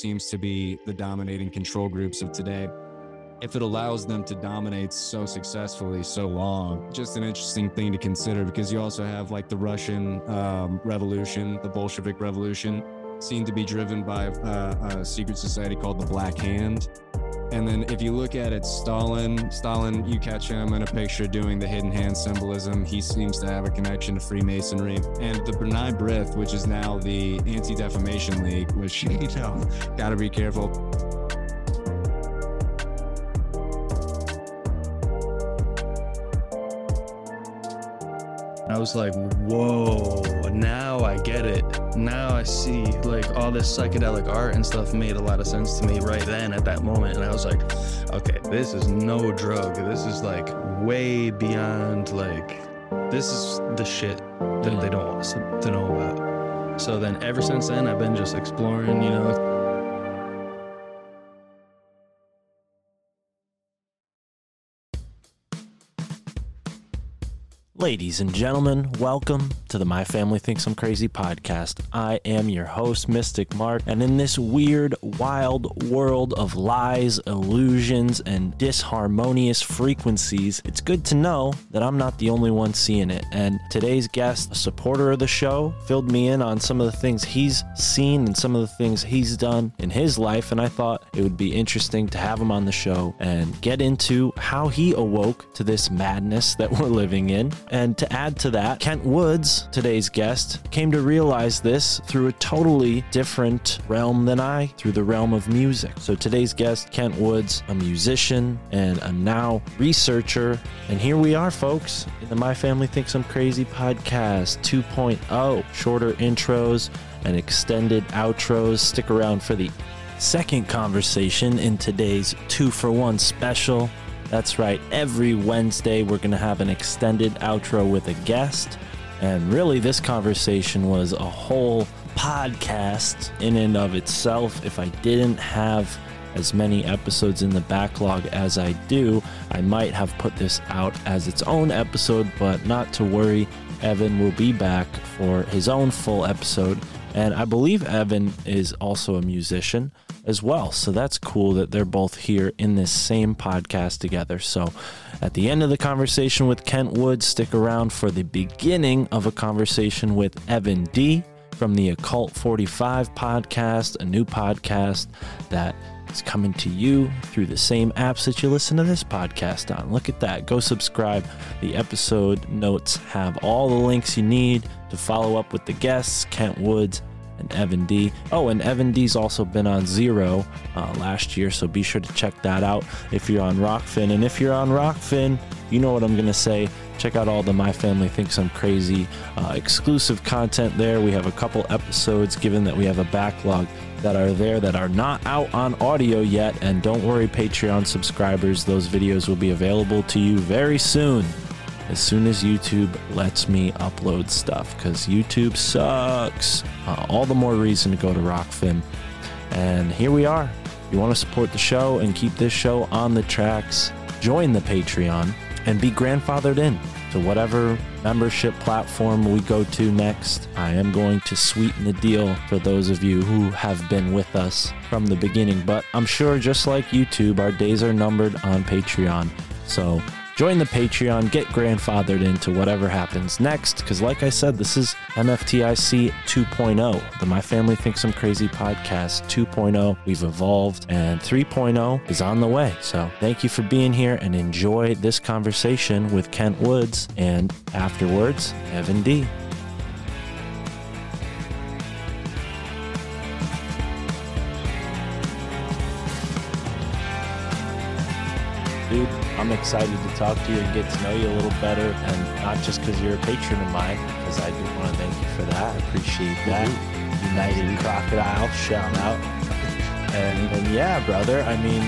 Seems to be the dominating control groups of today. If it allows them to dominate so successfully so long, just an interesting thing to consider because you also have like the Russian um, Revolution, the Bolshevik Revolution, seemed to be driven by uh, a secret society called the Black Hand. And then if you look at it, Stalin, Stalin, you catch him in a picture doing the hidden hand symbolism. He seems to have a connection to Freemasonry. And the B'nai B'rith, which is now the Anti-Defamation League, which, you know, gotta be careful. I was like, whoa, now I get it. Now I see like all this psychedelic art and stuff made a lot of sense to me right then at that moment. And I was like, okay, this is no drug. This is like way beyond like, this is the shit that they hmm. don't want us to know about. So then ever since then, I've been just exploring, you know, Ladies and gentlemen, welcome to the My Family Thinks I'm Crazy podcast. I am your host, Mystic Mark, and in this weird, wild world of lies, illusions, and disharmonious frequencies, it's good to know that I'm not the only one seeing it. And today's guest, a supporter of the show, filled me in on some of the things he's seen and some of the things he's done in his life, and I thought it would be interesting to have him on the show and get into how he awoke to this madness that we're living in. And to add to that, Kent Woods, today's guest, came to realize this through a totally different realm than I, through the realm of music. So today's guest, Kent Woods, a musician and a now researcher. And here we are, folks, in the My Family Thinks I'm Crazy podcast 2.0. Shorter intros and extended outros. Stick around for the second conversation in today's two for one special. That's right, every Wednesday we're going to have an extended outro with a guest. And really, this conversation was a whole podcast in and of itself. If I didn't have as many episodes in the backlog as I do, I might have put this out as its own episode, but not to worry. Evan will be back for his own full episode. And I believe Evan is also a musician as well. So that's cool that they're both here in this same podcast together. So at the end of the conversation with Kent Wood, stick around for the beginning of a conversation with Evan D from the Occult 45 podcast, a new podcast that is coming to you through the same apps that you listen to this podcast on. Look at that. Go subscribe. The episode notes have all the links you need to follow up with the guests, Kent Woods and Evan D. Oh, and Evan D's also been on Zero uh, last year, so be sure to check that out if you're on Rokfin. And if you're on Rokfin, you know what I'm going to say. Check out all the My Family Thinks I'm Crazy uh, exclusive content there. We have a couple episodes, given that we have a backlog that are there that are not out on audio yet. And don't worry, Patreon subscribers, those videos will be available to you very soon as soon as YouTube lets me upload stuff because YouTube sucks. Uh, all the more reason to go to Rokfin. And here we are. If you want to support the show and keep this show on the tracks, join the Patreon and be grandfathered in to whatever membership platform we go to next. I am going to sweeten the deal for those of you who have been with us from the beginning, but I'm sure just like YouTube, our days are numbered on Patreon. So join the Patreon, get grandfathered into whatever happens next. Because, like I said, this is MFTIC 2.0, the My Family Thinks I'm Crazy podcast 2.0. We've evolved, and 3.0 is on the way. So, thank you for being here and enjoy this conversation with Kent Woods. And afterwards, Evan D. Dude, I'm excited to talk to you and get to know you a little better, and not just because you're a patron of mine, because I do want to thank you for that. I appreciate that. United Crocodile, shout out. And, and yeah, brother, I mean,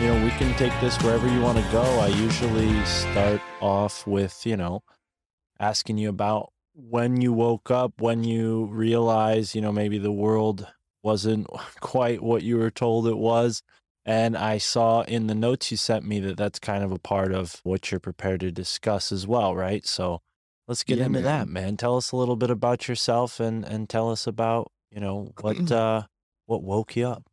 you know, we can take this wherever you want to go. I usually start off with, you know, asking you about when you woke up, when you realize, you know, maybe the world wasn't quite what you were told it was. And I saw in the notes you sent me that that's kind of a part of what you're prepared to discuss as well, right? So let's get Yeah, into that, man. man. Tell us a little bit about yourself and and tell us about, you know, what uh what woke you up.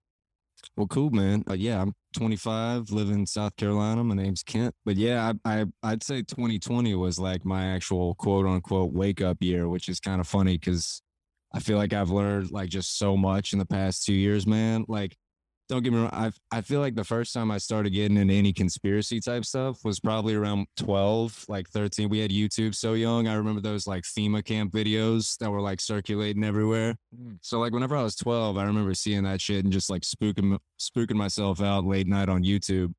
Well, cool, man. Uh, yeah, I'm 25, live in South Carolina. My name's Kent. But yeah, I, I I'd say 2020 was like my actual quote unquote wake up year, which is kind of funny because I feel like I've learned like just so much in the past two years, man. Like, don't get me wrong. I I feel like the first time I started getting into any conspiracy type stuff was probably around 12, like 13. We had YouTube so young. I remember those like FEMA camp videos that were like circulating everywhere. Mm. So like whenever I was 12, I remember seeing that shit and just like spooking spooking myself out late night on YouTube.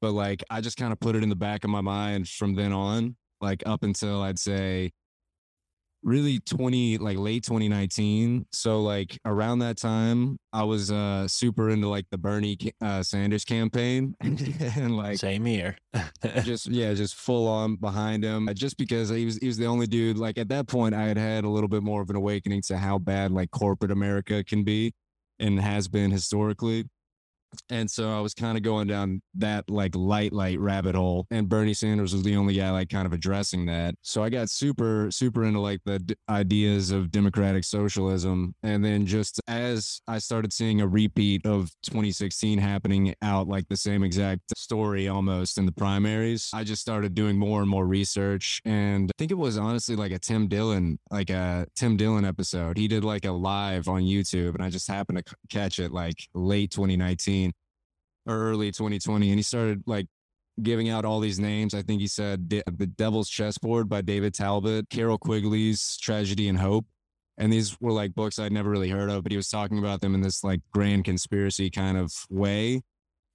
But like I just kind of put it in the back of my mind from then on, like up until I'd say really 20 like late 2019 so like around that time i was uh super into like the bernie uh, sanders campaign and like Same here. just yeah, just full on behind him. uh, Just because he was he was the only dude. Like at that point, I had had a little bit more of an awakening to how bad like corporate America can be, and has been historically. And so I was kind of going down that like light, light rabbit hole. And Bernie Sanders was the only guy like kind of addressing that. So I got super, super into like the d- ideas of democratic socialism. And then just as I started seeing a repeat of 2016 happening out like the same exact story almost in the primaries, I just started doing more and more research. And I think it was honestly like a Tim Dillon, like a Tim Dillon episode. He did like a live on YouTube and I just happened to c- catch it like late 2019 or early 2020 and he started like giving out all these names. I think he said the devil's chessboard by david talbot carroll quigley's tragedy and hope. And these were like books i'd never really heard of but he was talking about them in this like grand conspiracy kind of way.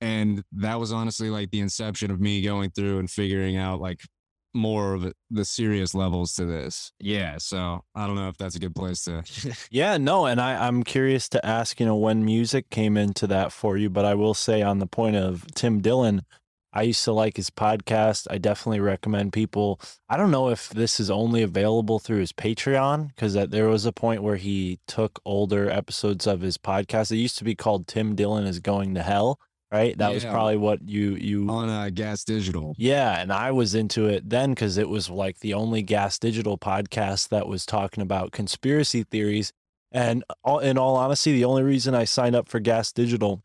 And that was honestly like the inception of me going through and figuring out like more of the serious levels to this yeah so i don't know if that's a good place to Yeah, no, and I, I'm curious to ask, you know, when music came into that for you, but I will say on the point of Tim Dillon, I used to like his podcast. I definitely recommend people. I don't know if this is only available through his Patreon because there was a point where he took older episodes of his podcast. It used to be called Tim Dillon is Going to Hell, right? That was probably what you you on uh, gas digital yeah, and I was into it then because it was like the only Gas Digital podcast that was talking about conspiracy theories. And all, in all honesty, the only reason I signed up for Gas Digital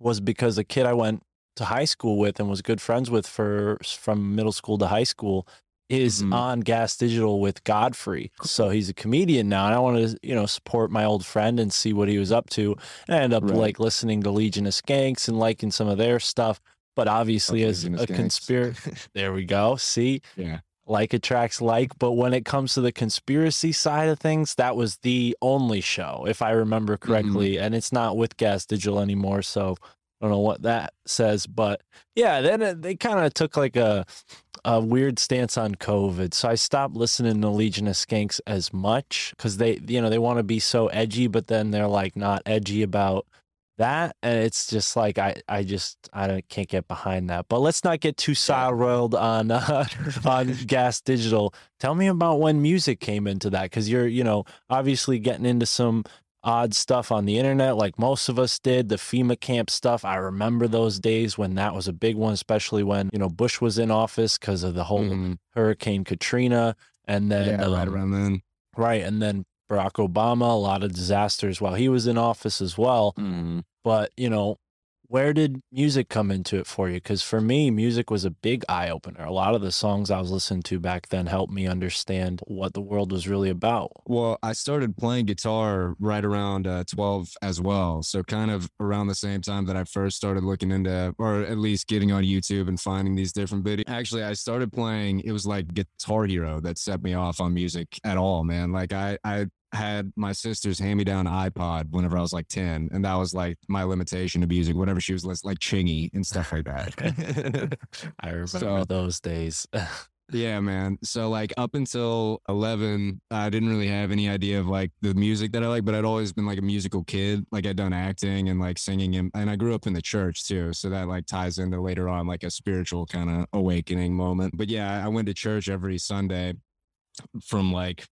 was because a kid I went to high school with and was good friends with for from middle school to high school is Mhm. on Gas Digital with Godfrey. So he's a comedian now, and I wanted to, you know, support my old friend and see what he was up to. And I ended up Right. like listening to Legion of Skanks and liking some of their stuff. But obviously, as a conspiracy, there we go. See, yeah like attracts like. But when it comes to the conspiracy side of things, that was the only show, if I remember Mm-hmm. correctly. And it's not with Gas Digital anymore. So I don't know what that says. But yeah, then it, they kind of took like a, a weird stance on COVID. So I stopped listening to Legion of Skanks as much because they, you know, they want to be so edgy, but then they're like not edgy about that and it's just like i i just i can't get behind that but let's not get too sideroiled on uh, on gas digital tell me about when music came into that because you're you know obviously getting into some odd stuff on the internet like most of us did the fema camp stuff i remember those days when that was a big one especially when you know bush was in office because of the whole Mhm. hurricane katrina and then yeah, right um, around then. right, and then Barack Obama, a lot of disasters while he was in office as well. Mhm. But you know, where did music come into it for you? Because for me, music was a big eye opener. A lot of the songs I was listening to back then helped me understand what the world was really about. Well, I started playing guitar right around uh, 12 as well. So, kind of around the same time that I first started looking into, or at least getting on YouTube and finding these different videos. Actually, I started playing, it was like Guitar Hero that set me off on music at all, man. Like, I, I, had my sister's hand me down iPod whenever I was like 10, and that was like my limitation to music, whenever she was like Chingy and stuff like that. I remember So- those days. Yeah, man. So like up until 11, I didn't really have any idea of like the music that I like, but I'd always been like a musical kid. Like I'd done acting and like singing and, and I grew up in the church too. So that like ties into later on like a spiritual kind of awakening moment. But yeah, I went to church every Sunday from like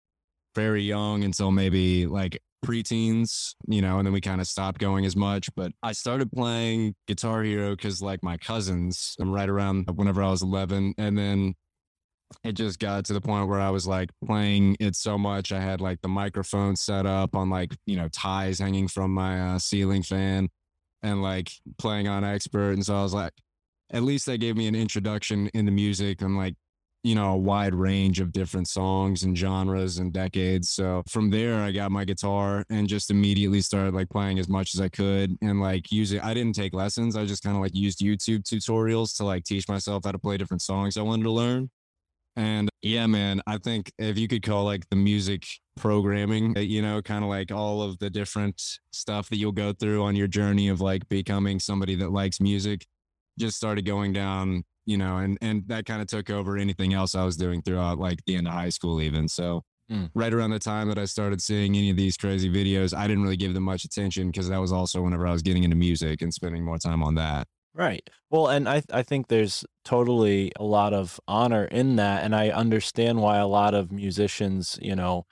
very young until maybe like preteens, you know, and then we kind of stopped going as much. But I started playing Guitar Hero because like my cousins, I'm right around whenever I was 11. And then it just got to the point where I was like playing it so much. I had like the microphone set up on like, you know, ties hanging from my uh, ceiling fan and like playing on expert. And so I was like, at least they gave me an introduction into music and like, you know, a wide range of different songs and genres and decades. So from there, I got my guitar and just immediately started like playing as much as I could and like using, I didn't take lessons. I just kind of like used YouTube tutorials to like teach myself how to play different songs I wanted to learn. And yeah, man, I think if you could call like the music programming, uh, you know, kind of like all of the different stuff that you'll go through on your journey of like becoming somebody that likes music, just started going down, you know, and and that kind of took over anything else I was doing throughout like the end of high school, even. So Mm. right around the time that I started seeing any of these crazy videos, I didn't really give them much attention because that was also whenever I was getting into music and spending more time on that. Right. Well, and I I think there's totally a lot of honor in that, and I understand why a lot of musicians, you know,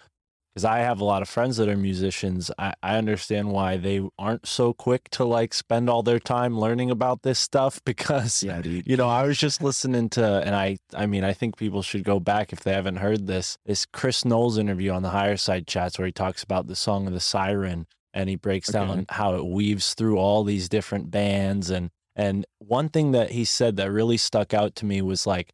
because I have a lot of friends that are musicians. I, I understand why they aren't so quick to like spend all their time learning about this stuff because Yeah, dude. you know, I was just listening to, and I, I mean, I think people should go back if they haven't heard this. This Chris Knowles interview on the Higher Side Chats where he talks about the song of the Siren, and he breaks Okay. down how it weaves through all these different bands, and and one thing that he said that really stuck out to me was like,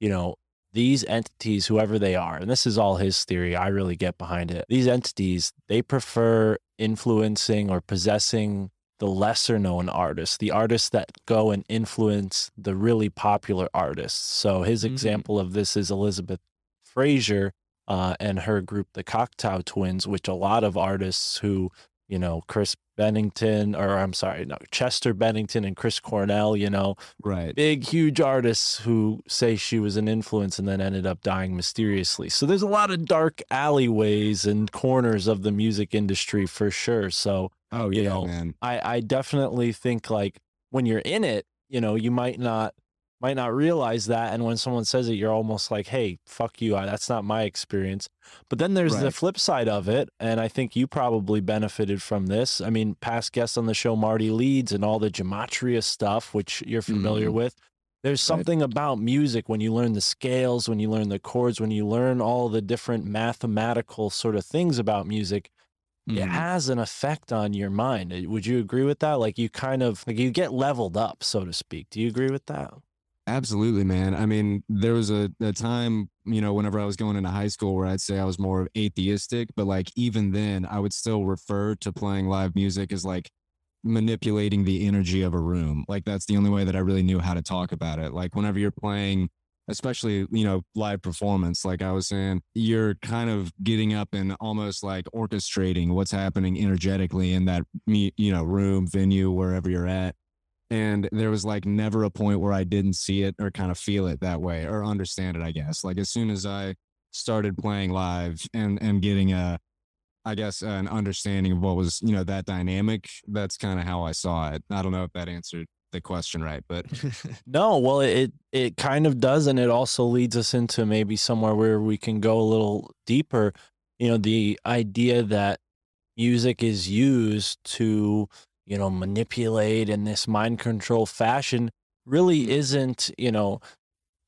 you know, these entities, whoever they are, and this is all his theory. I really get behind it. These entities, they prefer influencing or possessing the lesser known artists, the artists that go and influence the really popular artists. So his Mhm. example of this is Elizabeth Fraser uh, and her group, the Cocteau Twins, which a lot of artists who, you know, Chris Bennington, or I'm sorry, no, Chester Bennington and Chris Cornell, you know, Right. big, huge artists who say she was an influence and then ended up dying mysteriously. So there's a lot of dark alleyways and corners of the music industry for sure. So Oh, you yeah, know, man. I, I definitely think like when you're in it, you know, you might not might not realize that. And when someone says it, you're almost like, hey, fuck you. I, that's not my experience. But then there's the flip side of it. And I think you probably benefited from this. I mean, past guests on the show, Marty Leeds and all the gematria stuff, which you're familiar Mhm. with. There's Right. something about music when you learn the scales, when you learn the chords, when you learn all the different mathematical sort of things about music it Mhm. has an effect on your mind. Would you agree with that? Like you kind of like you get leveled up, so to speak. Do you agree with that? Absolutely, man. I mean, there was a, a time, you know, whenever I was going into high school where I'd say I was more of atheistic, but like even then, I would still refer to playing live music as like manipulating the energy of a room. Like that's the only way that I really knew how to talk about it. Like whenever you're playing, especially, you know, live performance, like I was saying, you're kind of getting up and almost like orchestrating what's happening energetically in that, you know, room, venue, wherever you're at and there was like never a point where I didn't see it or kind of feel it that way or understand it, I guess. Like as soon as I started playing live and and getting a I guess an understanding of what was, you know, that dynamic, that's kind of how I saw it. I don't know if that answered the question right, but No, well it it kind of does and it also leads us into maybe somewhere where we can go a little deeper. You know, the idea that music is used to, you know, manipulate in this mind control fashion really mm-hmm. isn't, you know,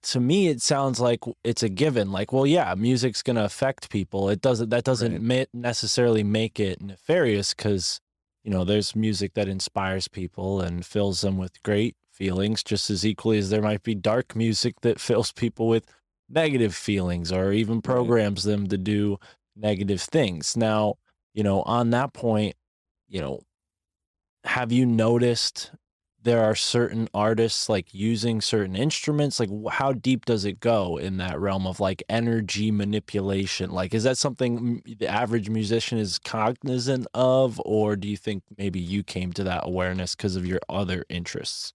to me it sounds like it's a given like well yeah music's going to affect people. It doesn't that doesn't Right. ma- necessarily make it nefarious cuz you know there's music that inspires people and fills them with great feelings just as equally as there might be dark music that fills people with negative feelings or even programs them to do negative things. Now you know on that point you know have you noticed there are certain artists like using certain instruments? Like how deep does it go in that realm of like energy manipulation? Like is that something the average musician is cognizant of or do you think maybe you came to that awareness because of your other interests?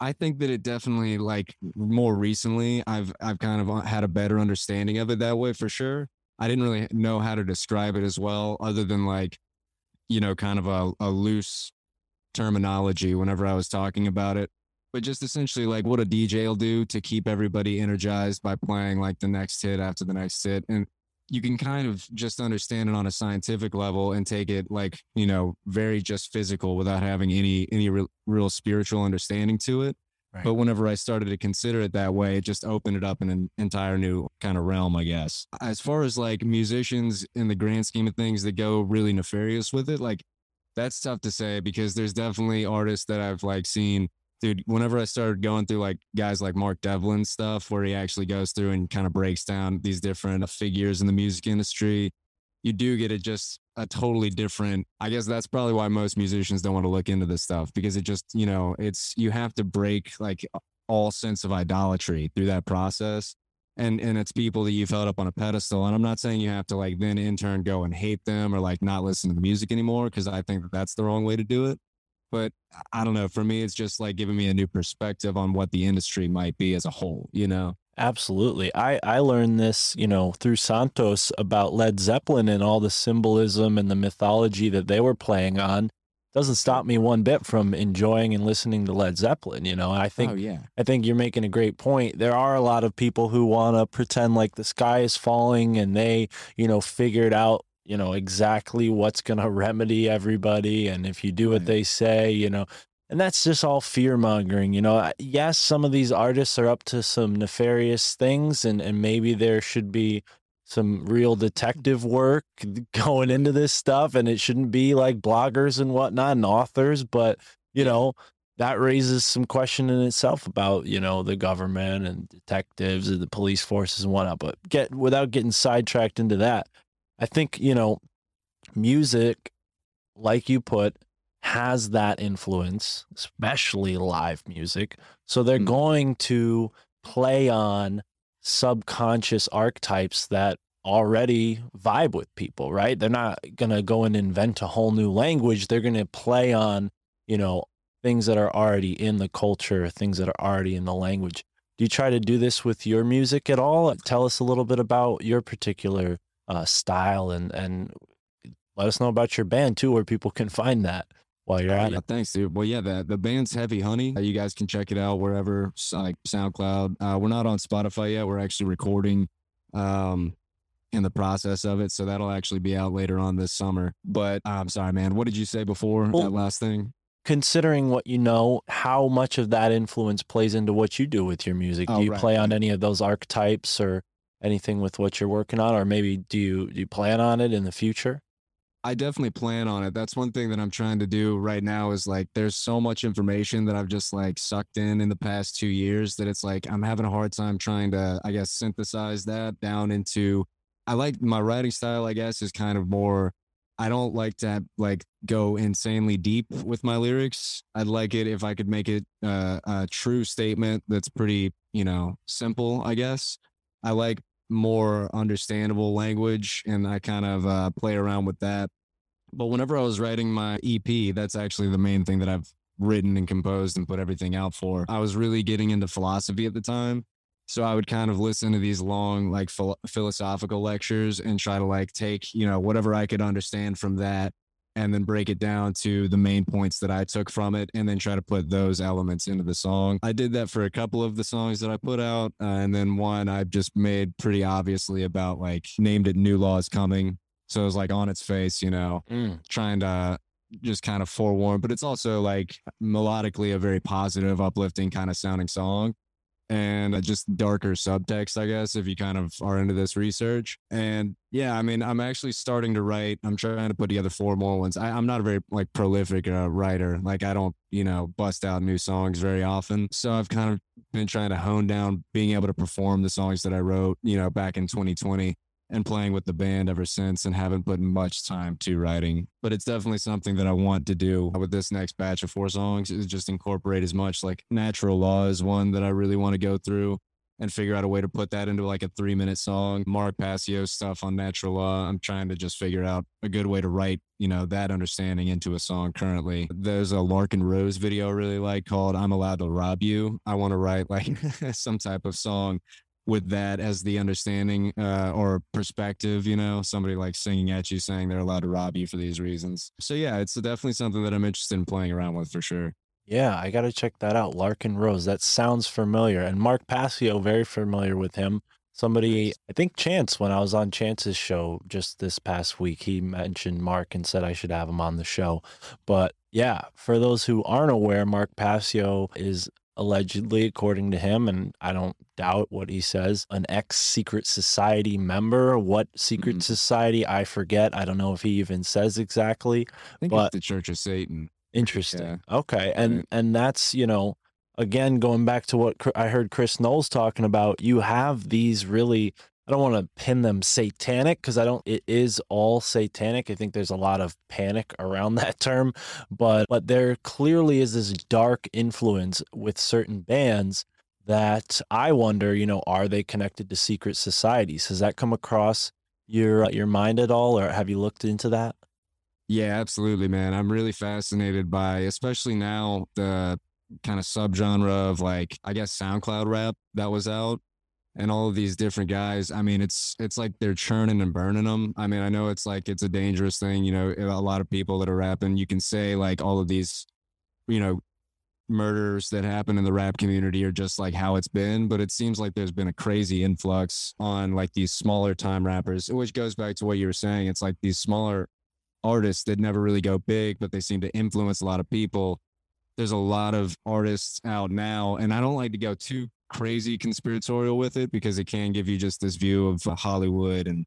I think that it definitely like more recently I've I've kind of uh, had a better understanding of it that way for sure. I didn't really know how to describe it as well other than like you know kind of a, a loose terminology whenever I was talking about it. But just essentially like what a DJ will do to keep everybody energized by playing like the next hit after the next hit and you can kind of just understand it on a scientific level and take it like you know very just physical without having any any real, real spiritual understanding to it Right. but whenever i started to consider it that way it just opened it up in an entire new kind of realm i guess as far as like musicians in the grand scheme of things that go really nefarious with it like that's tough to say because there's definitely artists that i've like seen dude, whenever I started going through like guys like Mark Devlin stuff, where he actually goes through and kind of breaks down these different figures in the music industry, you do get it just a totally different. I guess that's probably why most musicians don't want to look into this stuff because it just, you know, it's you have to break like all sense of idolatry through that process. And and it's people that you've held up on a pedestal. And I'm not saying you have to like then in turn go and hate them or like not listen to the music anymore because I think that that's the wrong way to do it but I don't know. For me, it's just like giving me a new perspective on what the industry might be as a whole, you know? Absolutely. I, I learned this, you know, through Santos about Led Zeppelin and all the symbolism and the mythology that they were playing on. Doesn't stop me one bit from enjoying and listening to Led Zeppelin. You know, I think oh, yeah. I think you're making a great point. There are a lot of people who want to pretend like the sky is falling and they, you know, figured out, you know, exactly what's going to remedy everybody. And if you do what Right. they say, you know, and that's just all fear mongering. You know, yes, some of these artists are up to some nefarious things and, and maybe there should be some real detective work going into this stuff and it shouldn't be like bloggers and whatnot and authors, but you know, that raises some question in itself about you know the government and detectives and the police forces and whatnot. But get without getting sidetracked into that, I think you know music, like you put, has that influence, especially live music. So they're Mm. going to play on subconscious archetypes that already vibe with people, right? They're not going to go and invent a whole new language. They're going to play on, you know, things that are already in the culture, things that are already in the language. Do you try to do this with your music at all? Tell us a little bit about your particular uh, style and and let us know about your band too, where people can find that while you're at Yeah, it. thanks, dude. Well, yeah, the, the band's Heavy Honey. Uh, You guys can check it out wherever, like SoundCloud. Uh, we're not on Spotify yet. We're actually recording um, in the process of it. So that'll actually be out later on this summer. But I'm sorry, man. What did you say before Well- that last thing? Considering what you know, how much of that influence plays into what you do with your music? Oh, do you right, play on any of those archetypes or anything with what you're working on, or maybe do you do you plan on it in the future? I definitely plan on it. That's one thing that I'm trying to do right now is like there's so much information that I've just like sucked in in the past 2 years that it's like I'm having a hard time trying to I guess synthesize that down into I like my writing style I guess is kind of more I don't like to like go insanely deep with my lyrics. I'd like it if I could make it uh, a true statement that's pretty, you know, simple, I guess. I like more understandable language and I kind of uh, play around with that. But whenever I was writing my EP, that's actually the main thing that I've written and composed and put everything out for. I was really getting into philosophy at the time. So I would kind of listen to these long, like phil- philosophical lectures and try to like take, you know, whatever I could understand from that and then break it down to the main points that I took from it and then try to put those elements into the song. I did that for a couple of the songs that I put out. Uh, and then one I just made pretty obviously about like named it New Laws Coming. So it was like on its face, you know, trying to just kind of forewarn, but it's also like melodically a very positive, uplifting kind of sounding song. And uh, just darker subtext, I guess, if you kind of are into this research. And yeah, I mean, I'm actually starting to write. I'm trying to put together four more ones. I, I'm not a very like prolific uh, writer. Like I don't, you know, bust out new songs very often. So I've kind of been trying to hone down being able to perform the songs that I wrote, you know, back in 2020 and playing with the band ever since and haven't put much time to writing. But it's definitely something that I want to do with this next batch of four songs is just incorporate as much like natural law is one that I really want to go through and figure out a way to put that into like a three minute song. Mark Passio stuff on natural law. I'm trying to just figure out a good way to write, you know, that understanding into a song currently. There's a Larken Rose video I really like called I'm Allowed to Rob You. I want to write like some type of song with that as the understanding uh, or perspective, you know, somebody like singing at you saying they're allowed to rob you for these reasons. So yeah, it's definitely something that I'm interested in playing around with for sure. Yeah, I got to check that out. Larken Rose. That sounds familiar. And Mark Passio, very familiar with him. Somebody, I think Chance, when I was on Chance's show just this past week, he mentioned Mark and said I should have him on the show. But yeah, for those who aren't aware, Mark Passio is allegedly, according to him, and I don't doubt what he says, an ex secret society member. What secret Mhm. society? I forget. I don't know if he even says exactly. I think But- it's the Church of Satan. Interesting. Yeah. Okay. And Right. and that's, you know, again going back to what I heard Chris Knowles talking about, you have these really I don't want to pin them satanic because I don't it is all satanic. I think there's a lot of panic around that term, but but there clearly is this dark influence with certain bands that I wonder, you know, are they connected to secret societies? Has that come across your uh, your mind at all or have you looked into that? Yeah, absolutely, man. I'm really fascinated by, especially now, the kind of subgenre of like, I guess SoundCloud rap that was out and all of these different guys. I mean, it's it's like they're churning and burning them. I mean, I know it's like it's a dangerous thing, you know, a lot of people that are rapping, you can say like all of these, you know, murders that happen in the rap community are just like how it's been, but it seems like there's been a crazy influx on like these smaller time rappers, which goes back to what you were saying. It's like these smaller artists that never really go big, but they seem to influence a lot of people. There's a lot of artists out now, and I don't like to go too crazy conspiratorial with it because it can give you just this view of uh, Hollywood and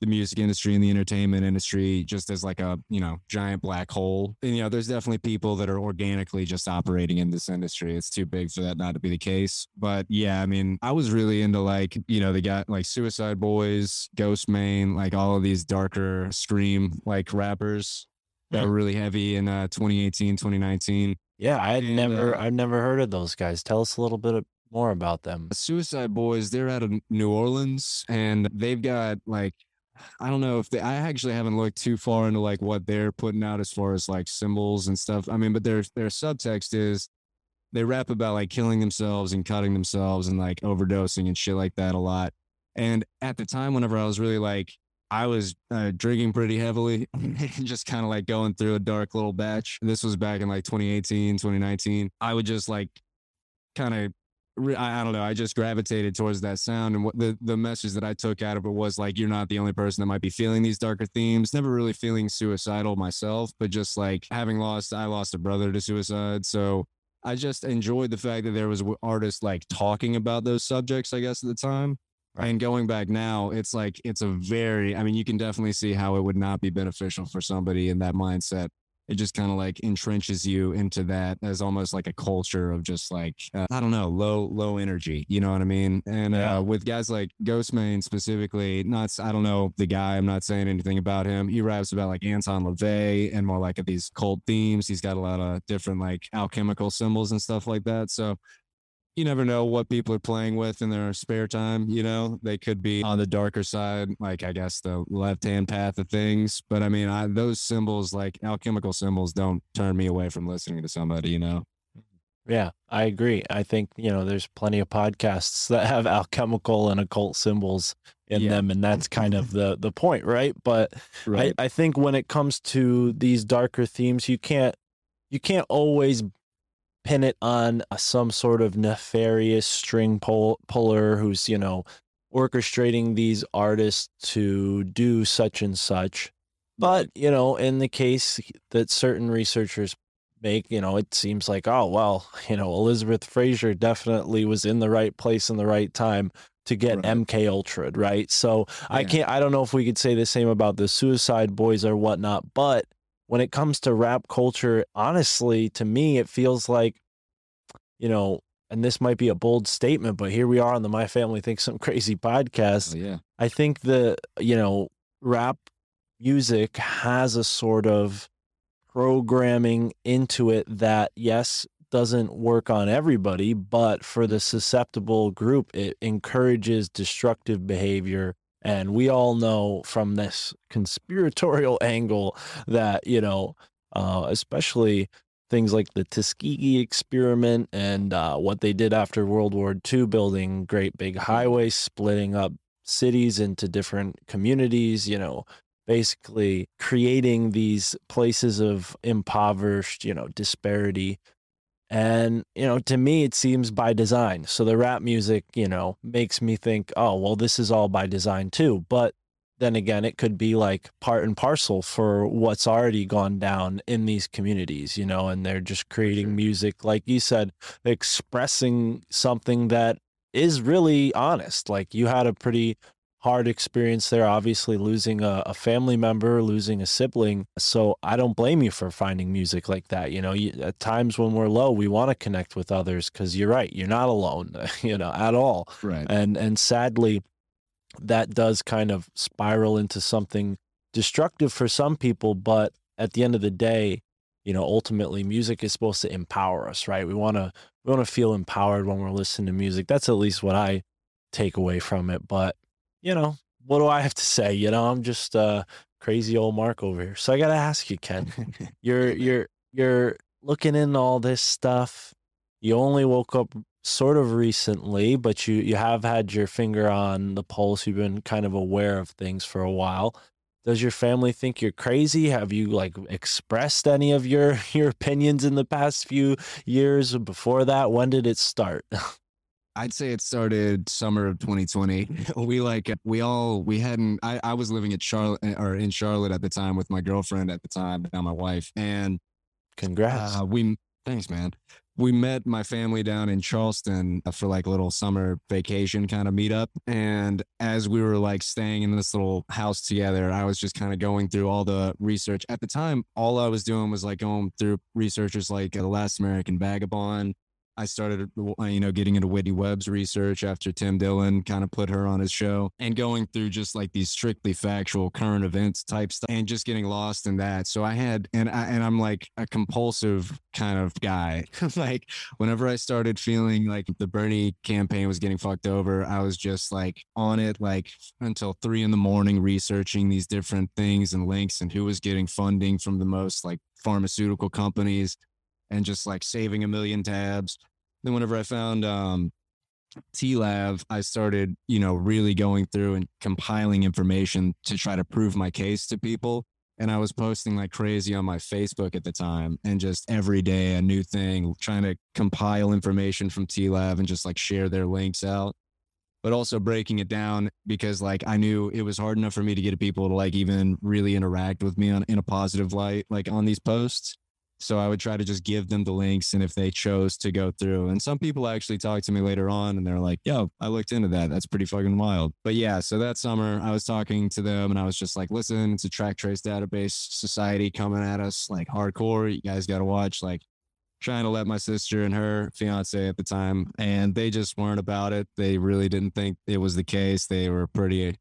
the music industry and the entertainment industry just as like a you know giant black hole. And you know there's definitely people that are organically just operating in this industry. It's too big for that not to be the case. But yeah i mean i was really into like you know they got like suicide boys Ghostemane like all of these darker scream like rappers that were really heavy in uh 2018 2019 Yeah, I had never uh, I've never heard of those guys. Tell us a little bit more about them. Suicide Boys, they're out of New Orleans and they've got like I don't know if they I actually haven't looked too far into like what they're putting out as far as like symbols and stuff. I mean, but their their subtext is they rap about like killing themselves and cutting themselves and like overdosing and shit like that a lot. And at the time whenever I was really like I was uh, drinking pretty heavily and just kind of like going through a dark little batch. This was back in like 2018, 2019. I would just like kind of I, I don't know. I just gravitated towards that sound, and what the the message that I took out of it was like, you're not the only person that might be feeling these darker themes. Never really feeling suicidal myself, but just like having lost, I lost a brother to suicide, so I just enjoyed the fact that there was artists like talking about those subjects. I guess at the time. And going back now, it's like it's a very. I mean, you can definitely see how it would not be beneficial for somebody in that mindset it just kind of like entrenches you into that as almost like a culture of just like uh, I don't know low low energy you know what I mean and Yeah. uh, with guys like Ghostemane specifically not I don't know the guy I'm not saying anything about him he raps about like Anton LaVey and more like these cult themes he's got a lot of different like alchemical symbols and stuff like that so you never know what people are playing with in their spare time. You know, they could be on the darker side, like I guess the left hand path of things. But I mean, I, those symbols, like alchemical symbols, don't turn me away from listening to somebody. You know, Yeah, I agree. I think, you know, there's plenty of podcasts that have alchemical and occult symbols in Yeah. them and that's kind of the the point, right? But I, I think when it comes to these darker themes, you can't you can't always pin it on a, some sort of nefarious string pull, puller who's, you know, orchestrating these artists to do such and such. But, you know, in the case that certain researchers make, you know, it seems like, oh, well, you know, Elizabeth Fraser definitely was in the right place in the right time to get Right. MK Ultra, right? So I can't, I don't know if we could say the same about the Suicide Boys or whatnot, but when it comes to rap culture, honestly, to me, it feels like, you know, and this might be a bold statement, but here we are on the My Family Thinks I'm Crazy podcast. Oh, yeah. I think the you know rap music has a sort of programming into it that yes doesn't work on everybody but for the susceptible group it encourages destructive behavior and we all know from this conspiratorial angle that you know uh, especially things like the Tuskegee experiment and uh, what they did after World War II, building great big highways, splitting up cities into different communities, you know, basically creating these places of impoverished, you know, disparity. And, you know, to me, it seems by design. So the rap music, you know, makes me think, oh, well, this is all by design too. But then again, it could be like part and parcel for what's already gone down in these communities, you know, and they're just creating music, like you said, expressing something that is really honest. Like you had a pretty hard experience there, obviously losing a, a family member, losing a sibling. So I don't blame you for finding music like that. You know, you, at times when we're low, we want to connect with others because you're right, you're not alone, you know, at all Right. and and sadly that does kind of spiral into something destructive for some people but at the end of the day you know ultimately music is supposed to empower us right we want to we want to feel empowered when we're listening to music that's at least what i take away from it but you know what do i have to say? You know i'm just uh crazy old mark over here. So i gotta ask you ken you're you're you're looking into all this stuff. You only woke up sort of recently but you you have had your finger on the pulse. You've been kind of aware of things for a while. Does your family think you're crazy? Have you like expressed any of your your opinions in the past few years before that? When did it start I'd say it started summer of 2020. We like we all we hadn't. I I was living at Charlotte or in Charlotte at the time with my girlfriend at the time, now my wife, and congrats uh, we thanks man. We met my family down in Charleston for like a little summer vacation kind of meetup, and as we were like staying in this little house together, I was just kind of going through all the research. At the time, all I was doing was like going through researchers like uh, the Last American Vagabond. I started, uh, you know, getting into Whitney Webb's research after Tim Dillon kind of put her on his show and going through just like these strictly factual current events type stuff and just getting lost in that. So I had, and I, and I'm like a compulsive kind of guy. like whenever I started feeling like the Bernie campaign was getting fucked over, I was just like on it, like until three in the morning, researching these different things and links and who was getting funding from the most like pharmaceutical companies and just like saving a million tabs. Then whenever I found um TLAV, I started, you know, really going through and compiling information to try to prove my case to people. And I was posting like crazy on my Facebook at the time and just every day a new thing, trying to compile information from TLAV and just like share their links out. But also breaking it down because like I knew it was hard enough for me to get people to like even really interact with me on in a positive light, like on these posts. So I would try to just give them the links and if they chose to go through. And some people actually talked to me later on and they're like, yo, I looked into that. That's pretty fucking wild. But yeah, so that summer I was talking to them and I was just like, listen, it's a track trace database society coming at us like hardcore. You guys got to watch. Like, trying to let my sister and her fiance at the time and they just weren't about it they really didn't think it was the case they were pretty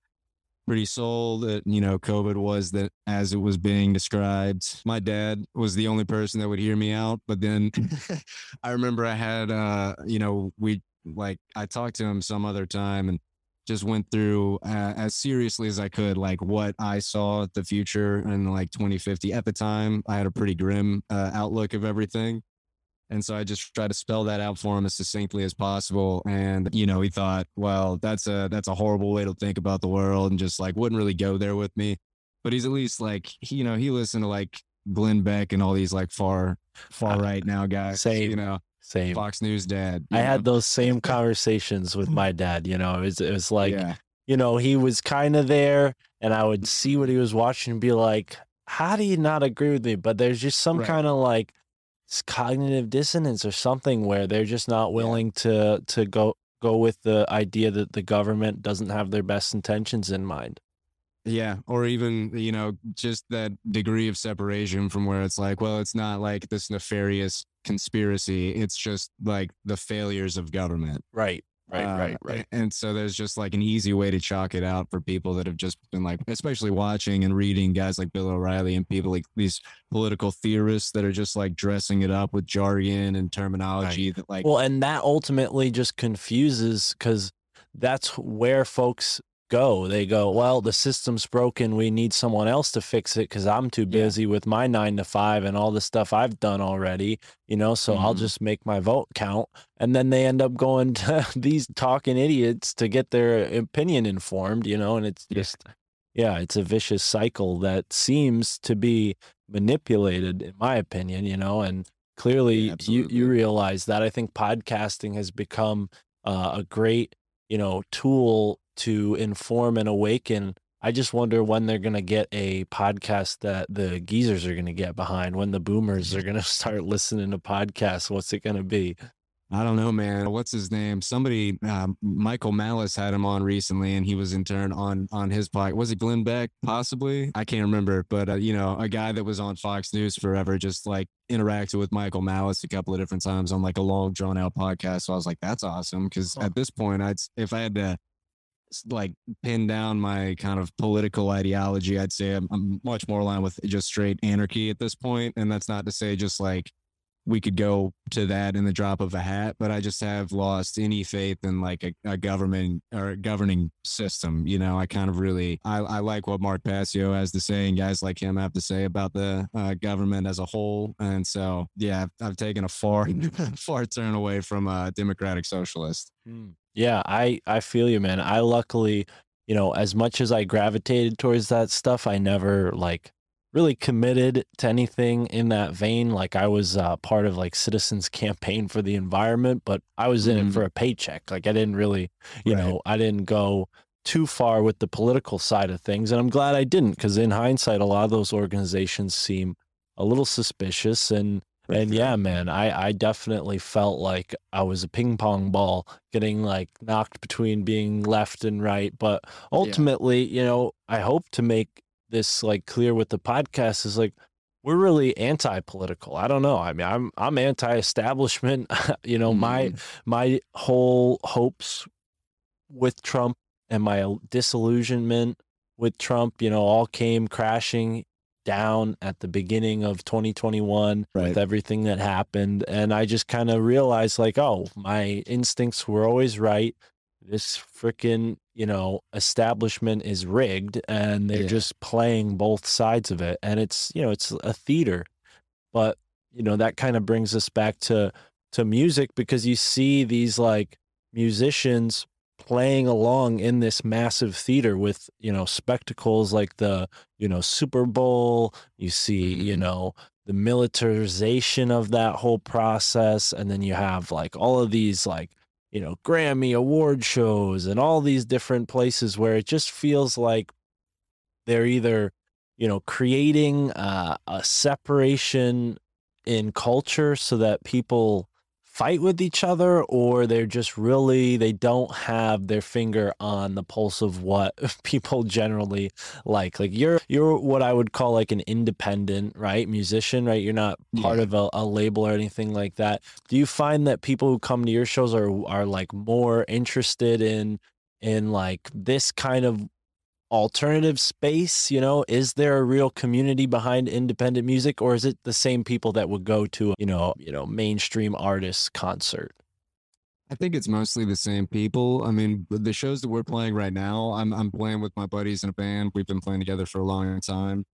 pretty sold that you know covid was that as it was being described. My dad was the only person that would hear me out but then i remember i had uh you know we like i talked to him some other time and just went through uh, as seriously as i could like what i saw the future in like 2050 at the time i had a pretty grim uh, outlook of everything and so I just tried to spell that out for him as succinctly as possible. And, you know, he thought, well, that's a that's a horrible way to think about the world and just like wouldn't really go there with me. But he's at least like, he, you know, he listened to like Glenn Beck and all these like far far uh, right now guys. Same. You know, same Fox News dad. i you had those same conversations with my dad you know it was, it was like yeah. you know, he was kind of there and I would see what he was watching and be like, how do you not agree with me? But there's just some Right. kind of like cognitive dissonance or something where they're just not willing to to go go with the idea that the government doesn't have their best intentions in mind. Yeah, or even you know just that degree of separation from where it's like, well, it's not like this nefarious conspiracy. It's just like the failures of government. Right. Right, Uh, right, right. And so there's just like an easy way to chalk it out for people that have just been like, especially watching and reading guys like Bill O'Reilly and people like these political theorists that are just like dressing it up with jargon and terminology that like, Well, and that ultimately just confuses because that's where folks go. They go, well, the system's broken. We need someone else to fix it because I'm too Yeah. busy with my nine to five and all the stuff I've done already, you know, so I'll Mhm. just make my vote count. And then they end up going to these talking idiots to get their opinion informed, you know, and it's just, yeah, it's a vicious cycle that seems to be manipulated, in my opinion, you know, and clearly Yeah, you, you realize that. I think podcasting has become uh, a great, you know, tool to inform and awaken. I just wonder when they're going to get a podcast that the geezers are going to get behind, when the boomers are going to start listening to podcasts. What's it going to be? I don't know, man. What's his name? Somebody, uh, Michael Malice had him on recently, and he was in turn on on his podcast. Was it Glenn Beck? Possibly, I can't remember. But uh, you know, a guy that was on Fox News forever, just like interacted with Michael Malice a couple of different times on like a long drawn out podcast. So I was like, that's awesome. Because at this point, I'd if I had to like pin down my kind of political ideology, I'd say I'm, I'm much more aligned with just straight anarchy at this point. And that's not to say just like we could go to that in the drop of a hat, but I just have lost any faith in like a, a government or a governing system. You know, I kind of really I, I like what Mark Passio has to say and guys like him have to say about the uh, government as a whole. And so, yeah, I've, I've taken a far far turn away from a democratic socialist. Yeah, I I feel you, man. I luckily, you know, as much as I gravitated towards that stuff, I never like really committed to anything in that vein. Like I was uh, part of like Citizens Campaign for the Environment, but I was in it Mhm. for a paycheck. Like I didn't really, you Right. know, I didn't go too far with the political side of things, and I'm glad I didn't because in hindsight, a lot of those organizations seem a little suspicious and and yeah, man, I, I definitely felt like I was a ping pong ball getting like knocked between being left and right. But ultimately, you know, I hope to make this like clear with the podcast is like we're really anti-political. I don't know. I mean, I'm I'm anti-establishment. you know, my Mhm. my whole hopes with Trump and my disillusionment with Trump, you know, all came crashing down at the beginning of 2021 Right. with everything that happened. And I just kind of realized, like, oh, my instincts were always right. This freaking, you know, establishment is rigged and they're Yeah. just playing both sides of it. And it's, you know, it's a theater. But, you know, that kind of brings us back to to music because you see these like musicians playing along in this massive theater with you know spectacles like the you know Super Bowl you see you Mhm. know the militarization of that whole process and then you have like all of these like you know Grammy award shows and all these different places where it just feels like they're either you know creating uh, a separation in culture so that people fight with each other or they're just really they don't have their finger on the pulse of what people generally like. Like you're you're what i would call like an independent right musician right? You're not part Yeah. of a, a label or anything like that. Do you find that people who come to your shows are are like more interested in in like this kind of alternative space you know is there a real community behind independent music or is it the same people that would go to you know you know mainstream artist concert I think it's mostly the same people. I mean, the shows that we're playing right now, I'm I'm playing with my buddies in a band. We've been playing together for a long time,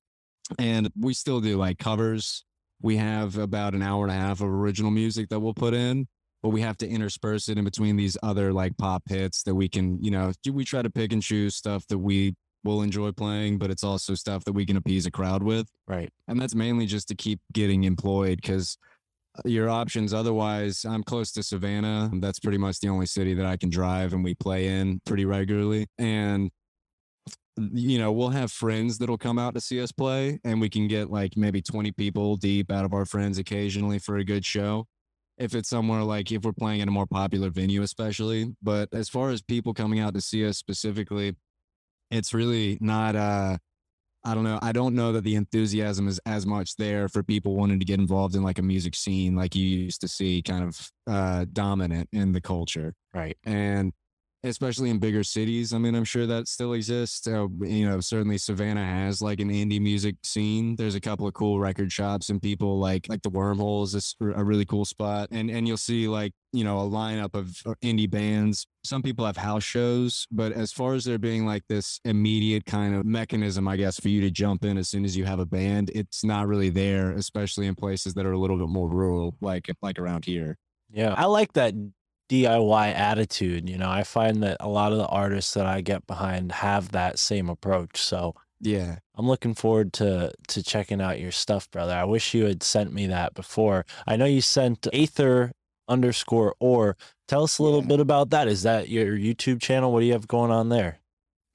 and we still do like covers. We have about an hour and a half of original music that we'll put in, but we have to intersperse it in between these other like pop hits that we can, you know, we try to pick and choose stuff that we will enjoy playing, but it's also stuff that we can appease a crowd with? Right. And that's mainly just to keep getting employed because uh, your options otherwise i'm close to savannah. That's pretty much the only city that i can drive and we play in pretty regularly. And you know, we'll have friends that'll come out to see us play, and we can get like maybe 20 people deep out of our friends occasionally for a good show. If it's somewhere like if we're playing in a more popular venue, especially. But as far as people coming out to see us specifically, it's really not uh I don't know. I don't know that the enthusiasm is as much there for people wanting to get involved in like a music scene like you used to see kind of uh dominant in the culture Right. and especially in bigger cities. I mean, I'm sure that still exists. Uh, you know, certainly Savannah has like an indie music scene. There's a couple of cool record shops and people like like the Wormhole is a s- a really cool spot, and and you'll see like you know a lineup of uh, indie bands. Some people have house shows, but as far as there being like this immediate kind of mechanism, I guess, for you to jump in as soon as you have a band, it's not really there, especially in places that are a little bit more rural, like like around here. Yeah. I like that DIY attitude. You know, I find that a lot of the artists that I get behind have that same approach. So Yeah. I'm looking forward to to checking out your stuff, brother. I wish you had sent me that before. I know you sent Aether underscore or. Tell us a little Yeah. bit about that. Is that your YouTube channel? What do you have going on there?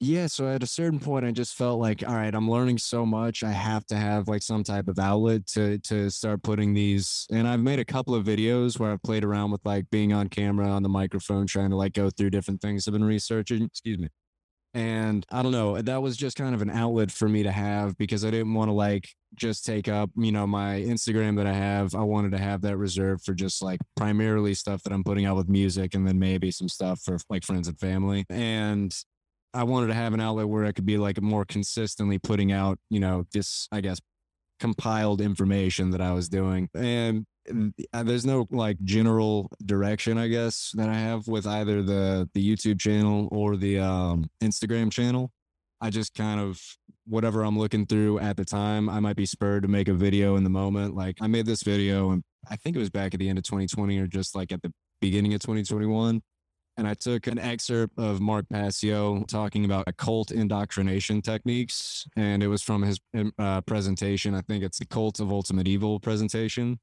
Yeah, so at a certain point, I just felt like, all right, I'm learning so much. I have to have like some type of outlet to to start putting these. And I've made a couple of videos where I've played around with like being on camera on the microphone, trying to like go through different things I've been researching. Excuse me. And I don't know, that was just kind of an outlet for me to have because I didn't want to like just take up, you know, my Instagram that I have. I wanted to have that reserved for just like primarily stuff that I'm putting out with music and then maybe some stuff for like friends and family. And I wanted to have an outlet where I could be like more consistently putting out, you know, this, I guess, compiled information that I was doing. And uh, there's no like general direction, I guess, that I have with either the the YouTube channel or the um, Instagram channel. I just kind of whatever I'm looking through at the time, I might be spurred to make a video in the moment. Like I made this video and I think it was back at the end of 2020 or just like at the beginning of 2021 and I took an excerpt of Mark Passio talking about occult indoctrination techniques, and it was from his uh, presentation. I think it's the Cult of Ultimate Evil presentation.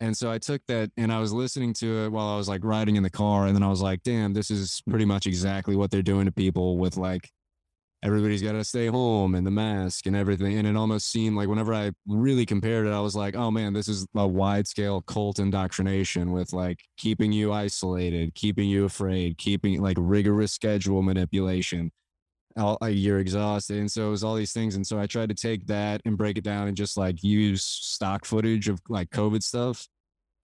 And so I took that and I was listening to it while I was like riding in the car, and then I was like, "Damn, this is pretty much exactly what they're doing to people with like." Everybody's got to stay home and the mask and everything. And it almost seemed like whenever I really compared it, I was like, oh man, this is a wide scale cult indoctrination with like keeping you isolated, keeping you afraid, keeping like rigorous schedule manipulation. All, you're exhausted. And so it was all these things. And so I tried to take that and break it down and just like use stock footage of like COVID stuff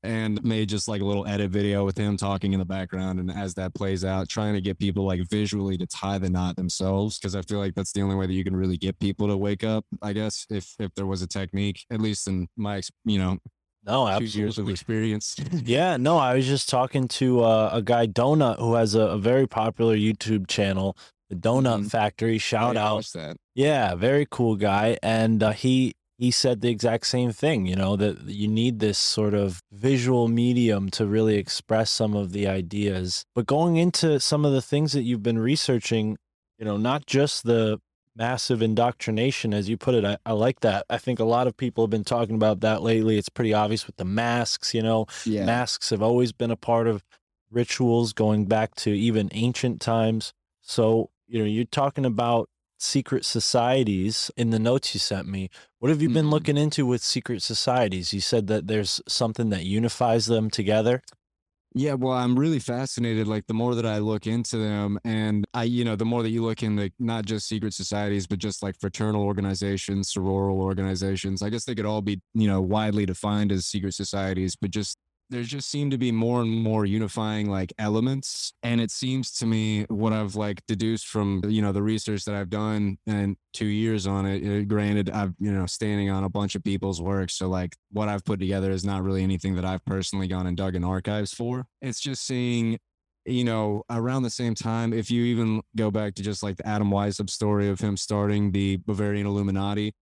and made just like a little edit video with him talking in the background. And as that plays out, trying to get people like visually to tie the knot themselves. Cause I feel like that's the only way that you can really get people to wake up, I guess, if, if there was a technique, at least in my, you know, No, two years of experience. Yeah, no, I was just talking to uh, a guy, Donut, who has a, a very popular YouTube channel, the Donut Mhm. Factory. Shout I out. Yeah, very cool guy. And uh, he he said the exact same thing, you know, that you need this sort of visual medium to really express some of the ideas. But going into some of the things that you've been researching, you know, not just the massive indoctrination, as you put it, I, I like that. I think a lot of people have been talking about that lately. It's pretty obvious with the masks, you know, Yeah. Masks have always been a part of rituals going back to even ancient times. So, you know, you're talking about secret societies in the notes you sent me. What have you been Mhm. looking into with secret societies? You said that there's something that unifies them together. Yeah, well, I'm really fascinated. Like the more that I look into them, and I, you know, the more that you look into not just secret societies, but just like fraternal organizations, sororal organizations. I guess they could all be, you know, widely defined as secret societies, but just there just seem to be more and more unifying like elements. And it seems to me what I've like deduced from, you know, the research that I've done and two years on it. uh, Granted, I've, you know, standing on a bunch of people's work. So like what I've put together is not really anything that I've personally gone and dug in archives for. It's just seeing, you know, around the same time, if you even go back to just like the Adam Weishaupt story of him starting the Bavarian Illuminati,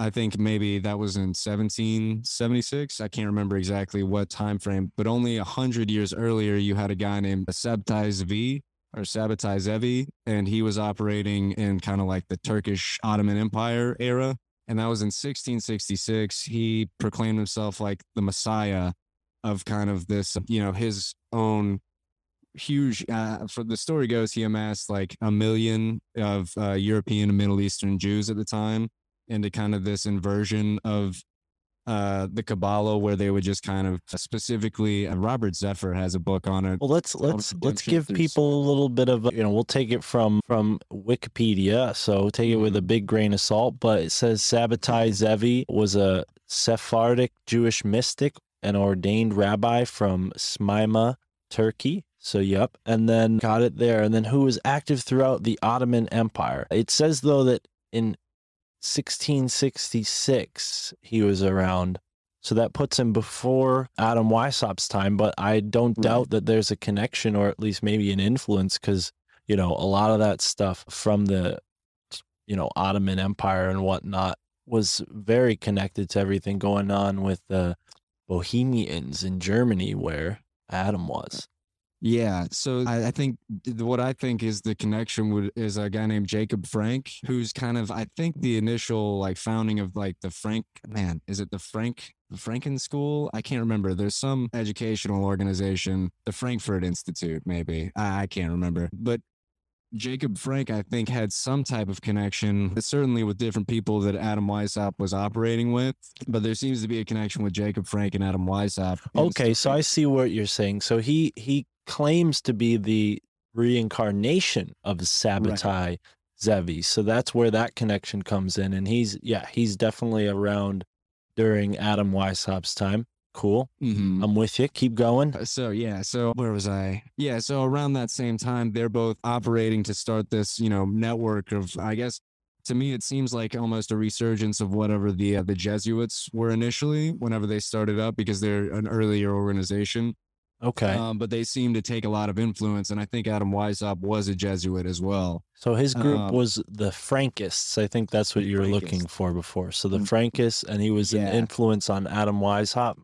I think maybe that was in 1776. I can't remember exactly what time frame, but only a hundred years earlier, you had a guy named Sabtai Zvi or Sabbatai Zevi, and he was operating in kind of like the Turkish Ottoman Empire era. And that was in 1666. He proclaimed himself like the Messiah of kind of this, you know, his own huge. Uh, for the story goes, he amassed like a million of uh, European and Middle Eastern Jews at the time into kind of this inversion of uh, the Kabbalah, where they would just kind of specifically. Uh, Robert Zephyr has a book on it. Well, let's let's let's give people a little bit of a- you know we'll take it from from Wikipedia, so take it with Mm-hmm. a big grain of salt. But it says Sabbatai Zevi was a Sephardic Jewish mystic and ordained rabbi from Smyrna, Turkey. So yep, and then got it there, and then who was active throughout the Ottoman Empire. It says though that in 1666 he was around. So that puts him before Adam Weishaupt's time, but I don't Right. doubt that there's a connection or at least maybe an influence because, you know, a lot of that stuff from the, you know, Ottoman Empire and whatnot was very connected to everything going on with the Bohemians in Germany where Adam was. Yeah, so I, I think th- what I think is the connection would is a guy named Jacob Frank, who's kind of I think the initial like founding of like the Frank man is it the Frank the Franken School? I can't remember. There's some educational organization, the Frankfurt Institute, maybe I, I can't remember, but. Jacob Frank, I think, had some type of connection, certainly with different people that Adam Weishaupt was operating with. But there seems to be a connection with Jacob Frank and Adam Weishaupt. Okay, so I see what you're saying. So he he claims to be the reincarnation of Sabbatai Zevi. So that's where that connection comes in. And he's yeah, he's definitely around during Adam Weishaupt's time. Cool. Mhm. I'm with you. Keep going. Uh, So yeah, so where was I? Yeah, so around that same time, they're both operating to start this, you know, network of. I guess to me, it seems like almost a resurgence of whatever the uh, the Jesuits were initially, whenever they started up, because they're an earlier organization. Okay. Um, but they seem to take a lot of influence, and I think Adam Weishaupt was a Jesuit as well. so his group um, was the Frankists. I think that's what you were looking for before. So the Mm. Frankists, and he was an influence on Adam Weishaupt.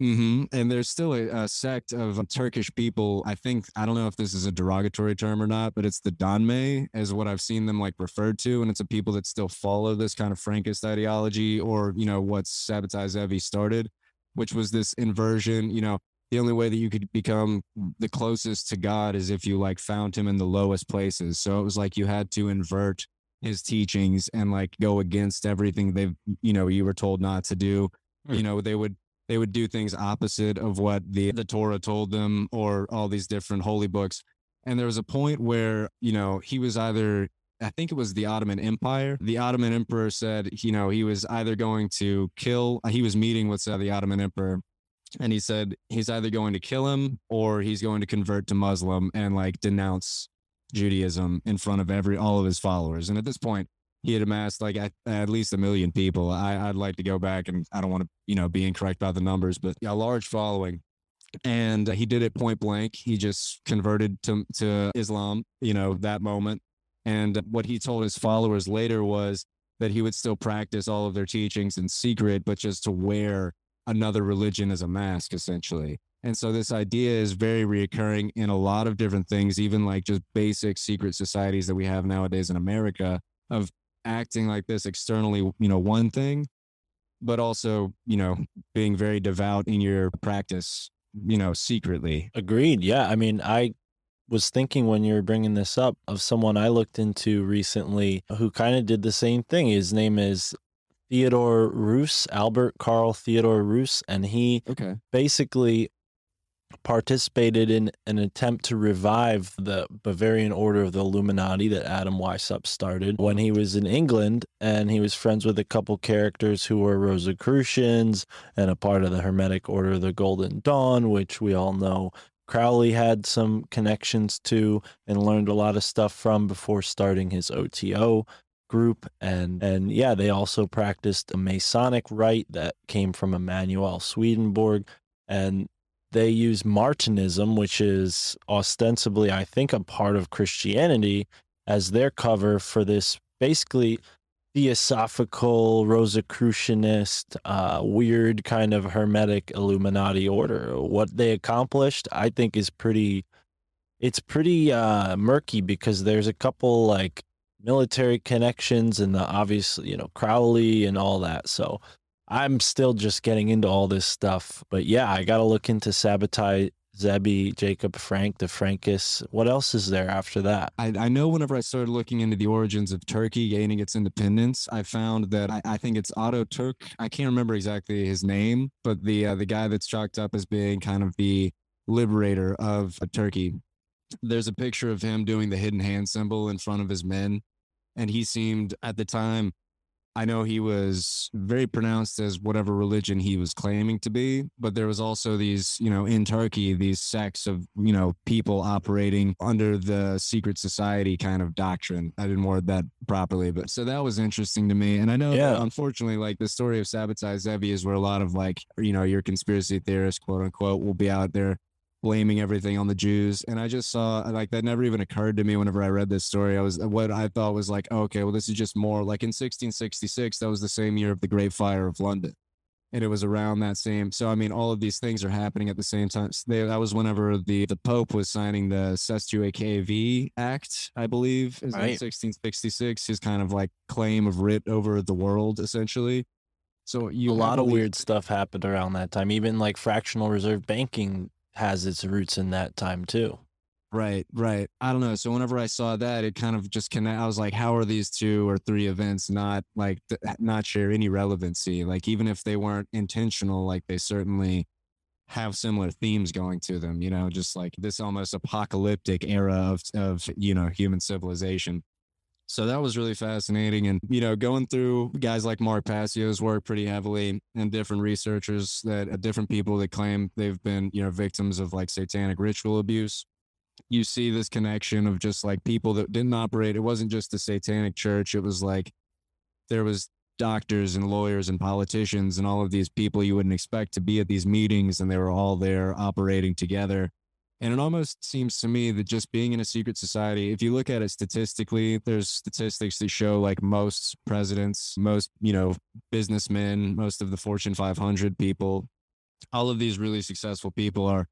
Hmm And there's still a, a sect of Turkish people. I think I don't know if this is a derogatory term or not, but it's the Donme, is what I've seen them like referred to, and it's a people that still follow this kind of Frankist ideology, or you know what Sabbatai Zevi started, which was this inversion. You know, the only way that you could become the closest to God is if you like found Him in the lowest places. So it was like you had to invert His teachings and like go against everything they've you know you were told not to do. Hmm. You know, they would they would do things opposite of what the the Torah told them or all these different holy books. And there was a point where, you know, he was either I think it was the Ottoman Empire. The Ottoman Emperor said, you know, he was either going to kill he was meeting with uh, the Ottoman Emperor and he said he's either going to kill him or he's going to convert to Muslim and like denounce Judaism in front of every all of his followers. And at this point, he had amassed like at, at least a million people. I, I'd like to go back and I don't want to, you know, be incorrect about the numbers, but a large following. And he did it point blank. He just converted to to Islam, you know, that moment. And what he told his followers later was that he would still practice all of their teachings in secret, but just to wear another religion as a mask, essentially. And so this idea is very reoccurring in a lot of different things, even like just basic secret societies that we have nowadays in America of acting like this externally, you know, one thing, but also, you know, being very devout in your practice, you know, secretly. Agreed. Yeah. I mean, I was thinking when you were bringing this up of someone I looked into recently who kind of did the same thing. His name is Theodore Roos, Albert Carl Theodore Roos, and he Okay. basically participated in an attempt to revive the Bavarian Order of the Illuminati that Adam Weishaupt started when he was in England, and he was friends with a couple characters who were Rosicrucians and a part of the Hermetic Order of the Golden Dawn, which we all know Crowley had some connections to and learned a lot of stuff from before starting his OTO group and and yeah they also practiced a masonic rite that came from Emanuel Swedenborg and they use Martinism, which is ostensibly, I think, a part of Christianity, as their cover for this basically theosophical, Rosicrucianist, uh, weird kind of Hermetic Illuminati order. What they accomplished, I think, is pretty. It's pretty uh, murky because there's a couple like military connections and the obvious, you know, Crowley and all that. So I'm still just getting into all this stuff. But yeah, I got to look into Sabbatai Zevi, Jacob, Frank, the Frankists. What else is there after that? I, I know whenever I started looking into the origins of Turkey gaining its independence, I found that I, I think it's Otto Turk. I can't remember exactly his name, but the uh, the guy that's chalked up as being kind of the liberator of uh, Turkey. There's a picture of him doing the hidden hand symbol in front of his men, and he seemed at the time. I know he was very pronounced as whatever religion he was claiming to be, but there was also these, you know, in Turkey, these sects of, you know, people operating under the secret society kind of doctrine. I didn't word that properly, but so that was interesting to me. And I know Yeah. that unfortunately, like the story of Sabbatai Zevi is where a lot of like, you know, your conspiracy theorists, quote unquote, will be out there blaming everything on the Jews. And I just saw like that never even occurred to me whenever I read this story. I was what I thought was like, oh, okay, well, this is just more like in 1666, that was the same year of the Great Fire of London. And it was around that same. So I mean, all of these things are happening at the same time. So they, that was whenever the the Pope was signing the Sestuae Act, I believe, is Right. 1666. His kind of like claim of writ over the world, essentially. So you a lot of weird stuff happened around that time. Even like fractional reserve banking has its roots in that time too. Right, right. I don't know. So whenever I saw that, it kind of just connect. I was like, how are these two or three events not like th- not share any relevancy? Like even if they weren't intentional, like they certainly have similar themes going to them. You know, just like this almost apocalyptic era of of you know human civilization. So that was really fascinating. And, you know, going through guys like Mark Passio's work pretty heavily and different researchers that uh, different people that claim they've been, you know, victims of like satanic ritual abuse. You see this connection of just like people that didn't operate. It wasn't just the satanic church. It was like there was doctors and lawyers and politicians and all of these people you wouldn't expect to be at these meetings and they were all there operating together and it almost seems to me that just being in a secret society, if you look at it statistically, there's statistics that show like most presidents, most, you know, businessmen, most of the Fortune 500 people, all of these really successful people are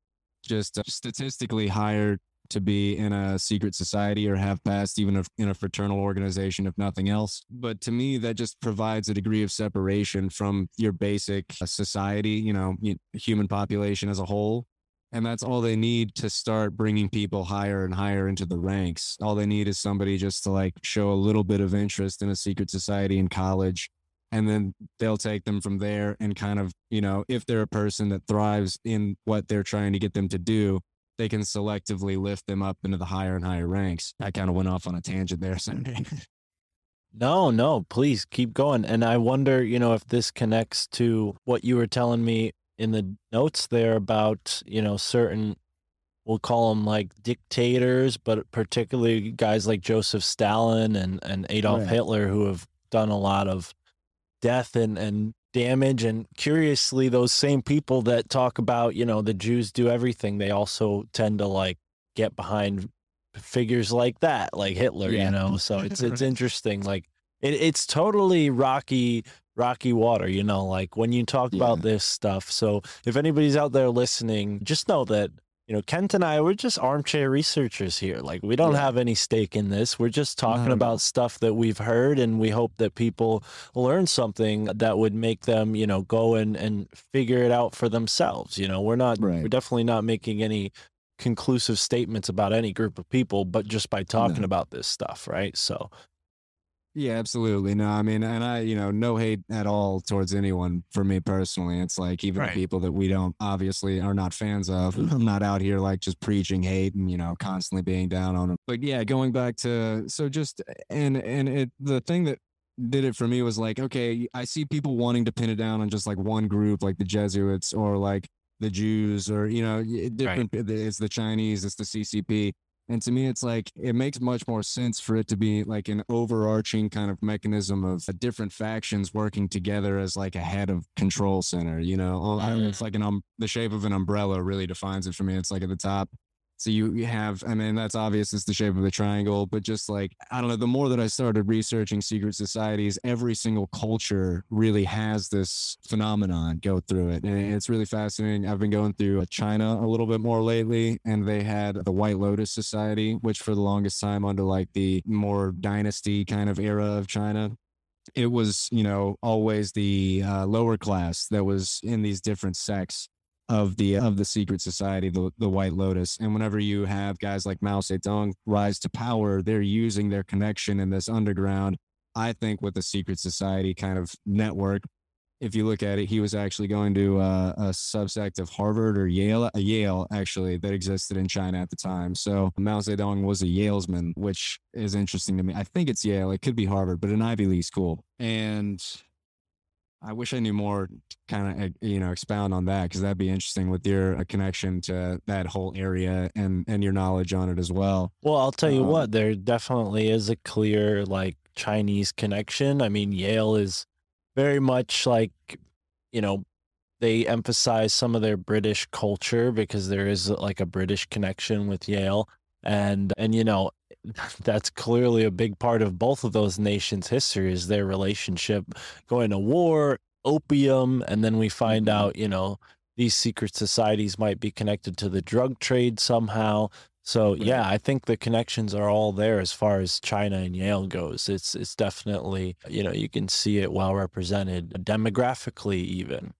just uh, statistically hired to be in a secret society or have passed even in a fraternal organization, if nothing else. But to me, that just provides a degree of separation from your basic uh, society, you know, human population as a whole. And that's all they need to start bringing people higher and higher into the ranks. All they need is somebody just to like show a little bit of interest in a secret society in college. And then they'll take them from there and kind of, you know, if they're a person that thrives in what they're trying to get them to do, they can selectively lift them up into the higher and higher ranks. I kind of went off on a tangent there. Sorry. No, no, please keep going. And I wonder, you know, if this connects to what you were telling me in the notes there about, you know, certain, we'll call them like dictators, but particularly guys like Joseph Stalin and, and Adolf Right. Hitler who have done a lot of death and, and damage. And curiously, those same people that talk about, you know, the Jews do everything, they also tend to like get behind figures like that, like Hitler, Yeah. you know. So it's it's interesting. Like it, it's totally rocky rocky water, you know, like when you talk about this stuff. So if anybody's out there listening, just know that you know, Kent and I, we're just armchair researchers here. Like, we don't Yeah. have any stake in this. We're just talking at about all. stuff that we've heard, and we hope that people learn something that would make them, you know, go and, and figure it out for themselves. You know, we're not, Right. we're definitely not making any conclusive statements about any group of people, but just by talking No. about this stuff, right? So, Yeah, absolutely. No, I mean, and I, you know, no hate at all towards anyone for me personally. It's like even Right. the people that we don't obviously are not fans of. I'm not out here like just preaching hate and, you know, constantly being down on them. But yeah, going back to so just and and it the thing that did it for me was like, okay, I see people wanting to pin it down on just like one group, like the Jesuits or like the Jews or, you know, different it's the Chinese, it's the CCP. And to me, it's like it makes much more sense for it to be like an overarching kind of mechanism of uh, different factions working together as like a head of control center. You know, I- it's like an um, the shape of an umbrella really defines it for me. It's like at the top. So you, have, I mean, that's obvious. It's the shape of a triangle, but just like, I don't know, the more that I started researching secret societies, every single culture really has this phenomenon go through it. And it's really fascinating. I've been going through uh, China a little bit more lately, and they had the White Lotus Society, which for the longest time under like the more dynasty kind of era of China, it was, you know, always the uh, lower class that was in these different sects of the of the secret society, the the White Lotus. And whenever you have guys like Mao Zedong rise to power, they're using their connection in this underground. I think with the secret society kind of network. If you look at it, he was actually going to uh, a subsect of Harvard or Yale, a Yale actually that existed in China at the time. So Mao Zedong was a Yalesman, which is interesting to me. I think it's Yale. It could be Harvard, but an Ivy League school. And I wish I knew more kind of you know expound on that because that'd be interesting with your uh, connection to that whole area and and your knowledge on it as well. Well, I'll tell you Um, what, there definitely is a clear like Chinese connection. I mean, Yale is very much like, you know, they emphasize some of their British culture because there is like a British connection with Yale. And and you know, that's clearly a big part of both of those nations' history is their relationship going to war, opium, and then we find Mhm. out, you know, these secret societies might be connected to the drug trade somehow. So Right. yeah, I think the connections are all there as far as China and Yale goes. It's it's definitely you know you can see it well represented demographically even.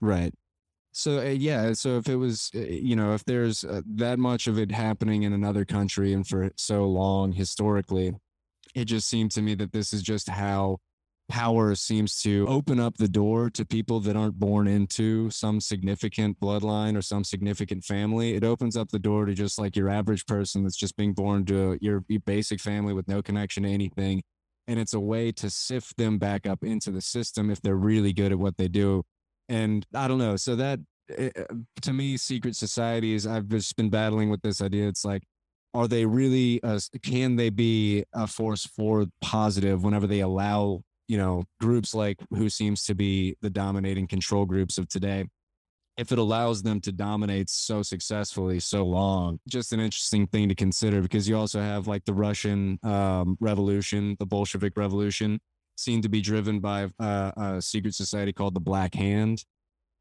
Right. So uh, yeah, so if it was, uh, you know, if there's uh, that much of it happening in another country and for so long historically, it just seemed to me that this is just how power seems to open up the door to people that aren't born into some significant bloodline or some significant family. It opens up the door to just like your average person that's just being born to your, your basic family with no connection to anything. And it's a way to sift them back up into the system if they're really good at what they do and I don't know. So that uh, to me, secret societies. I've just been battling with this idea. It's like, are they really? Uh, can they be a force for positive whenever they allow you know groups like who seems to be the dominating control groups of today? If it allows them to dominate so successfully so long, just an interesting thing to consider because you also have like the Russian um, Revolution, the Bolshevik Revolution, seemed to be driven by uh, a secret society called the Black Hand.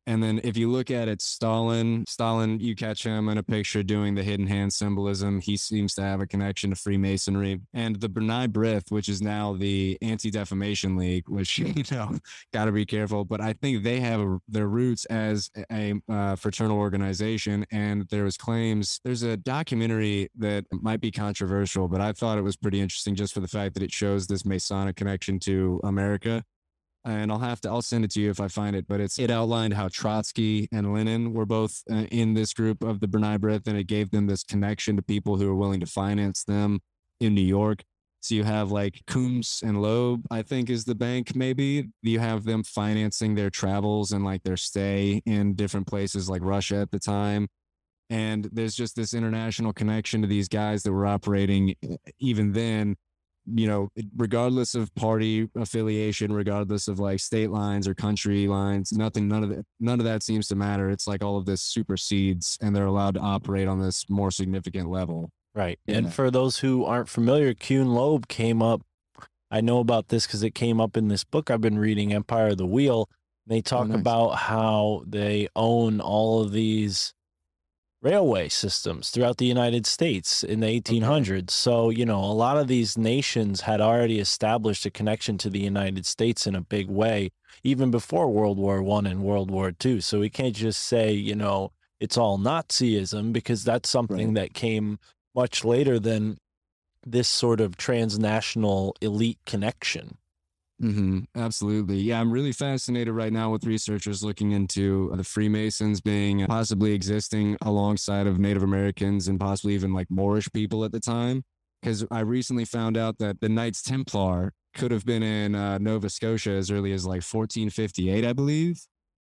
And then if you look at it, Stalin, Stalin, you catch him in a picture doing the hidden hand symbolism. He seems to have a connection to Freemasonry. And the B'nai B'rith, which is now the Anti-Defamation League, which, you know, got to be careful. But I think they have their roots as a uh, fraternal organization. And there was claims, there's a documentary that might be controversial, but I thought it was pretty interesting just for the fact that it shows this Masonic connection to America and I'll have to I'll send it to you if I find it. But it's it outlined how Trotsky and Lenin were both uh, in this group of the B'nai B'rith, and it gave them this connection to people who were willing to finance them in New York. So you have like Coombs and Loeb, I think is the bank. Maybe you have them financing their travels and like their stay in different places like Russia at the time. And there's just this international connection to these guys that were operating uh, even then you know, regardless of party affiliation, regardless of like state lines or country lines, nothing, none of that, none of that seems to matter. It's like all of this supersedes and they're allowed to operate on this more significant level. Right. Yeah. And for those who aren't familiar, Kuhn Loeb came up. I know about this because it came up in this book I've been reading, Empire of the Wheel. They talk oh, nice. about how they own all of these railway systems throughout the United States in the 1800s. So, you know, a lot of these nations had already established a connection to the United States in a big way, even before World War One and World War Two. So we can't just say, you know, it's all Nazism because that's something Right. that came much later than this sort of transnational elite connection. Mm-hmm. Absolutely. Yeah, I'm really fascinated right now with researchers looking into the Freemasons being possibly existing alongside of Native Americans and possibly even like Moorish people at the time. Because I recently found out that the Knights Templar could have been in uh, Nova Scotia as early as like 1458, I believe.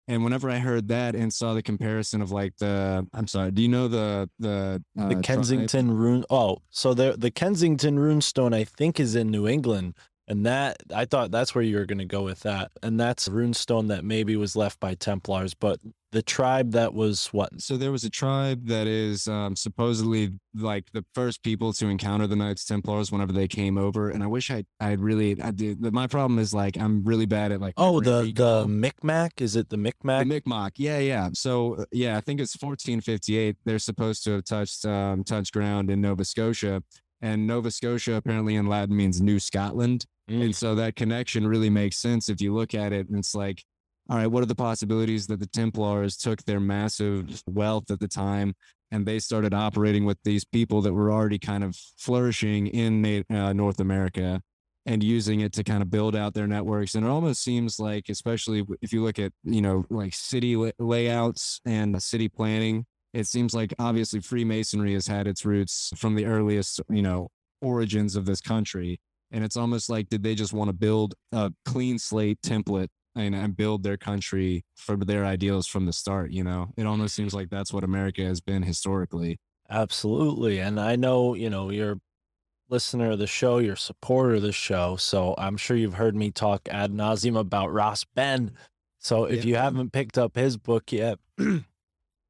And whenever I heard that and saw the comparison of like the, I'm sorry, do you know the the uh, The tribe? Kensington rune. Oh, so the the Kensington runestone, I think, is in New England, and that I thought that's where you were going to go with that, and that's runestone that maybe was left by Templars, but the tribe that was what? So there was a tribe that is um, supposedly like the first people to encounter the Knights Templars whenever they came over, and I wish I I really I did. but My problem is like I'm really bad at like Oh, the the. Micmac. Is it the The Micmac? Yeah, yeah. So uh, yeah, I think it's 1458. They're supposed to have touched um, touched ground in Nova Scotia, and Nova Scotia apparently in Latin means New Scotland. Mm. And so that connection really makes sense if you look at it. And it's like all right, what are the possibilities that the Templars took their massive wealth at the time and they started operating with these people that were already kind of flourishing in uh, North America and using it to kind of build out their networks. And it almost seems like, especially if you look at, you know, like city la- layouts and city planning, it seems like obviously Freemasonry has had its roots from the earliest, you know, origins of this country. And it's almost like, did they just want to build a clean slate template and, and build their country for their ideals from the start? You know, it almost seems like that's what America has been historically. Absolutely. And I know, you know, you're listener of the show, you're supporter of the show. So I'm sure you've heard me talk ad nauseum about Ross Ben. So if Yeah. you haven't picked up his book yet,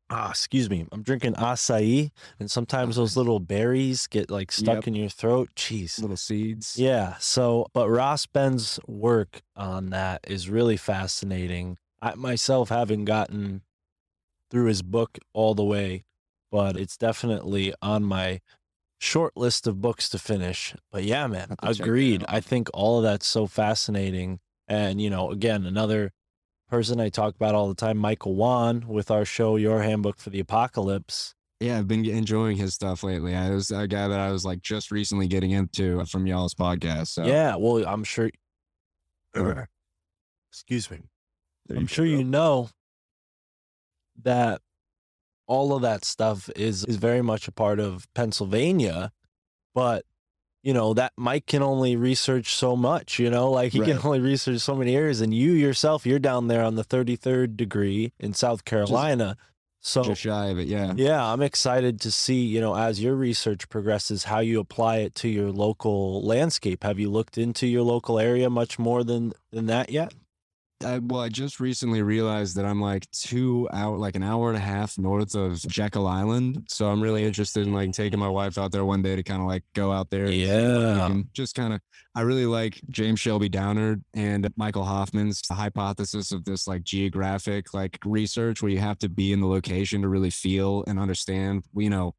ah, excuse me, I'm drinking acai, and sometimes those little berries get like stuck Yep. in your throat. Jeez. Little seeds. Yeah. So, but Ross Ben's work on that is really fascinating. I myself haven't gotten through his book all the way, but it's definitely on my short list of books to finish. But yeah, man, Have to check that agreed. I think all of that's so fascinating. And, you know, again, another person I talk about all the time, Michael Wan, with our show, Your Handbook for the Apocalypse. Yeah, I've been enjoying his stuff lately. I was a guy that I was like just recently getting into uh, from y'all's podcast. So Yeah. Well, I'm sure. Excuse me. there I'm sure go. you know that all of that stuff is is very much a part of Pennsylvania, but you know that Mike can only research so much. You know, like he can only research so many areas, and you yourself, you're down there on the 33rd degree in South Carolina. so just shy of it. Yeah. yeah, I'm excited to see, you know, as your research progresses, how you apply it to your local landscape. Have you looked into your local area much more than than that yet? I, well, I just recently realized that I'm like two hour, like an hour and a half north of Jekyll Island. So I'm really interested in like taking my wife out there one day to kind of like go out there. and see what we Yeah. Just kind of, I really like James Shelby Downard and Michael Hoffman's hypothesis of this like geographic like research where you have to be in the location to really feel and understand, you know,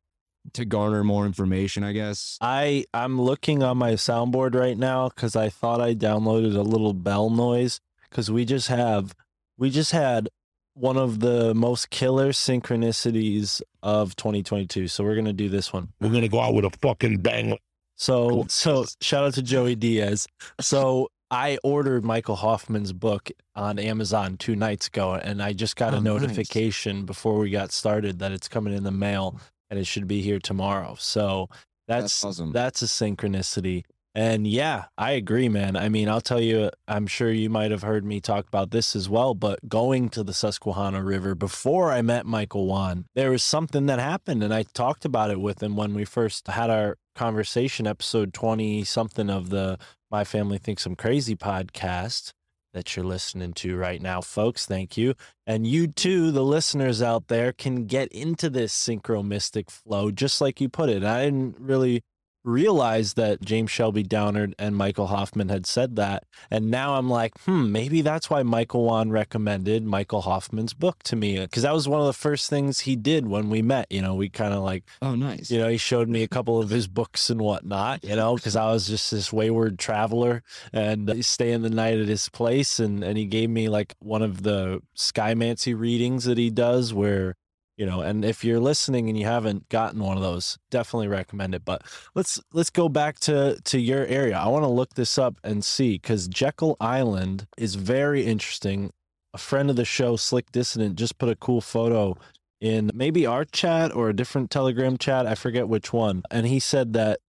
to garner more information, I guess. I I'm looking on my soundboard right now because I thought I downloaded a little bell noise because we just have we just had one of the most killer synchronicities of 2022. So we're gonna do this one. We're gonna go out with a fucking bang. So so shout out to Joey Diaz. So I ordered Michael Hoffman's book on Amazon two nights ago, and I just got a Oh, nice. notification before we got started that it's coming in the mail and it should be here tomorrow. So that's That's awesome. that's a synchronicity. And yeah, I agree, man. I mean, I'll tell you, I'm sure you might have heard me talk about this as well, but going to the Susquehanna River before I met Michael Wan, there was something that happened. And I talked about it with him when we first had our conversation, episode 20 something of the My Family Thinks I'm Crazy podcast that you're listening to right now, folks. Thank you. And you too, the listeners out there, can get into this synchro mystic flow, just like you put it. I didn't really realize that James Shelby Downard and Michael Hoffman had said that. And now I'm like, hmm, maybe that's why Michael Wan recommended Michael Hoffman's book to me. Cause that was one of the first things he did when we met. You know, we kind of like, oh, nice. you know, he showed me a couple of his books and whatnot, you know, because I was just this wayward traveler and uh, staying the night at his place. And, and he gave me like one of the Skymancy readings that he does where, you know, and if you're listening and you haven't gotten one of those, definitely recommend it. But let's let's go back to to your area. I want to look this up and see because Jekyll Island is very interesting. A friend of the show, Slick Dissident, just put a cool photo in maybe our chat or a different Telegram chat. I forget which one. And he said that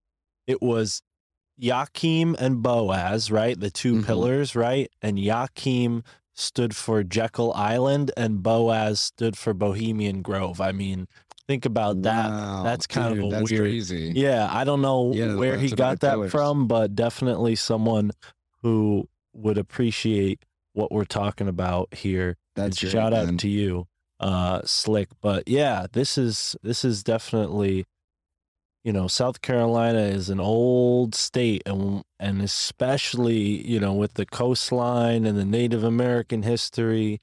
it was Yakim and Boaz, right? The 2 Mhm. pillars, right? And Yakim stood for Jekyll Island and Boaz stood for Bohemian Grove. I mean, think about that. That's kind dude, of a weird. crazy. Yeah, I don't know Yeah, where he got that pillars. from, but definitely someone who would appreciate what we're talking about here. That's great, shout out man. to you, uh, Slick. But yeah, this is this is definitely, you know, South Carolina is an old state, and and especially you know with the coastline and the Native American history.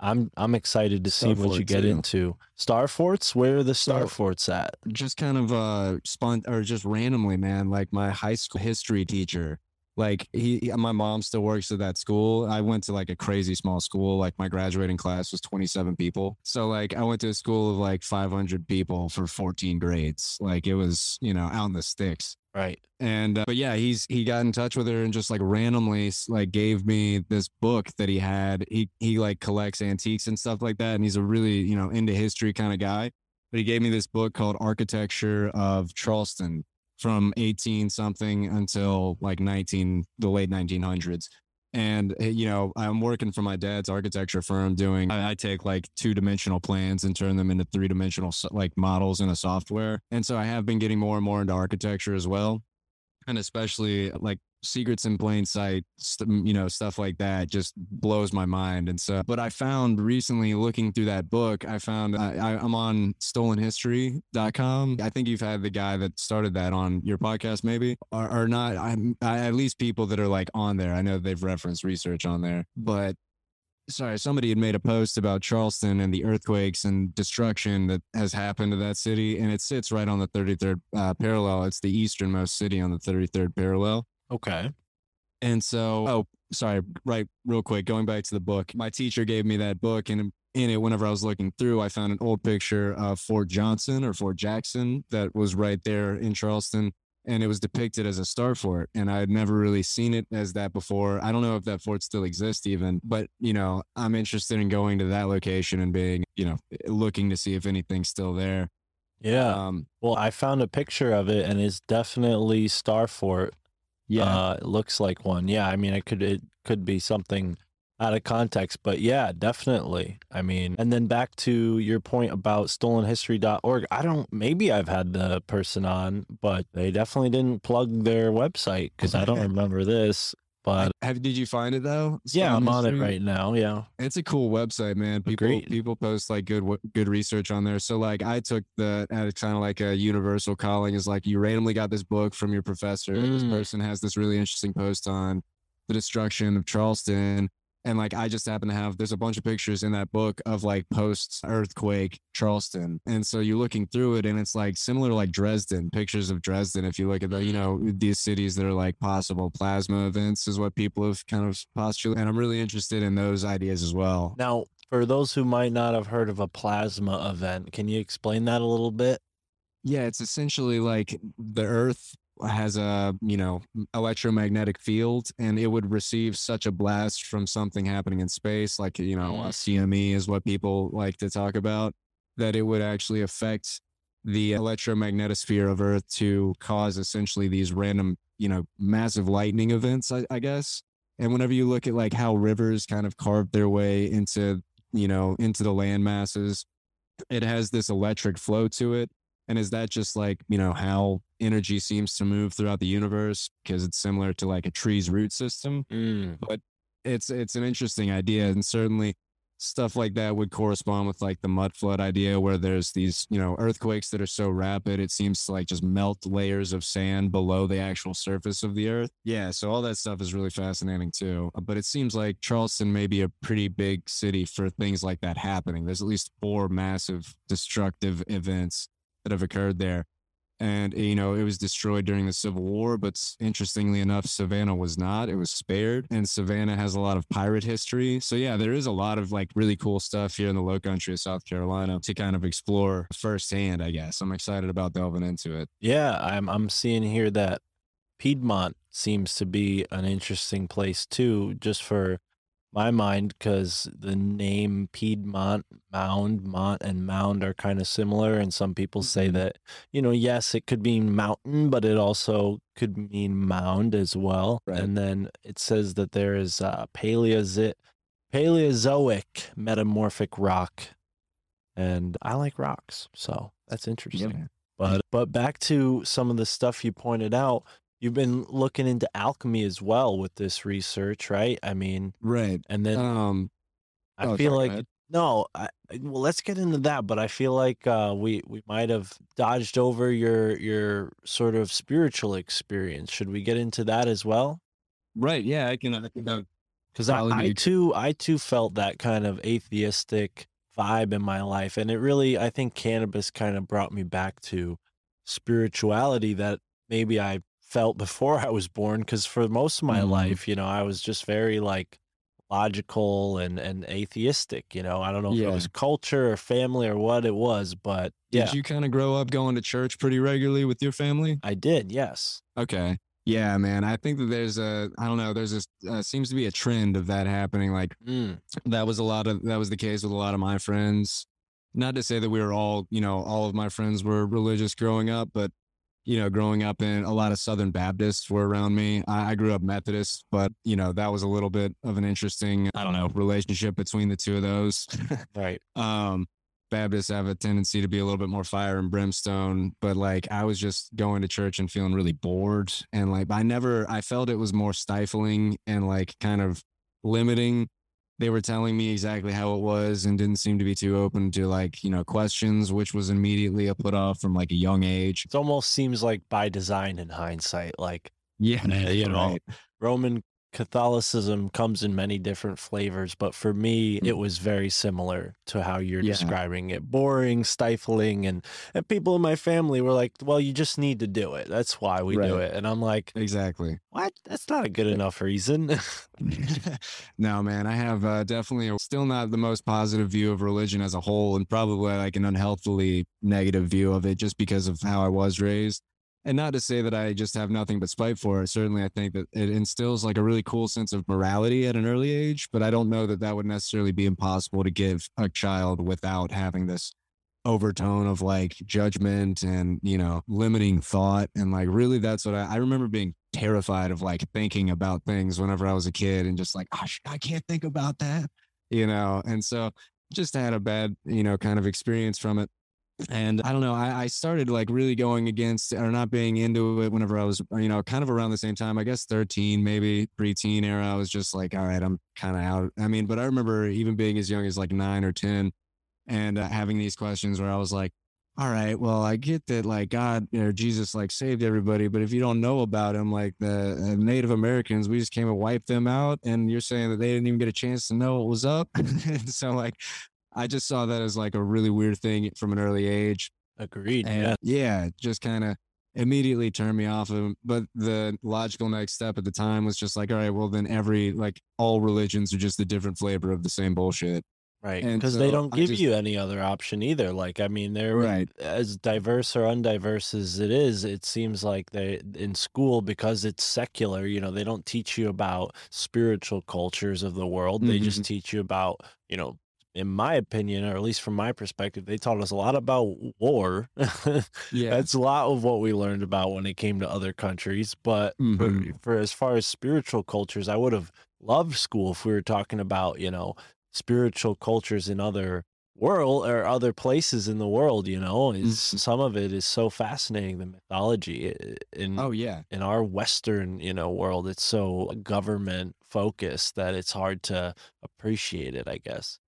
I'm I'm excited to see Star what you get too. into. Star forts, where are the star Star- forts at? just kind of uh spun or just randomly man like my high school history teacher like he, he- my mom still works at that school. I went to like a crazy small school. Like my graduating class was 27 people. So like I went to a school of like 500 people for 14 grades. Like it was, you know, out in the sticks. Right. And uh, but yeah, he's he got in touch with her and just like randomly like gave me this book that he had. He he like collects antiques and stuff like that, and he's a really you know into history kind of guy. But he gave me this book called Architecture of Charleston from 18 something until like 19 the late 1900s. And uh, you know, I'm working for my dad's architecture firm. Doing I take like two dimensional plans and turn them into three dimensional like models in a software. And so I have been getting more and more into architecture as well and especially like secrets in plain sight st- you know stuff like that just blows my mind and so but i found recently looking through that book i found I, I, i'm on stolenhistory.com i think you've had the guy that started that on your podcast maybe or, or not i'm I, at least people that are like on there i know they've referenced research on there but sorry, somebody had made a post about Charleston and the earthquakes and destruction that has happened to that city, and it sits right on the 33rd uh, parallel. It's the easternmost city on the 33rd parallel. Okay. And so, oh, sorry, right, real quick, going back to the book, my teacher gave me that book, and in it, whenever I was looking through, I found an old picture of Fort Johnson or Fort Jackson that was right there in Charleston. And it was depicted as a star fort. And I had never really seen it as that before. I don't know if that fort still exists even, but you know, I'm interested in going to that location and being, you know, looking to see if anything's still there. Yeah. Um, well, I found a picture of it and it's definitely Star Fort. Yeah. Uh, it looks like one. Yeah. I mean, it could, it could be something out of context, but yeah, definitely. I mean, and then back to your point about stolenhistory.org. I don't, maybe I've had the person on, but they definitely didn't plug their website because I don't remember this. But have did you find it though? yeah, I'm on it right now. Yeah. It's a cool website, man. People Agreed. people post like good good research on there. So like I took the it's kind of like a universal calling is like you randomly got this book from your professor. This Mm. person has this really interesting post on the destruction of Charleston. And like I just happen to have there's a bunch of pictures in that book of like post earthquake Charleston. And so you're looking through it and it's like similar to like Dresden, pictures of Dresden. If you look at the, you know, mm. these cities that are like possible plasma events is what people have kind of postulated. And I'm really interested in those ideas as well. Now, for those who might not have heard of a plasma event, can you explain that a little bit? Yeah, it's essentially like the Earth has a you know electromagnetic field, and it would receive such a blast from something happening in space, like you know a mm-hmm. CME is what people like to talk about, that it would actually affect the electromagnetosphere of Earth to cause essentially these random you know massive lightning events. I, I guess, and whenever you look at like how rivers kind of carve their way into you know into the land masses, it has this electric flow to it and is that just like, you know, how energy seems to move throughout the universe? Because it's similar to like a tree's root system. Mm. It's it's an interesting idea. And certainly stuff like that would correspond with like the mud flood idea where there's these, you know, earthquakes that are so rapid it seems to like just melt layers of sand below the actual surface of the earth. Yeah, so all that stuff is really fascinating too. But it seems like Charleston may be a pretty big city for things like that happening. There's at least four massive destructive events that have occurred there. And, eh, you know, it was destroyed during the Civil War, but interestingly enough, Savannah was not. It was spared. And Savannah has a lot of pirate history. So, yeah, there is a lot of like really cool stuff here in the low country of South Carolina to kind of explore firsthand, I guess. I'm excited about delving into it. Yeah, I'm I'm seeing here that Piedmont seems to be an interesting place too, just for my mind, because the name Piedmont, Mound, Mont, and Mound are kind of similar, and some people say Mhm. that you know, yes, it could mean mountain, but it also could mean mound as well. Right. And then it says that there is uh, Paleozoic, Paleozoic metamorphic rock, and I like rocks, so that's interesting. But but back to some of the stuff you pointed out. You've been looking into alchemy as well with this research, right? I mean, Right. and then Um, I oh, feel sorry, like no, I, well, let's get into that. But I feel like uh, we we might have dodged over your your sort of spiritual experience. Should we get into that as well? right. Yeah, I can. I can Because I, I too I too felt that kind of atheistic vibe in my life, and it really I think cannabis kind of brought me back to spirituality that maybe I felt before I was born because for most of my Mhm. life, you know, I was just very like logical and and atheistic. You know, I don't know if Yeah. it was culture or family or what it was, but Did you kind of grow up going to church pretty regularly with your family? I did. Yes. Okay. Yeah, man. I think that there's a, I don't know, there's a, uh, seems to be a trend of that happening. Like Mm, that was a lot of, that was the case with a lot of my friends. Not to say that we were all, you know, all of my friends were religious growing up, but, you know, growing up in a lot of Southern Baptists were around me. I, I grew up Methodist, but, you know, that was a little bit of an interesting, I don't know, relationship between the two of those. right. um baptists have a tendency to be a little bit more fire and brimstone but like i was just going to church and feeling really bored and like i never i felt it was more stifling and like kind of limiting they were telling me exactly how it was and didn't seem to be too open to like you know questions which was immediately a put off from like a young age It almost seems like by design in hindsight, like yeah you know, right. Roman Catholicism comes in many different flavors, but for me, it Mm. was very similar to how you're Yeah. describing it. Boring, stifling, and and people in my family were like, "Well, you just need to do it. That's why we do it." And I'm like, exactly "What? That's not a good enough reason." no, man, I have uh, definitely still not the most positive view of religion as a whole, and probably like an unhealthily negative view of it just because of how I was raised. And not to say that I just have nothing but spite for it. Certainly, I think that it instills like a really cool sense of morality at an early age, but I don't know that that would necessarily be impossible to give a child without having this overtone of like judgment and you know limiting thought and like really that's what I, I remember being terrified of like thinking about things whenever I was a kid and just like oh, I can't think about that you know and so just had a bad you know kind of experience from it and I don't know I, I started like really going against or not being into it whenever I was you know kind of around the same time I guess 13 maybe preteen era I was just like all right I'm kind of out I mean but I remember even being as young as like nine or 10 and uh, having these questions where I was like, all right, well, I get that like God or Jesus like saved everybody, but if you don't know about him, like the uh, Native Americans, we just came and wiped them out, and you're saying that they didn't even get a chance to know what was up. and so like, I just saw that as like a really weird thing from an early age, Agreed. and Yeah. yeah, just kind of immediately turned me off of him. But the logical next step at the time was just like, all right, well then every like all religions are just a different flavor of the same bullshit. Right. and Because they don't give just- you any other option either. Like, I mean, they're Right. as diverse or undiverse as it is, it seems like they in school because it's secular, you know, they don't teach you about spiritual cultures of the world. They Mm-hmm. just teach you about, you know, in my opinion, or at least from my perspective, they taught us a lot about war. Yeah. That's a lot of what we learned about when it came to other countries. But for, Mhm. for as far as spiritual cultures, I would have loved school if we were talking about, you know, spiritual cultures in other world or other places in the world, you know, is Mhm. some of it is so fascinating, the mythology in Oh yeah. in our Western, you know, world. It's so government focused that it's hard to appreciate it, I guess.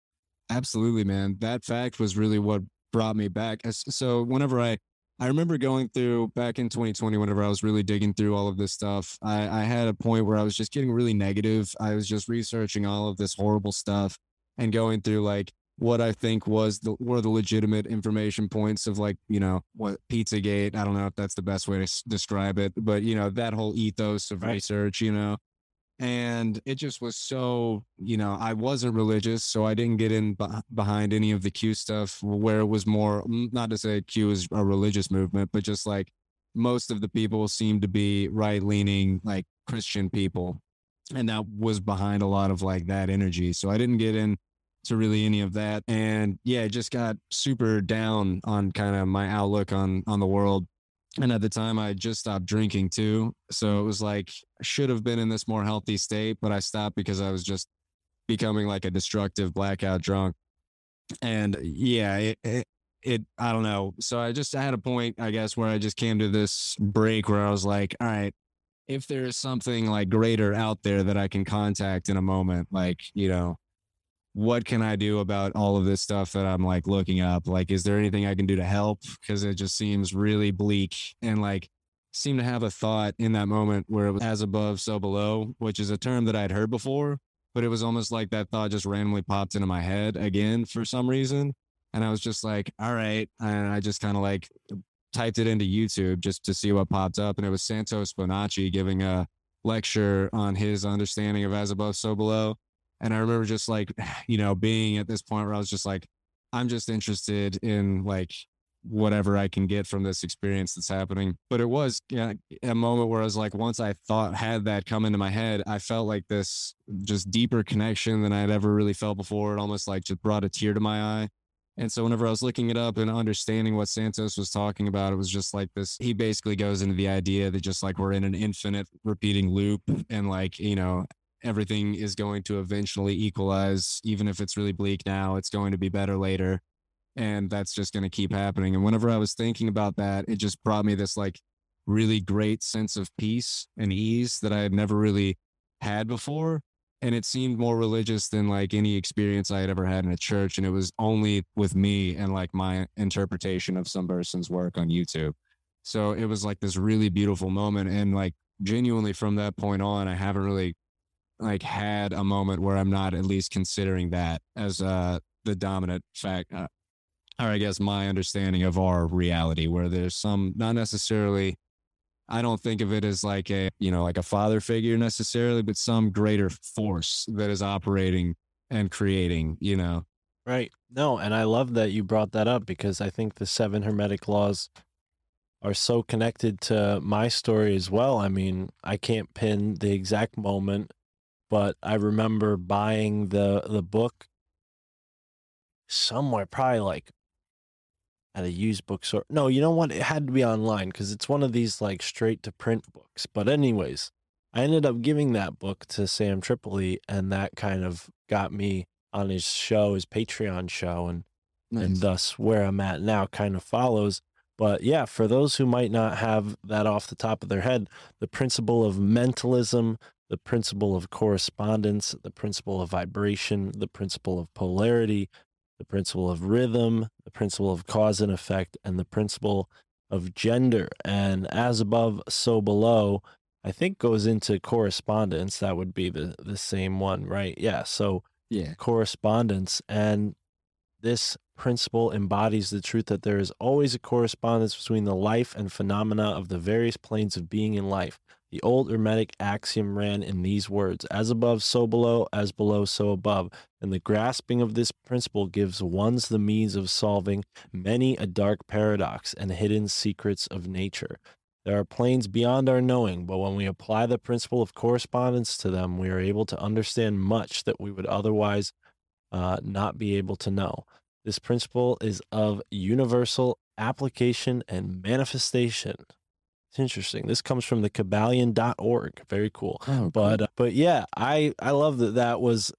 Absolutely, man. That fact was really what brought me back. So whenever I, I remember going through back in 2020, whenever I was really digging through all of this stuff, I, I had a point where I was just getting really negative. I was just researching all of this horrible stuff and going through like what I think was the were the legitimate information points of like you know what Pizzagate. I don't know if that's the best way to s- describe it, but you know that whole ethos of Right. research. You know, and it just was so you know i wasn't religious so i didn't get in beh behind any of the q stuff where it was more mm, not to say q is a religious movement but just like most of the people seemed to be right leaning like christian people and that was behind a lot of like that energy so i didn't get in to really any of that and yeah it just got super down on kind of my outlook on on the world and at the time, I just stopped drinking too. So it was like, I should have been in this more healthy state, but I stopped because I was just becoming like a destructive blackout drunk. And uh, yeah, it, it, it, I don't know. So I just I had a point, I guess, where I just came to this break where I was like, all right, if there is something like greater out there that I can contact in a moment, like, you know, what can I do about all of this stuff that I'm like looking up? Like, is there anything I can do to help? Because it just seems really bleak and like seem to have a thought in that moment where it was as above, so below, which is a term that I'd heard before, but it was almost like that thought just randomly popped into my head again for some reason. And I was just like, all right. And I just kind of like typed it into YouTube just to see what popped up, and it was Santos Bonacci giving a lecture on his understanding of as above, so below. And I remember just like, you know, being at this point where I was just like, I'm just interested in like whatever I can get from this experience that's happening. But it was yeah, a moment where I was like, once I thought had that come into my head, I felt like this just deeper connection than I'd ever really felt before. It almost like just brought a tear to my eye. And so whenever I was looking it up and understanding what Santos was talking about, it was just like this. He basically goes into the idea that just like we're in an infinite repeating loop and like, you know, everything is going to eventually equalize. Even if it's really bleak now, it's going to be better later. And that's just going to keep happening. And whenever I was thinking about that, it just brought me this like really great sense of peace and ease that I had never really had before and it seemed more religious than like any experience I had ever had in a church. And it was only with me and like my interpretation of some person's work on YouTube. So it was like this really beautiful moment. And like genuinely from that point on, I haven't really like had a moment where I'm not at least considering that as uh the dominant fact. Uh, or I guess my understanding of our reality, where there's some not necessarily I don't think of it as like a, you know, like a father figure necessarily, but some greater force that is operating and creating, you know. Right. No, and I love that you brought that up because I think the seven hermetic laws are so connected to my story as well. I mean, I can't pin the exact moment, but I remember buying the the book somewhere, probably like at a used bookstore. No, you know what? It had to be online because it's one of these like straight to print books. But anyways, I ended up giving that book to Sam Tripoli, and that kind of got me on his show, his Patreon show, and and thus where I'm at now kind of follows. But yeah, for those who might not have that off the top of their head, the principle of mentalism, the principle of correspondence, the principle of vibration, the principle of polarity, the principle of rhythm, the principle of cause and effect, and the principle of gender. And as above, so below, I think goes into correspondence. That would be the, the same one, right? Yeah. So Yeah. correspondence. And this principle embodies the truth that there is always a correspondence between the life and phenomena of the various planes of being in life. The old Hermetic axiom ran in these words as above, so below, as below, so above. And the grasping of this principle gives one's the means of solving many a dark paradox and hidden secrets of nature. There are planes beyond our knowing, but when we apply the principle of correspondence to them, we are able to understand much that we would otherwise uh, not be able to know. This principle is of universal application and manifestation. It's interesting. This comes from the Kybalion.org. Very cool. Oh, But uh, but yeah, I I love that that was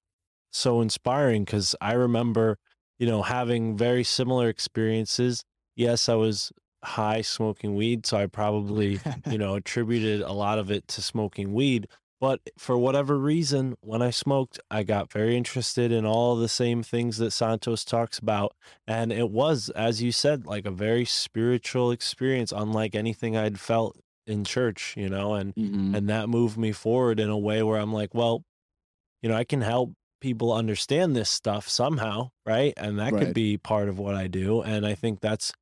so inspiring because I remember, you know, having very similar experiences. Yes, I was high smoking weed, so I probably you know attributed a lot of it to smoking weed. But for whatever reason, when I smoked, I got very interested in all the same things that Santos talks about. And it was, as you said, like a very spiritual experience, unlike anything I'd felt in church, you know, and Mhm. and that moved me forward in a way where I'm like, well, you know, I can help people understand this stuff somehow, right? And that Right. could be part of what I do. And I think that's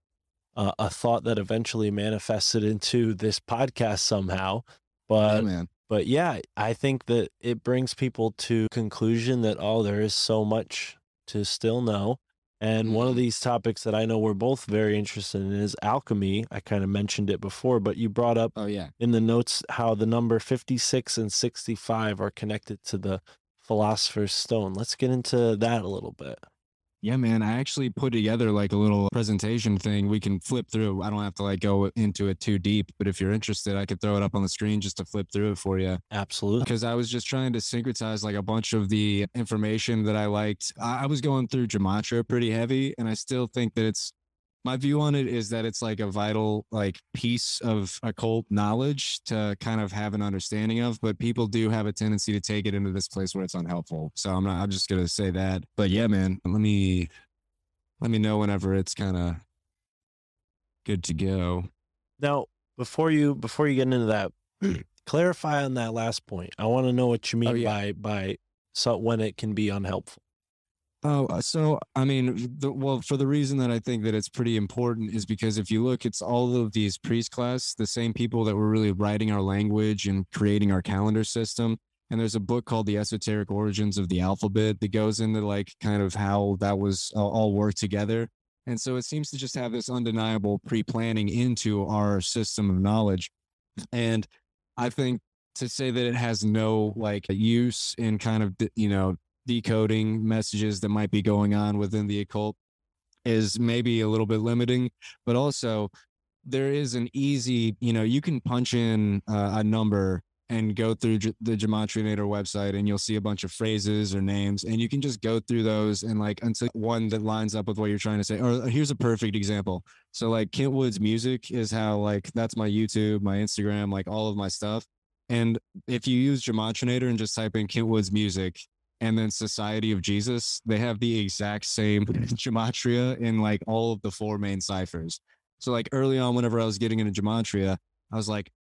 uh, a thought that eventually manifested into this podcast somehow. But man. But yeah, I think that it brings people to conclusion that oh, there is so much to still know. And one of Mhm. these topics that I know we're both very interested in is alchemy. I kind of mentioned it before, but you brought up Oh yeah. in the notes how the number 56 and 65 are connected to the philosopher's stone. Let's get into that a little bit. Yeah, man. I actually put together like a little presentation thing we can flip through. I don't have to like go into it too deep, but if you're interested, I could throw it up on the screen just to flip through it for you. Absolutely. Because I was just trying to syncretize like a bunch of the information that I liked. I, I was going through Gematria pretty heavy, and I still think that it's my view on it is that it's like a vital like piece of occult knowledge to kind of have an understanding of but people do have a tendency to take it into this place where it's unhelpful so i'm not i'm just gonna say that but yeah man let me let me know whenever it's kind of good to go Now, before you before you get into that, clarify on that last point. I want to know what you oh, mean Oh, yeah. by by so when it can be unhelpful. Oh, uh, so I mean, the, well, for the reason that I think that it's pretty important is because if you look, it's all of these priest class, the same people that were really writing our language and creating our calendar system. And there's a book called The Esoteric Origins of the Alphabet that goes into like kind of how that was all, all worked together. And so it seems to just have this undeniable pre planning into our system of knowledge. And I think to say that it has no like use in kind of, you know, decoding messages that might be going on within the occult is maybe a little bit limiting, but also there is an easy, you know, you can punch in uh, a number and go through the Gematrinator website and you'll see a bunch of phrases or names and you can just go through those and like until one that lines up with what you're trying to say. Or uh, here's a perfect example. So like Kent Wood's music is how like that's my YouTube, my Instagram, like all of my stuff. And if you use Gematrinator and just type in Kent Wood's music and then Society of Jesus, they have the exact same gematria in like all of the four main ciphers. So like early on, whenever I was getting into gematria, I was like,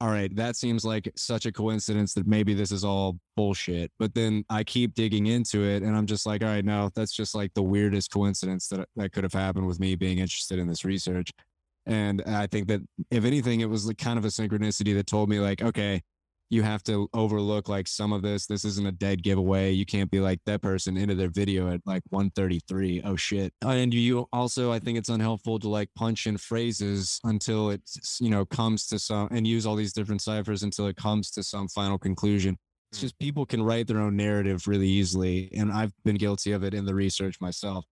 all right, that seems like such a coincidence that maybe this is all bullshit. But then I keep digging into it and I'm just like, all right, no, that's just like the weirdest coincidence that that could have happened with me being interested in this research. And I think that if anything, it was like kind of a synchronicity that told me like, okay, you have to overlook like some of this. This isn't a dead giveaway. You can't be like that person into their video at like 133. Oh shit. And you also, I think it's unhelpful to like punch in phrases until it's, you know, comes to some and use all these different ciphers until it comes to some final conclusion. It's just people can write their own narrative really easily. And I've been guilty of it in the research myself.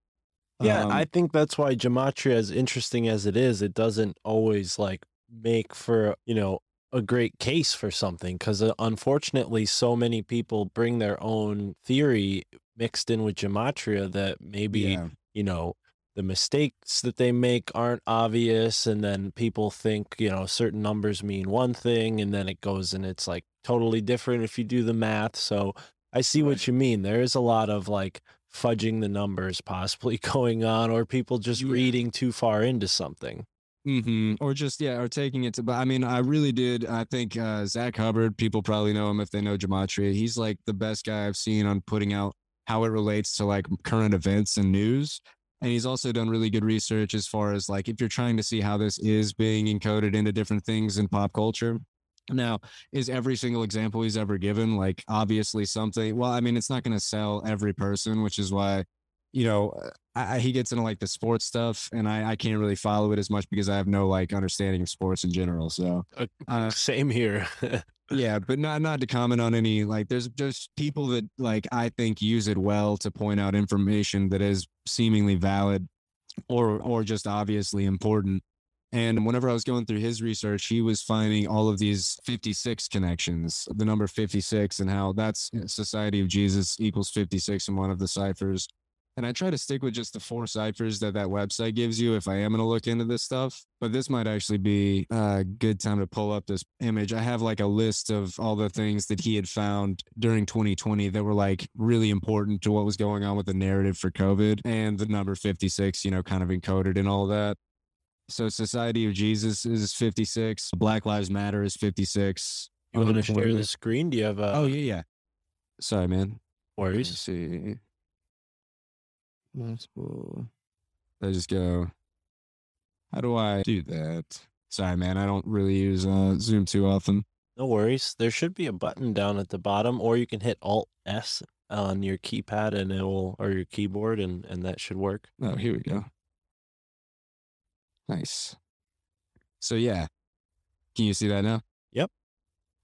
Yeah, Um, I think that's why gematria, as interesting as it is, it doesn't always like make for you know a great case for something because uh, unfortunately, so many people bring their own theory mixed in with gematria that maybe yeah. you know the mistakes that they make aren't obvious and then people think you know certain numbers mean one thing and then it goes and it's like totally different if you do the math so i see what you mean there is a lot of like fudging the numbers possibly going on or people just Yeah. reading too far into something hmm Or just yeah, or taking it to. But I mean, I really did. I think uh, Zach Hubbard. People probably know him if they know gematria. He's like the best guy I've seen on putting out how it relates to like current events and news. And he's also done really good research as far as like if you're trying to see how this is being encoded into different things in pop culture. Now, is every single example he's ever given like obviously something? Well, I mean, it's not going to sell every person, which is why, you know, I, I- he gets into like the sports stuff, and I, I can't really follow it as much because I have no like understanding of sports in general. So, uh, same here yeah, but not not to comment on any like. There's just people that like I think use it well to point out information that is seemingly valid, or or just obviously important. And whenever I was going through his research, he was finding all of these 56 connections, the number 56, and how that's uh, Society of Jesus equals 56 in one of the ciphers. And I try to stick with just the four ciphers that that website gives you if I am going to look into this stuff. But this might actually be a good time to pull up this image. I have like a list of all the things that he had found during 2020 that were like really important to what was going on with the narrative for COVID and the number 56, you know, kind of encoded in all that. So Society of Jesus is 56. Black Lives Matter is 56. you want to share the screen do you have uh Oh, yeah, yeah. Sorry, man. Worries see. Multiple. I just go. How do I do that? Sorry, man. I don't really use uh, Zoom too often. no worries there should be a button down at the bottom or you can hit alt s on your keypad and it will or your keyboard and and that should work Oh, here we go. Nice. So yeah, can you see that now?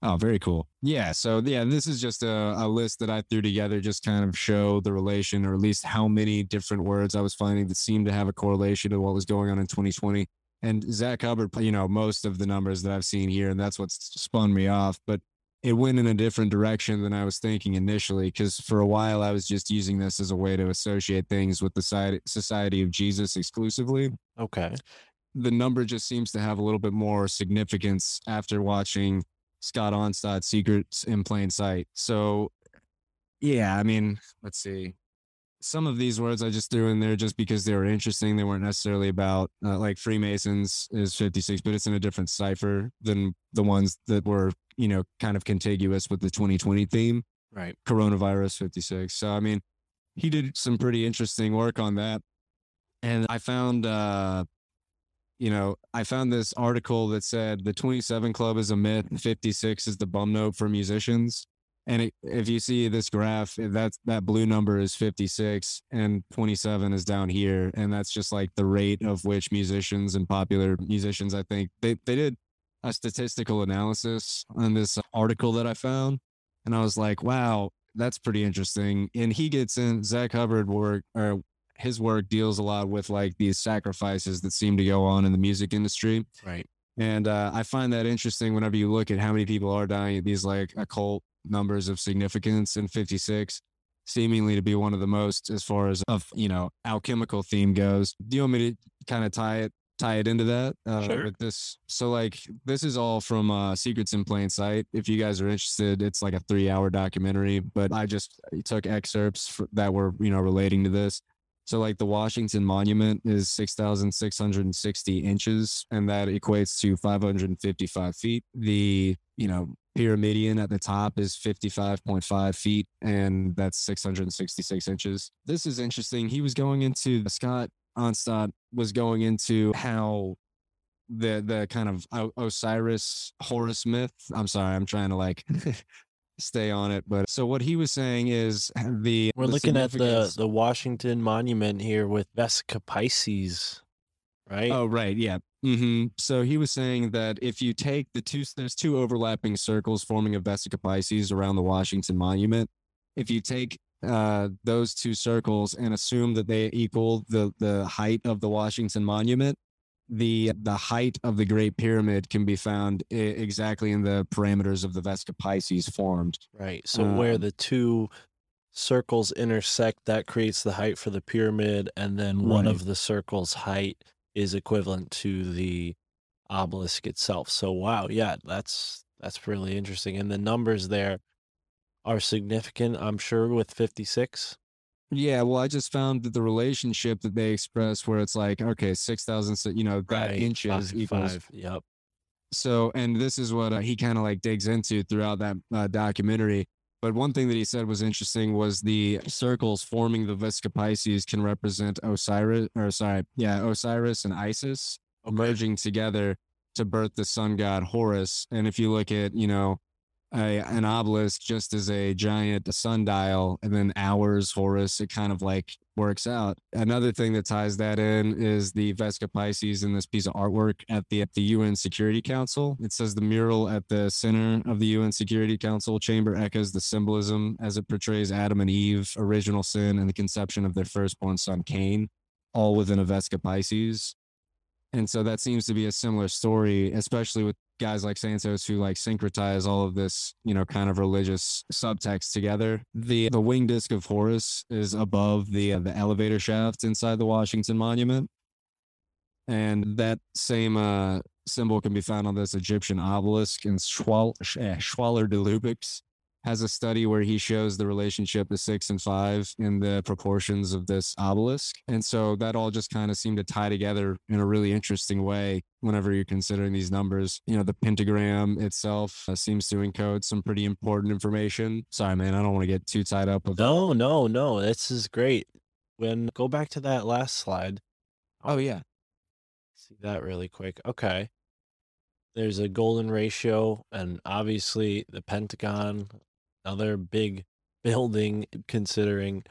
Oh, very cool. Yeah. So yeah, this is just a, a list that I threw together, just kind of show the relation, or at least how many different words I was finding that seemed to have a correlation to what was going on in 2020. And Zach Hubbard, you know, most of the numbers that I've seen here, and that's what's spun me off. But it went in a different direction than I was thinking initially, because for a while I was just using this as a way to associate things with the Society of Jesus exclusively okay the number just seems to have a little bit more significance after watching Scott Onstott Secrets in Plain Sight. So, yeah, I mean, let's see. Some of these words I just threw in there just because they were interesting. They weren't necessarily about, uh, like Freemasons is 56, but it's in a different cipher than the ones that were, you know, kind of contiguous with the 2020 theme right coronavirus 56 so i mean he did some pretty interesting work on that. And I found, uh, you know, I found this article that said the 27 Club is a myth, 56 is the bum note for musicians. And it, if you see this graph, that that blue number is 56 and 27 is down here. And that's just like the rate of which musicians and popular musicians, I think they, they did a statistical analysis on this article that I found. And I was like, wow, that's pretty interesting. And he gets in Zach Hubbard work or his work deals a lot with like these sacrifices that seem to go on in the music industry. Right. And uh, I find that interesting whenever you look at how many people are dying at these like occult numbers of significance in 56, seemingly to be one of the most as far as of you know alchemical theme goes. Do you want me to kind of tie it tie it into that uh, Sure. with this? So like this is all from uh, Secrets in Plain Sight. If you guys are interested, it's like a three hour documentary, but I just took excerpts for, that were you know relating to this. So like the Washington Monument is 6,660 inches and that equates to 555 feet. The, you know, Pyramidion at the top is 55.5 feet and that's 666 inches. This is interesting. He was going into Scott Onstott was going into how the the kind of Osiris Horus myth. I'm sorry, I'm trying to like stay on it, but so what he was saying is the We're the looking at the the Washington Monument here with Vesica Pisces, right? Oh, right. Yeah. hmm So he was saying that if you take the two, there's two overlapping circles forming a Vesica Pisces around the Washington Monument. If you take uh, those two circles and assume that they equal the the height of the Washington Monument, the the height of the Great Pyramid can be found I- exactly in the parameters of the Vesica Pisces formed. Right. So where Um, the two circles intersect, that creates the height for the pyramid, and then one of the circles' height is equivalent to the obelisk itself. So wow, yeah, that's that's really interesting. And the numbers there are significant, I'm sure, with 56. Yeah, well, I just found that the relationship that they express, where it's like, okay, six thousand, you know, that Right, inches five- equals five, Yep. So, and this is what uh, he kind of like digs into throughout that uh, documentary. But one thing that he said was interesting was the circles forming the Vesica Pisces can represent Osiris, or sorry, yeah, Osiris and Isis merging together to birth the sun god Horus. And if you look at, you know, a, an obelisk just as a giant sundial and then hours Horus, it kind of like works out. Another thing that ties that in is the Vesica Pisces in this piece of artwork at the at the UN Security Council. It says the mural at the center of the UN Security Council chamber echoes the symbolism as it portrays Adam and Eve, original sin, and the conception of their firstborn son Cain, all within a Vesica Pisces. And so that seems to be a similar story, especially with guys like Santos who like syncretize all of this, you know, kind of religious subtext together. The the wing disc of Horus is above the uh, the elevator shaft inside the Washington Monument, and that same uh, symbol can be found on this Egyptian obelisk in eh, Schwaller de Lubicz. Has a study where he shows the relationship of six and five in the proportions of this obelisk. And so that all just kind of seemed to tie together in a really interesting way whenever you're considering these numbers. You know, the pentagram itself uh, seems to encode some pretty important information. Sorry, man, I don't want to get too tied up with No, no, no. This is great. When go back to that last slide. Oh, yeah. See that really quick. Okay. There's a golden ratio, and obviously the Pentagon, another big building, considering,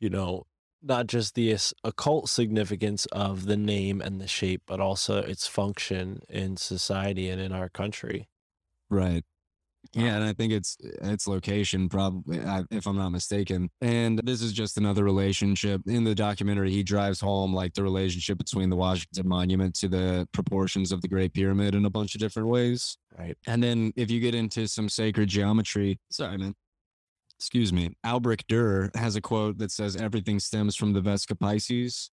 you know, not just the occult significance of the name and the shape, but also its function in society and in our country. Right. Yeah, um, and I think it's eh, its location, probably, eh, if I'm not mistaken. And this is just another relationship in the documentary. He drives home like the relationship between the Washington Monument to the proportions of the Great Pyramid in a bunch of different ways. Right. And then if you get into some sacred geometry, sorry, man. Excuse me. Albrecht Dürer has a quote that says everything stems from the Vesica Pisces.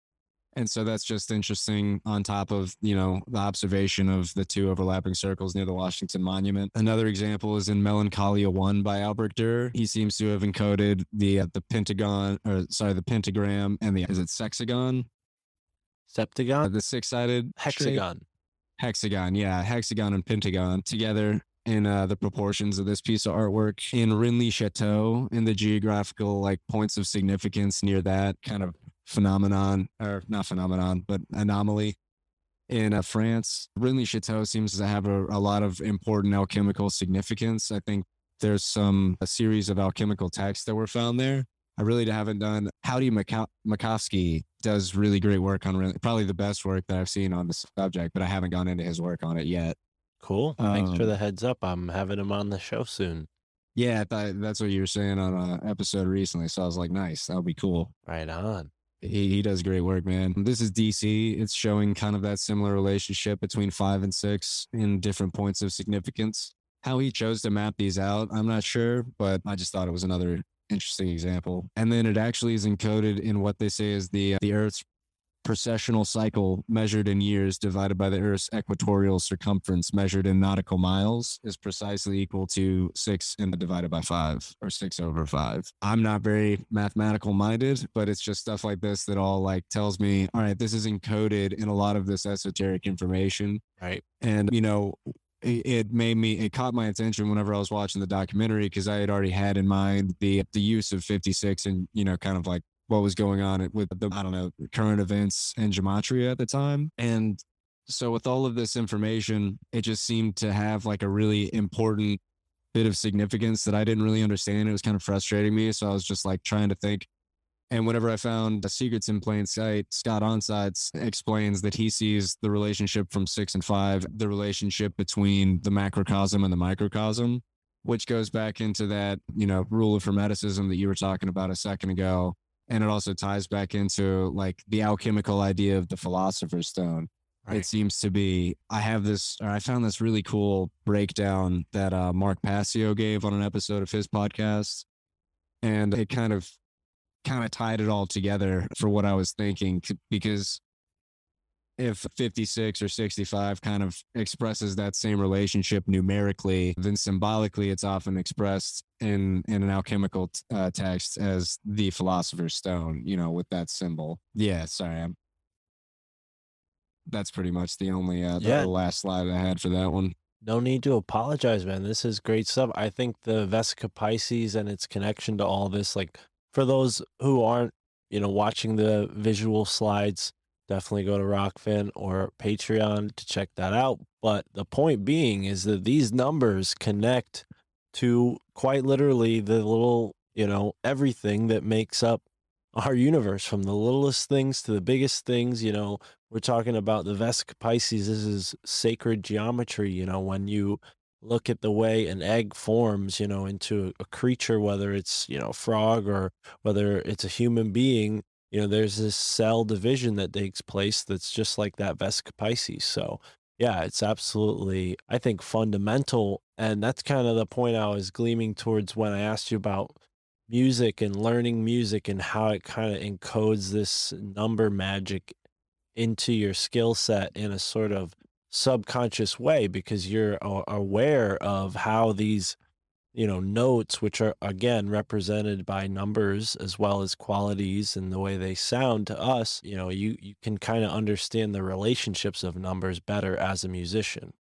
And so that's just interesting on top of, you know, the observation of the two overlapping circles near the Washington Monument. Another example is in Melancholia 1 by Albrecht Dürer. He seems to have encoded the uh, the pentagon or sorry, the pentagram and the is it sexagon? Uh, Septagon? the six-sided shape? Hexagon. Hexagon, yeah, hexagon and pentagon together in uh, the proportions of this piece of artwork in Rennes-le-Château in the geographical like points of significance near that kind of phenomenon or not phenomenon but anomaly in uh, France. Rennes-le-Château seems to have a, a lot of important alchemical significance. I think there's some a series of alchemical texts that were found there. I really haven't done. Howdy Maka- Makovsky does really great work on Rinley, probably the best work that I've seen on the subject, but I haven't gone into his work on it yet. Cool. Thanks for Um, the heads up. I'm having him on the show soon. Yeah, I thought that's what you were saying on an episode recently. So I was like, nice, that'll be cool. Right on. He he does great work, man. This is DC. It's showing kind of that similar relationship between five and six in different points of significance. How he chose to map these out, I'm not sure, but I just thought it was another interesting example. And then it actually is encoded in what they say is the uh, the Earth's precessional cycle measured in years divided by the Earth's equatorial circumference measured in nautical miles is precisely equal to six and divided by five or six over five. I'm not very mathematical minded, but it's just stuff like this that all like tells me, all right, this is encoded in a lot of this esoteric information. Right. And, you know, it, it made me, it caught my attention whenever I was watching the documentary because I had already had in mind the, the use of 56 and, you know, kind of like what was going on with the I don't know current events and gematria at the time. And so with all of this information, it just seemed to have like a really important bit of significance that I didn't really understand. It was kind of frustrating me. So I was just like trying to think. And whenever I found the secrets in plain sight, Scott Onstott explains that he sees the relationship from six and five, the relationship between the macrocosm and the microcosm, which goes back into that, you know, rule of hermeticism that you were talking about a second ago and it also ties back into like the alchemical idea of the philosopher's stone Right. it seems to be i have this or i found this really cool breakdown that uh, mark passio gave on an episode of his podcast and it kind of kind of tied it all together for what i was thinking because if 56 or 65 kind of expresses that same relationship numerically, then symbolically it's often expressed in in an alchemical t- uh, text as the philosopher's stone, you know, with that symbol. Yeah, sorry, I'm. That's pretty much the only uh, the Yeah. last slide I had for that one. No need to apologize, man. This is great stuff. I think the Vesica Pisces and its connection to all this, like for those who aren't, you know, watching the visual slides, definitely go to Rokfin or Patreon to check that out. But the point being is that these numbers connect to quite literally the little, you know, everything that makes up our universe from the littlest things to the biggest things, you know, we're talking about the Vesica Pisces. This is sacred geometry. You know, when you look at the way an egg forms, you know, into a creature, whether it's, you know, frog or whether it's a human being, you know, there's this cell division that takes place that's just like that Vesica Pisces. So, yeah, it's absolutely, I think, fundamental. And that's kind of the point I was gleaming towards when I asked you about music and learning music and how it kind of encodes this number magic into your skill set in a sort of subconscious way because you're aware of how these you know notes which are again represented by numbers as well as qualities and the way they sound to us you know you you can kind of understand the relationships of numbers better as a musician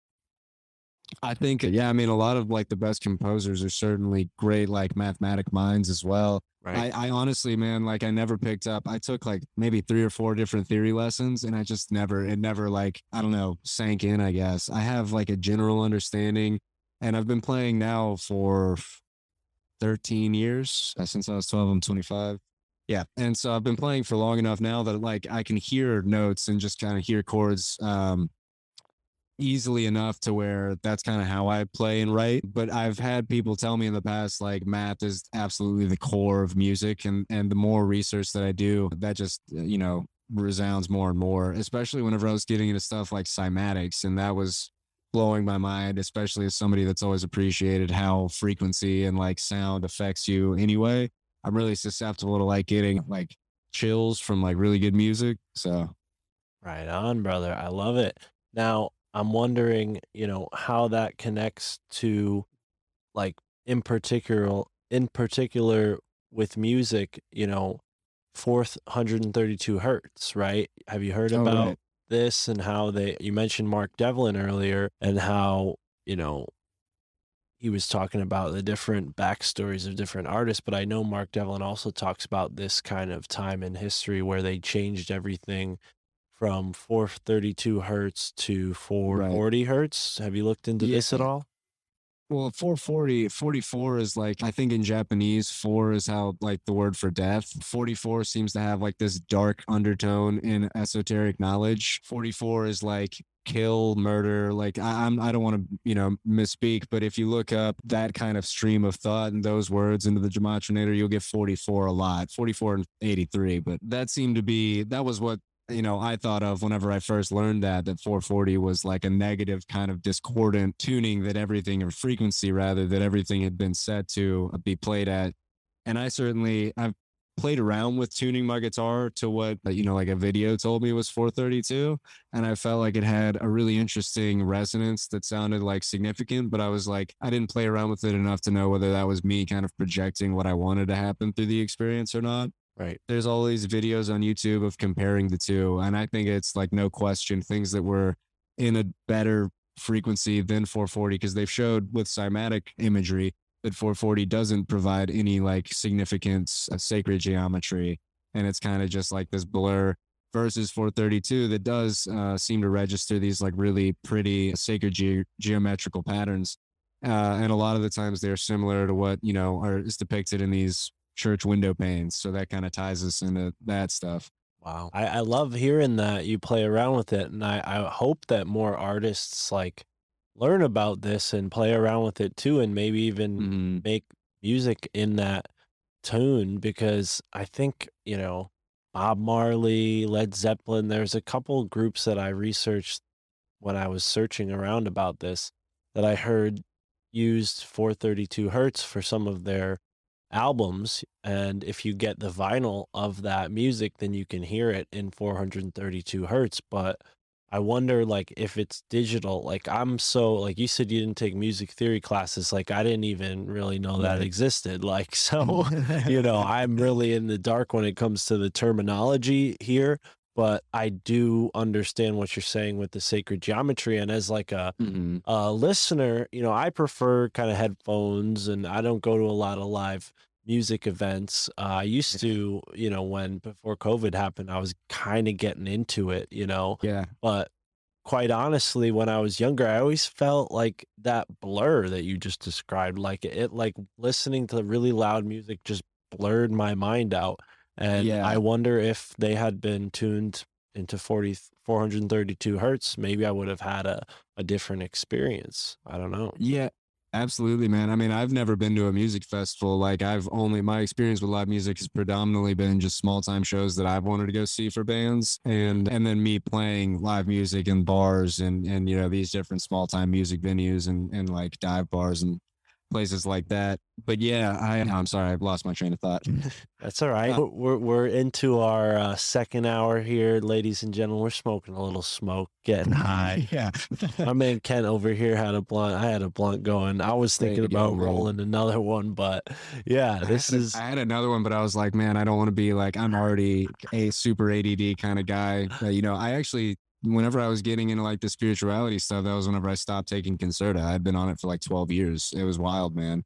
I think, uh, yeah, I mean, a lot of like the best composers are certainly great, like mathematic minds as well. I, I honestly, man, like I never picked up. I took like maybe three or four different theory lessons, and I just never, it never like I don't know, sank in. I guess I have like a general understanding, and I've been playing now for thirteen years uh, since I was twelve. I'm twenty five. Yeah, and so I've been playing for long enough now that like I can hear notes and just kind of hear chords. Um, easily enough to where that's kind of how I play and write. But I've had people tell me in the past like math is absolutely the core of music, and and the more research that I do, that just uh, you know resounds more and more. Especially whenever I was getting into stuff like cymatics, and that was blowing my mind, especially as somebody that's always appreciated how frequency and like sound affects you anyway. I'm really susceptible to like getting like chills from like really good music. So Right on, brother. I love it. Now, I'm wondering, you know, how that connects to like in particular in particular with music, you know, fourth 132 hertz, right? Have you heard Oh, about right. This and how they you mentioned Mark Devlin earlier and how, you know, he was talking about the different backstories of different artists, but I know Mark Devlin also talks about this kind of time in history where they changed everything from 432 hertz to 440 hertz. Have you looked into this at all? Well, 440, 44 is like, I think in Japanese, four is how like the word for death. 44 seems to have like this dark undertone in esoteric knowledge. 44 is like kill, murder. Like I, I'm, I don't want to, you know, misspeak, but if you look up that kind of stream of thought and those words into the Gematrinator, you'll get 44 a lot, 44 and 83. But that seemed to be, that was what you know, I thought of whenever I first learned that that 440 was like a negative kind of discordant tuning that everything or frequency rather that everything had been set to uh, be played at. And I certainly I've played around with tuning my guitar to what uh, you know like a video told me was 432 and I felt like it had a really interesting resonance that sounded like significant but I was like I didn't play around with it enough to know whether that was me kind of projecting what I wanted to happen through the experience or not Right. there's all these videos on YouTube of comparing the two. And I think it's like no question things that were in a better frequency than 440 because they've showed with cymatic imagery that 440 doesn't provide any like significant uh, sacred geometry. And it's kind of just like this blur versus 432 that does uh, seem to register these like really pretty sacred ge- geometrical patterns. Uh, and a lot of the times they're similar to what, you know, are is depicted in these church window panes. So that kind of ties us into that stuff. Wow. I, I love hearing that you play around with it. And I, I hope that more artists like learn about this and play around with it too. And maybe even Mhm. make music in that tune because I think, you know, Bob Marley, Led Zeppelin, there's a couple groups that I researched when I was searching around about this that I heard used 432 hertz for some of their albums. And if you get the vinyl of that music, then you can hear it in 432 hertz. But I wonder, like, if it's digital, like, I'm so, like, you said you didn't take music theory classes. Like, I didn't even really know that existed. Like, so, you know, I'm really in the dark when it comes to the terminology here. But I do understand what you're saying with the sacred geometry. And as like a, Mhm. a listener, you know, I prefer kind of headphones and I don't go to a lot of live music events. Uh, I used to, you know, when before COVID happened, I was kind of getting into it, you know, Yeah. but quite honestly, when I was younger, I always felt like that blur that you just described, like it, like listening to really loud music just blurred my mind out. And Yeah. I wonder if they had been tuned into 40, 432 hertz, maybe I would have had a, a different experience. I don't know. Yeah. Absolutely, man. I mean, I've never been to a music festival. Like, I've only, my experience with live music has predominantly been just small time shows that I've wanted to go see for bands. And, and then me playing live music in bars and, and, you know, these different small time music venues and, and like dive bars and places like that. But yeah, I, I'm sorry, I've lost my train of thought. That's all right. Uh, we're, we're into our uh, second hour here, ladies and gentlemen. We're smoking a little smoke, getting high. yeah. My man Kent over here had a blunt. I had a blunt going. I was thinking about rolling another one, but yeah, this is I had another one, but I was like, man, I don't want to be like I'm already a super ADD kind of guy. Uh, you know, I actually, whenever I was getting into like the spirituality stuff, that was whenever I stopped taking Concerta. I'd been on it for like 12 years. It was wild, man.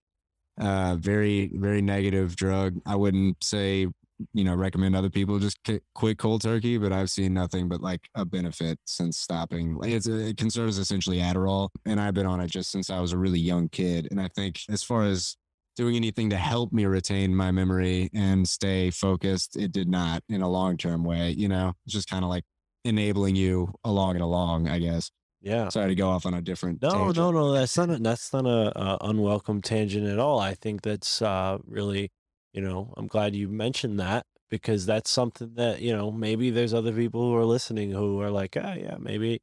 Uh, very, very negative drug. I wouldn't say, you know, recommend other people just ki- quit cold turkey, but I've seen nothing but like a benefit since stopping. It's a, Concerta is essentially Adderall, and I've been on it just since I was a really young kid. And I think as far as doing anything to help me retain my memory and stay focused, it did not in a long term way. You know, just kind of like enabling you along and along, I guess. yeah. Sorry to go off on a different. No, tangent. no, no. That's not a, that's not a, a unwelcome tangent at all. I think that's uh, really, you know, I'm glad you mentioned that because that's something that you know maybe there's other people who are listening who are like, ah, yeah, maybe,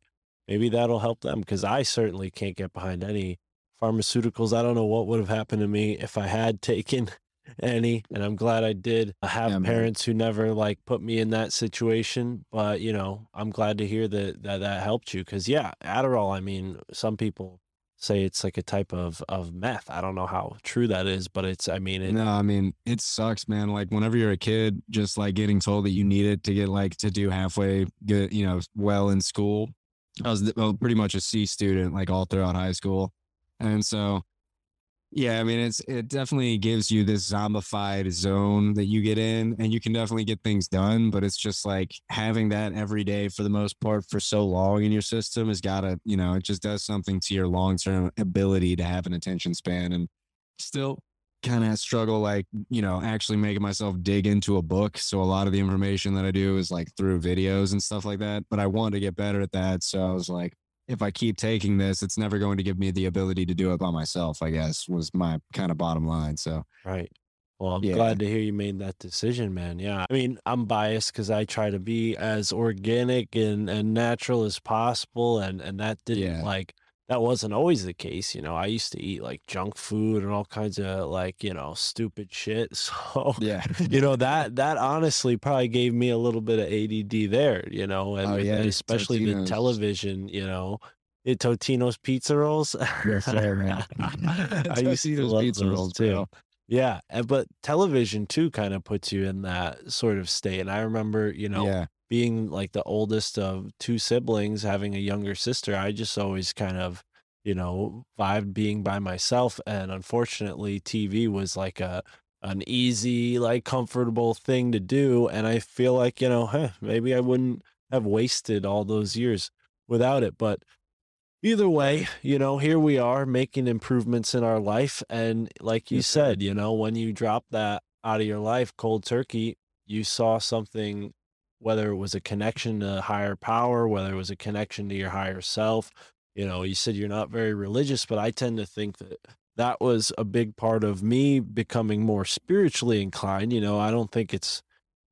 maybe that'll help them because I certainly can't get behind any pharmaceuticals. I don't know what would have happened to me if I had taken any, and I'm glad I did. I have Yeah, parents who never like put me in that situation, but you know, I'm glad to hear that that, that helped you because yeah, Adderall. I mean, some people say it's like a type of of meth. I don't know how true that is, but it's. I mean, it, No, I mean it sucks, man. Like whenever you're a kid, just like getting told that you need it to get like to do halfway good, you know, well in school. I was pretty much a C student, like all throughout high school, and so Yeah, I mean it's it definitely gives you this zombified zone that you get in and you can definitely get things done, but it's just like having that every day for the most part for so long in your system has got to, you know, it just does something to your long-term ability to have an attention span and still kind of struggle like, you know, actually making myself dig into a book. So a lot of the information that I do is like through videos and stuff like that, but I wanted to get better at that, so I was like if I keep taking this, it's never going to give me the ability to do it by myself, I guess, was my kind of bottom line. So, Right. Well, I'm Yeah. glad to hear you made that decision, man. Yeah. I mean, I'm biased because I try to be as organic and, and natural as possible. And, and that didn't Yeah. like, that wasn't always the case. You know, I used to eat like junk food and all kinds of like, you know, stupid shit. So, yeah. you know, that, that honestly probably gave me a little bit of ADD there, you know, and, Oh, yeah, and especially the television, you know, it Totino's pizza rolls. Yes, sir, man. I used to Totino's love pizza rolls, too. bro. Yeah, and- but television too kind of puts you in that sort of state. And I remember, you know, Yeah. being like the oldest of two siblings, having a younger sister, I just always kind of, you know, vibed being by myself. And unfortunately, TV was like a an easy, like comfortable thing to do. And I feel like, you know, huh, maybe I wouldn't have wasted all those years without it. But either way, you know, here we are making improvements in our life. And like you Yes, sir. said, you know, when you drop that out of your life cold turkey, you saw something, whether it was a connection to higher power, whether it was a connection to your higher self. You know, you said you're not very religious, but I tend to think that that was a big part of me becoming more spiritually inclined. You know, I don't think it's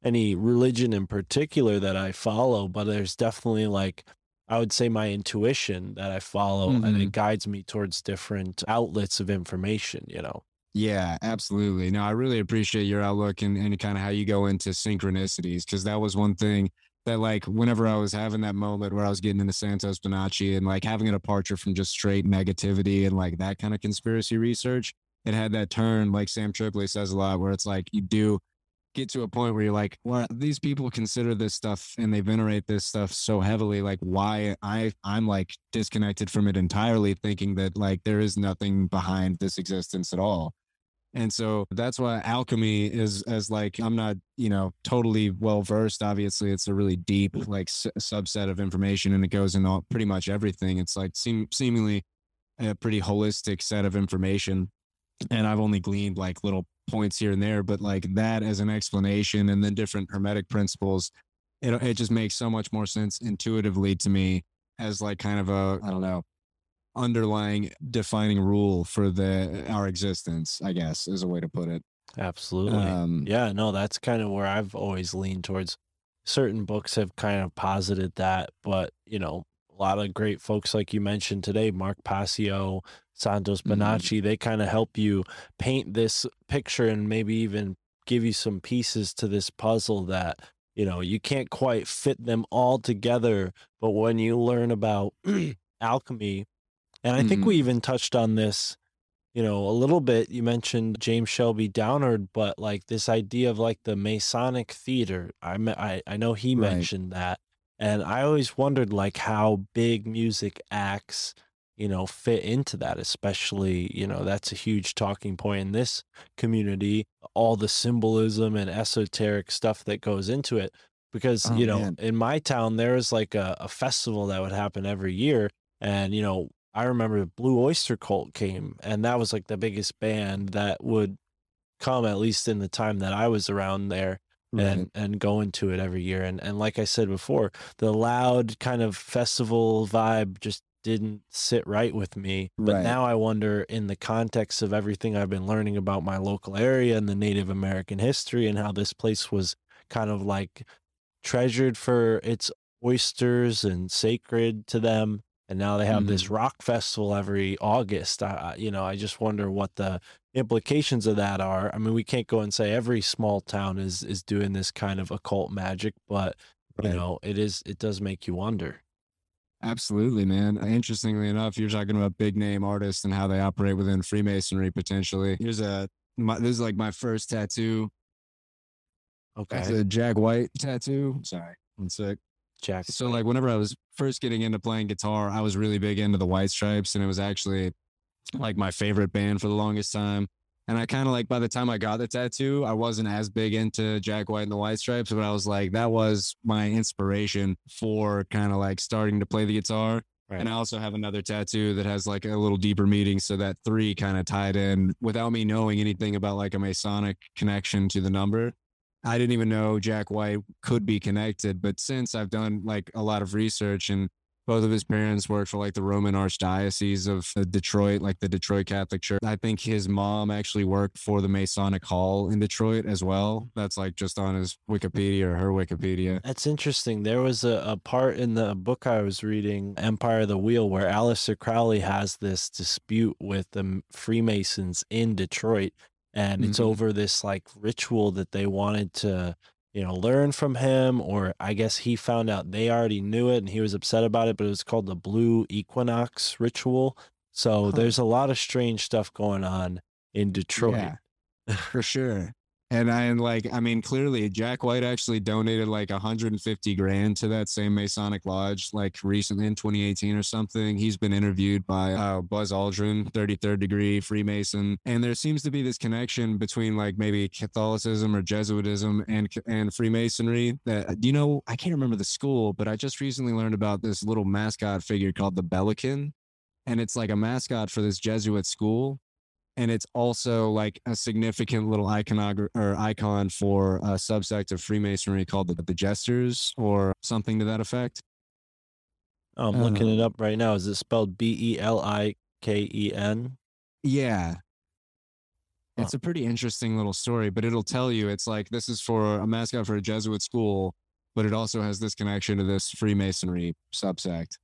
any religion in particular that I follow, but there's definitely like I would say my intuition that I follow and Mhm. it guides me towards different outlets of information, you know. Yeah, absolutely. No, I really appreciate your outlook and, and kind of how you go into synchronicities because that was one thing that, like, whenever I was having that moment where I was getting into Santos Bonacci and like having a departure from just straight negativity and like that kind of conspiracy research, it had that turn, like Sam Tripoli says a lot, where it's like you do get to a point where you're like, well, these people consider this stuff and they venerate this stuff so heavily. Like, why I I'm like disconnected from it entirely, thinking that like there is nothing behind this existence at all. And so that's why alchemy is as like I'm not, you know, totally well versed. Obviously, it's a really deep like s- subset of information, and it goes in all, pretty much everything. It's like seem, seemingly a pretty holistic set of information, and I've only gleaned like little points here and there, but like that as an explanation, and then different hermetic principles, it it just makes so much more sense intuitively to me as like kind of a I don't know underlying defining rule for the our existence i guess is a way to put it Absolutely. um yeah, no, that's kind of where I've always leaned towards. Certain books have kind of posited that, but you know, a lot of great folks like you mentioned today, Mark Passio, Santos Mhm. They kind of help you paint this picture and maybe even give you some pieces to this puzzle that you know you can't quite fit them all together. But when you learn about alchemy, and I think Mhm. we even touched on this you know, a little bit. You mentioned James Shelby Downard, but like this idea of like the Masonic theater. I I, I know he Right. mentioned that, and I always wondered like how big music acts, you know, fit into that. Especially, you know, that's a huge talking point in this community. All the symbolism and esoteric stuff that goes into it. Because Oh, you know, man. in my town, there was like a, a festival that would happen every year, and you know, I remember the Blue Oyster Cult came, and that was like the biggest band that would come at least in the time that I was around there and and go into it every year. And and like I said before, the loud kind of festival vibe just didn't sit right with me. But Right. now I wonder in the context of everything I've been learning about my local area and the Native American history and how this place was kind of like treasured for its oysters and sacred to them and now they have this mm-hmm. rock festival every August. I, you know, I just wonder what the implications of that are. I mean, we can't go and say every small town is is doing this kind of occult magic, but you know, it is it does make you wonder. Absolutely man. Uh, interestingly enough you're talking about big name artists and how they operate within freemasonry potentially. Here's a my, this is like my first tattoo. It's Okay, a jack white tattoo. Sorry one sec. Jack. So like whenever I was first getting into playing guitar, I was really big into the white stripes and it was actually like my favorite band for the longest time. And I kind of like by the time I got the tattoo, I wasn't as big into Jack White and the White Stripes, but I was like, that was my inspiration for kind of like starting to play the guitar. Right. And I also have another tattoo that has like a little deeper meaning. So that three kind of tied in without me knowing anything about like a Masonic connection to the number. I didn't even know Jack White could be connected. But since I've done like a lot of research and both of his parents worked for like the Roman Archdiocese of uh, Detroit, like the Detroit Catholic Church. I think his mom actually worked for the Masonic Hall in Detroit as well. That's like just on his Wikipedia or her Wikipedia. That's interesting. There was a, a part in the book I was reading, Empire of the Wheel, where Aleister Crowley has this dispute with the Freemasons in Detroit. And it's Mhm. over this like ritual that they wanted to, you know, learn from him. Or I guess he found out they already knew it and he was upset about it, but it was called the Blue Equinox ritual. So Huh. there's a lot of strange stuff going on in Detroit. Yeah, for sure. And I and like, I mean, clearly Jack White actually donated like 150 grand to that same Masonic Lodge, like recently in 2018 or something. He's been interviewed by uh, Buzz Aldrin, 33rd degree Freemason, and there seems to be this connection between like maybe Catholicism or Jesuitism and and Freemasonry. That you know, I can't remember the school, but I just recently learned about this little mascot figure called the Billiken, and it's like a mascot for this Jesuit school and it's also like a significant little iconog or icon for a subsect of Freemasonry called the, the Jesters or something to that effect. I'm looking it Uh, up right now. Is it spelled B E L I K E N? Yeah. Huh. It's a pretty interesting little story, but it'll tell you it's like this is for a mascot for a Jesuit school, but it also has this connection to this Freemasonry subsect.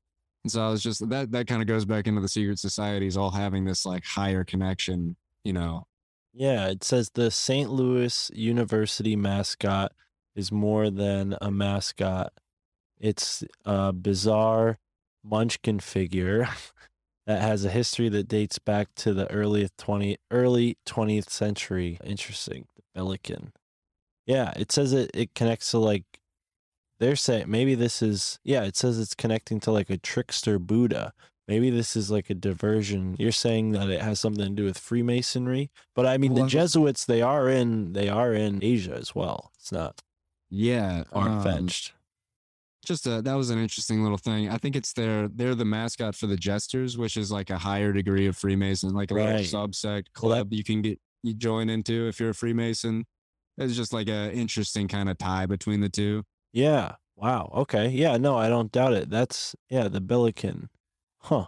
And so I was just that that kind of goes back into the secret societies all having this like higher connection, you know. Yeah, it says the St. Louis University mascot is more than a mascot. It's a bizarre munchkin figure that has a history that dates back to the early 20 early 20th century. Interesting. The Billiken. Yeah, it says it it connects to like they're saying maybe this is yeah, it says it's connecting to like a trickster Buddha. Maybe this is like a diversion. You're saying that it has something to do with Freemasonry, but I mean the Jesuits they are in they are in Asia as well. It's not Yeah. um, fetched. just a, that was an interesting little thing. I think it's their they're the mascot for the Jesters, which is like a higher degree of Freemason, like a Right. subsect Well, that- club you can get you join into if you're a Freemason. It's just like a interesting kind of tie between the two. Yeah. Wow. Okay. Yeah. No, I don't doubt it. That's yeah, the Billiken. Huh.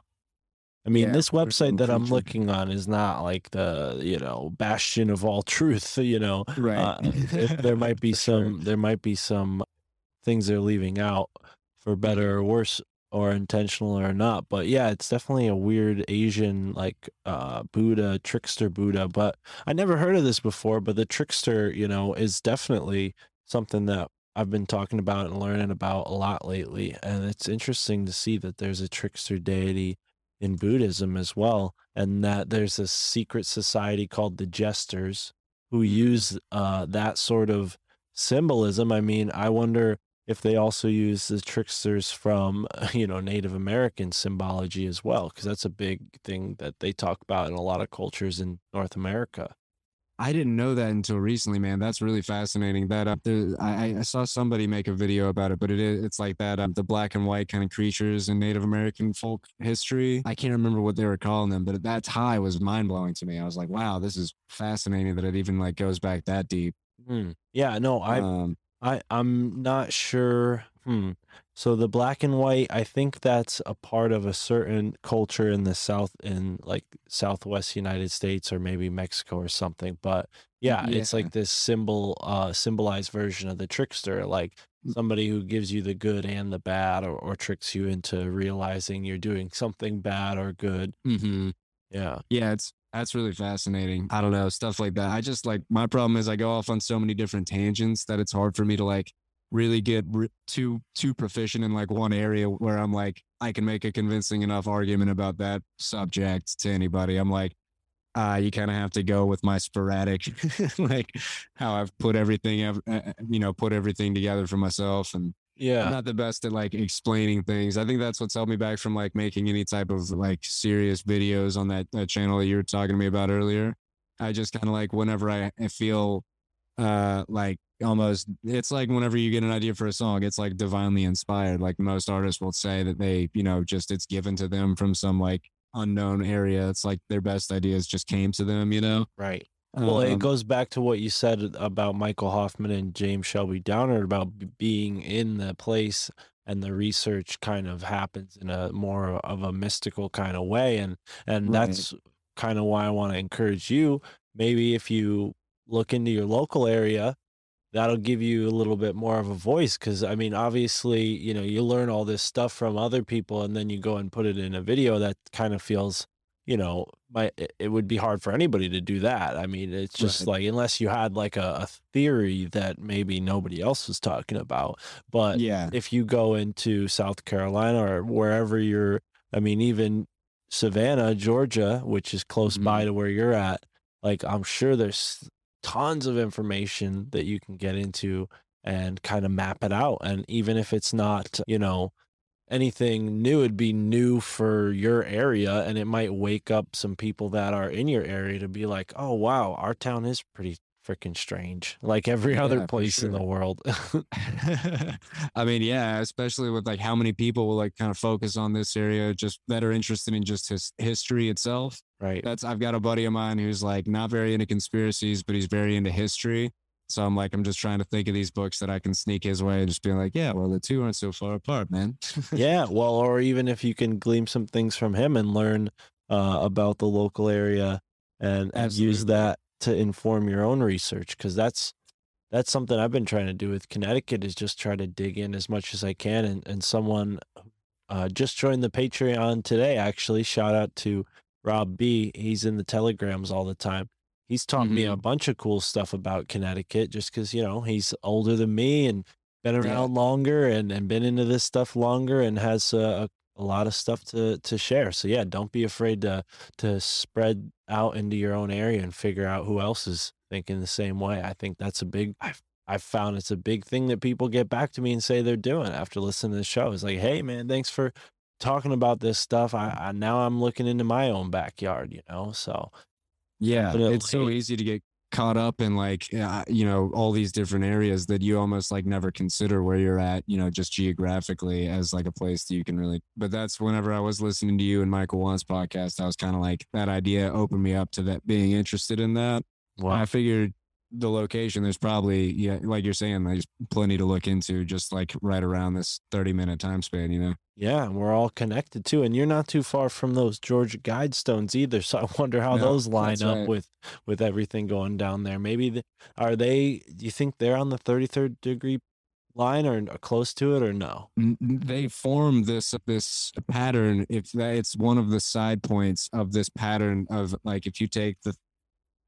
I mean, Yeah, this there's some website that I'm looking on is not like the you know bastion of all truth. You know, Right. Uh, if there might be For sure. some there might be some things they're leaving out for better or worse or intentional or not but yeah it's definitely a weird asian like uh buddha trickster buddha but i never heard of this before but the trickster you know is definitely something that i've been talking about and learning about a lot lately and it's interesting to see that there's a trickster deity in buddhism as well and that there's a secret society called the jesters who use uh that sort of symbolism i mean i wonder if they also use the tricksters from you know Native American symbology as well, because that's a big thing that they talk about in a lot of cultures in North America. I didn't know that until recently, man. That's really fascinating. That uh, there, I, I saw somebody make a video about it, but it is it's like that uh, the black and white kind of creatures in Native American folk history. I can't remember what they were calling them, but that tie was mind blowing to me. I was like, wow, this is fascinating that it even like goes back that deep. Hmm. Yeah, no, I um, I I'm not sure. Hmm. So the black and white, I think that's a part of a certain culture in the south in like southwest United States or maybe Mexico or something. But yeah, it's like this symbol uh symbolized version of the trickster, like somebody who gives you the good and the bad or, or tricks you into realizing you're doing something bad or good. Mm-hmm. Yeah. Yeah, it's that's really fascinating. I don't know, stuff like that. I just like my problem is I go off on so many different tangents that it's hard for me to like really get re- too too proficient in like one area where I'm like I can make a convincing enough argument about that subject to anybody. I'm like uh, you kind of have to go with my sporadic, like how I've put everything, uh, uh, you know, put everything together for myself, and Yeah. I'm not the best at like explaining things. I think that's what's held me back from like making any type of like serious videos on that, that channel that you were talking to me about earlier. I just kind of like whenever I feel uh like almost it's like whenever you get an idea for a song, it's like divinely inspired. Like most artists will say that they, you know, just it's given to them from some like unknown area. It's like their best ideas just came to them, you know? Right. Well, it Um, goes back to what you said about Michael Hoffman and James Shelby Downard about being in the place and the research kind of happens in a more of a mystical kind of way and and Right. that's kind of why I want to encourage you maybe if you look into your local area that'll give you a little bit more of a voice because i mean obviously you know you learn all this stuff from other people and then you go and put it in a video that kind of feels you know my it, would be hard for anybody to do that i mean it's just Right. like unless you had like a, a theory that maybe nobody else was talking about but yeah. if you go into south carolina or wherever you're i mean even savannah georgia which is close mm-hmm. by to where you're at like i'm sure there's tons of information that you can get into and kind of map it out and even if it's not you know anything new it'd be new for your area and it might wake up some people that are in your area to be like oh wow our town is pretty freaking strange like every Yeah, other place in the world I mean, yeah, especially with like how many people will like kind of focus on this area just that are interested in just his history itself. Right That's I've got a buddy of mine who's like not very into conspiracies, but he's very into history. So I'm like, I'm just trying to think of these books that I can sneak his way and just be like, yeah, well, the two aren't so far apart, man. yeah well or even if you can glean some things from him and learn uh, about the local area and, and use that to inform your own research because that's that's something i've been trying to do with connecticut is just try to dig in as much as i can and, and someone uh, just joined the patreon today actually shout out to rob b he's in the telegrams all the time he's taught me a bunch of cool stuff about connecticut just because you know he's older than me and been Yeah. around longer and, and been into this stuff longer and has uh, a, a lot of stuff to to share so yeah don't be afraid to to spread out into your own area and figure out who else is thinking the same way i think that's a big i've I've found it's a big thing that people get back to me and say they're doing after listening to the show. It's like, hey man, thanks for talking about this stuff. I, I now I'm looking into my own backyard, you know. So Yeah, it's so easy to get caught up in like uh, you know all these different areas that you almost like never consider where you're at you know just geographically as like a place that you can really but that's whenever i was listening to you and michael Wan's podcast i was kind of like that idea opened me up to that being interested in that wow. i figured the location there's probably yeah like you're saying there's plenty to look into just like right around this 30 minute time span you know Yeah, and we're all connected too. And you're not too far from those Georgia Guidestones either. So I wonder how No, those line up right. with with everything going down there. Maybe the, are they? Do you think they're on the 33rd degree line or, or close to it or no? they form this this pattern if that it's one of the side points of this pattern of like if you take the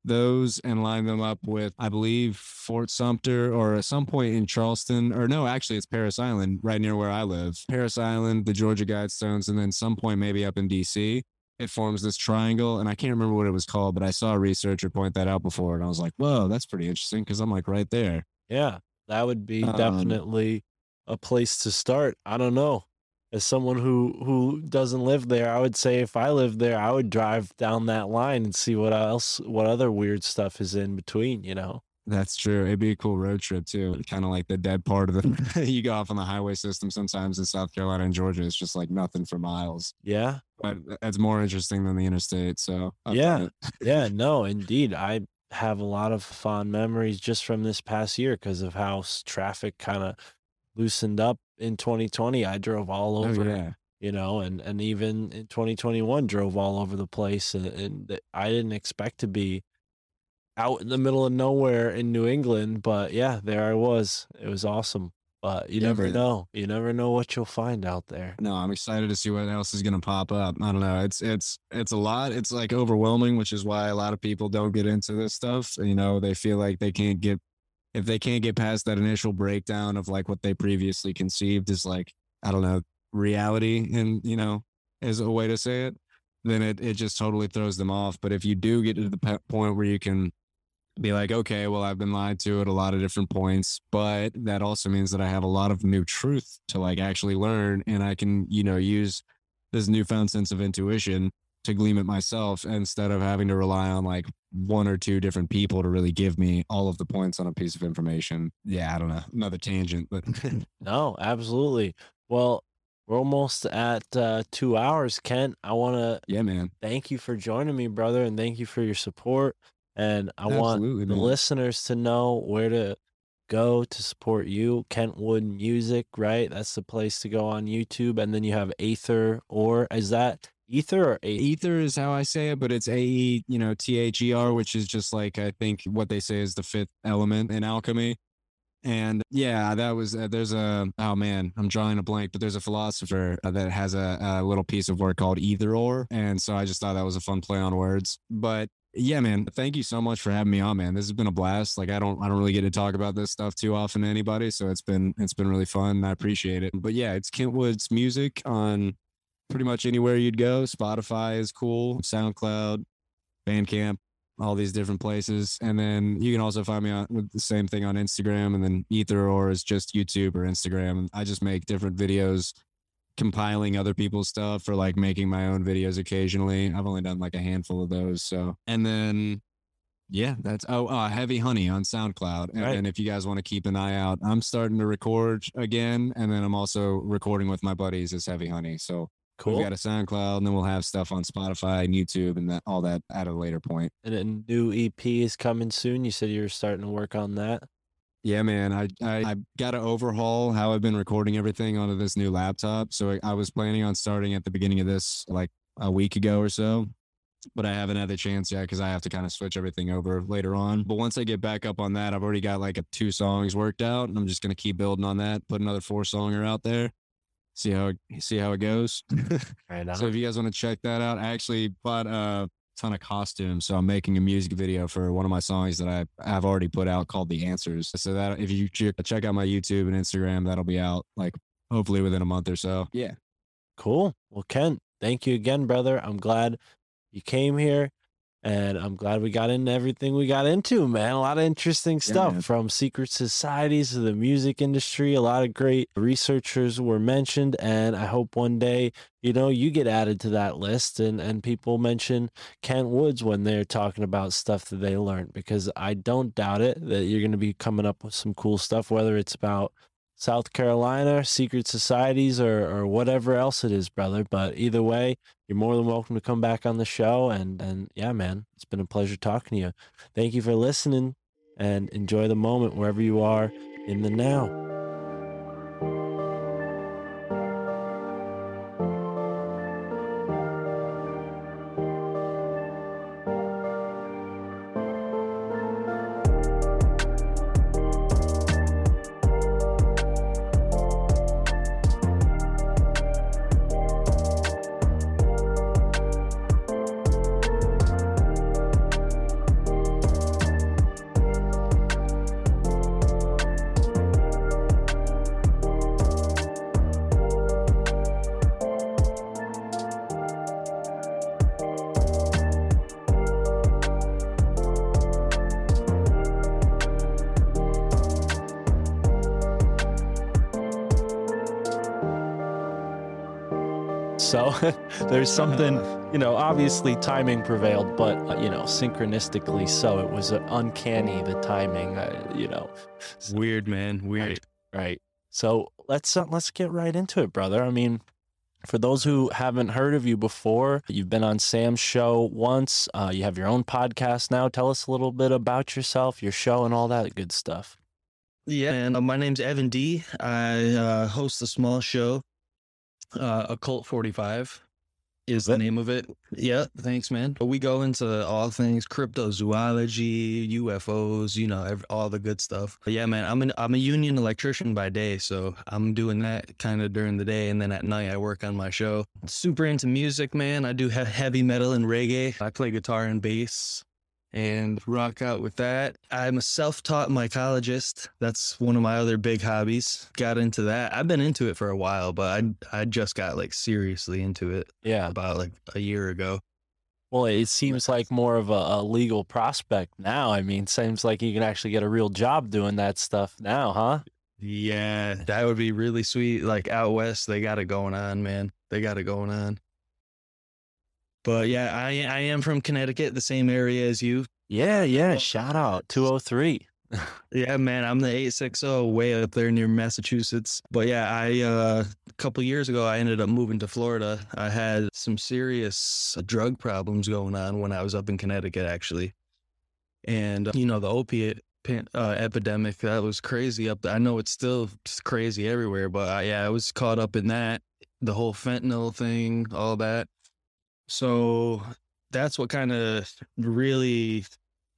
those and line them up with i believe fort sumter or at some point in charleston or no actually it's Parris Island right near where i live Parris Island the georgia guidestones and then some point maybe up in dc it forms this triangle and i can't remember what it was called but i saw a researcher point that out before and i was like whoa that's pretty interesting because i'm like right there Yeah, that would be Um, definitely a place to start. I don't know. As someone who who doesn't live there, I would say if I lived there, I would drive down that line and see what else, what other weird stuff is in between. You know? That's true. It'd be a cool road trip too. Kind of like the dead part of the. you go off on the highway system sometimes in South Carolina and Georgia. It's just like nothing for miles, Yeah, but that's more interesting than the interstate. So I've Yeah. yeah. No, indeed, I have a lot of fond memories just from this past year because of how traffic kind of loosened up in 2020. I drove all Oh over. yeah. you know, and and even in 2021 drove all over the place, and, and I didn't expect to be out in the middle of nowhere in New England, but yeah, there I was. It was awesome. But you Yeah, never know. You never know what you'll find out there. No, I'm excited to see what else is gonna pop up. I don't know. It's it's it's a lot. It's like overwhelming, which is why a lot of people don't get into this stuff. You know, they feel like they can't get if they can't get past that initial breakdown of like what they previously conceived is like I don't know reality, and you know, is a way to say it. Then it it just totally throws them off. But if you do get to the point where you can be like, okay, well, I've been lied to at a lot of different points, but that also means that I have a lot of new truth to like actually learn. And I can, you know, use this newfound sense of intuition to gleam it myself instead of having to rely on like one or two different people to really give me all of the points on a piece of information. Yeah, I don't know. Another tangent, but No, absolutely. Well, we're almost at uh, two hours, Kent. I want to yeah, man. thank you for joining me, brother, and thank you for your support. And I want Absolutely, the man. listeners to know where to go to support you. Kentwood Music, right? That's the place to go on YouTube. And then you have Aether, or is that Ether or Aether? Ether is how I say it, but it's A E, you know, T H E R, which is just like I think what they say is the fifth element in alchemy. And yeah, that was uh, there's a oh man, I'm drawing a blank, but there's a philosopher uh, that has a, a little piece of work called either or, and so I just thought that was a fun play on words. But yeah, man, thank you so much for having me on, man. This has been a blast. Like I don't I don't really get to talk about this stuff too often to anybody, so it's been it's been really fun. I appreciate it. But yeah, it's Kentwood's music on pretty much anywhere you'd go. Spotify is cool, SoundCloud, Bandcamp, all these different places. And then you can also find me on with the same thing on Instagram. And then Ether or is just YouTube or Instagram. I just make different videos compiling other people's stuff or like making my own videos occasionally. I've only done like a handful of those. So, and then yeah, that's oh, uh, Heavy Honey on SoundCloud. And, Right. and if you guys want to keep an eye out, I'm starting to record again. And then I'm also recording with my buddies as Heavy Honey. So Cool. We've got a SoundCloud, and then we'll have stuff on Spotify and YouTube and that all that at a later point. and a new EP is coming soon. You said you were starting to work on that. Yeah, man. I I, I got to overhaul how I've been recording everything onto this new laptop. So I, I was planning on starting at the beginning of this like a week ago or so, but I haven't had the chance yet because I have to kind of switch everything over later on. But once I get back up on that, I've already got like a two songs worked out, and I'm just gonna keep building on that. Put another four songer out there. See how it, see how it goes. Right So if you guys want to check that out, I actually bought a ton of costumes. So I'm making a music video for one of my songs that I have already put out called The Answers. So that if you check check out my YouTube and Instagram, that'll be out like hopefully within a month or so. Yeah. Cool. Well, Kent, thank you again, brother. I'm glad you came here and I'm glad we got into everything we got into, man. A lot of interesting stuff man. from secret societies to the music industry. A lot of great researchers were mentioned. And I hope one day, you know, you get added to that list and, and people mention Kent Woods when they're talking about stuff that they learned because I don't doubt it that you're going to be coming up with some cool stuff, whether it's about South Carolina, secret societies, or, or whatever else it is, brother. But either way, you're more than welcome to come back on the show. And, and yeah, man, it's been a pleasure talking to you. Thank you for listening and enjoy the moment wherever you are in the now. There's something, you know, obviously timing prevailed, but, uh, you know, synchronistically so. It was uh, uncanny, the timing, uh, you know. Weird, man. Weird. Right. So let's uh, let's get right into it, brother. I mean, for those who haven't heard of you before, you've been on Sam's show once. Uh, you have your own podcast now. Tell us a little bit about yourself, your show, and all that good stuff. Yeah, and uh, my name's Evan D. I uh, host a small show, uh, Occult 45 is the name of it. Yeah, thanks, man. We go into all things cryptozoology, UFOs, you know, ev all the good stuff. But yeah, man, I'm an I'm a union electrician by day, so I'm doing that kind of during the day, and then at night I work on my show. Super into music, man. I do he- heavy metal and reggae. I play guitar and bass and rock out with that. I'm a self-taught mycologist. That's one of my other big hobbies. Got into that. I've been into it for a while, but I I just got like seriously into it Yeah. about like a year ago. Well, it seems like more of a, a legal prospect now. I mean, seems like you can actually get a real job doing that stuff now, huh? Yeah, that would be really sweet. Like out west, they got it going on, man. They got it going on. But yeah, I I am from Connecticut, the same area as you. Yeah, yeah. Shout out 203. Yeah, man, I'm the 860 way up there near Massachusetts. But yeah, I uh a couple years ago I ended up moving to Florida. I had some serious drug problems going on when I was up in Connecticut actually. And uh, you know, the opiate uh, epidemic that was crazy up there. I know it's still crazy everywhere, but I, yeah, I was caught up in that, the whole fentanyl thing, all that. So that's what kind of really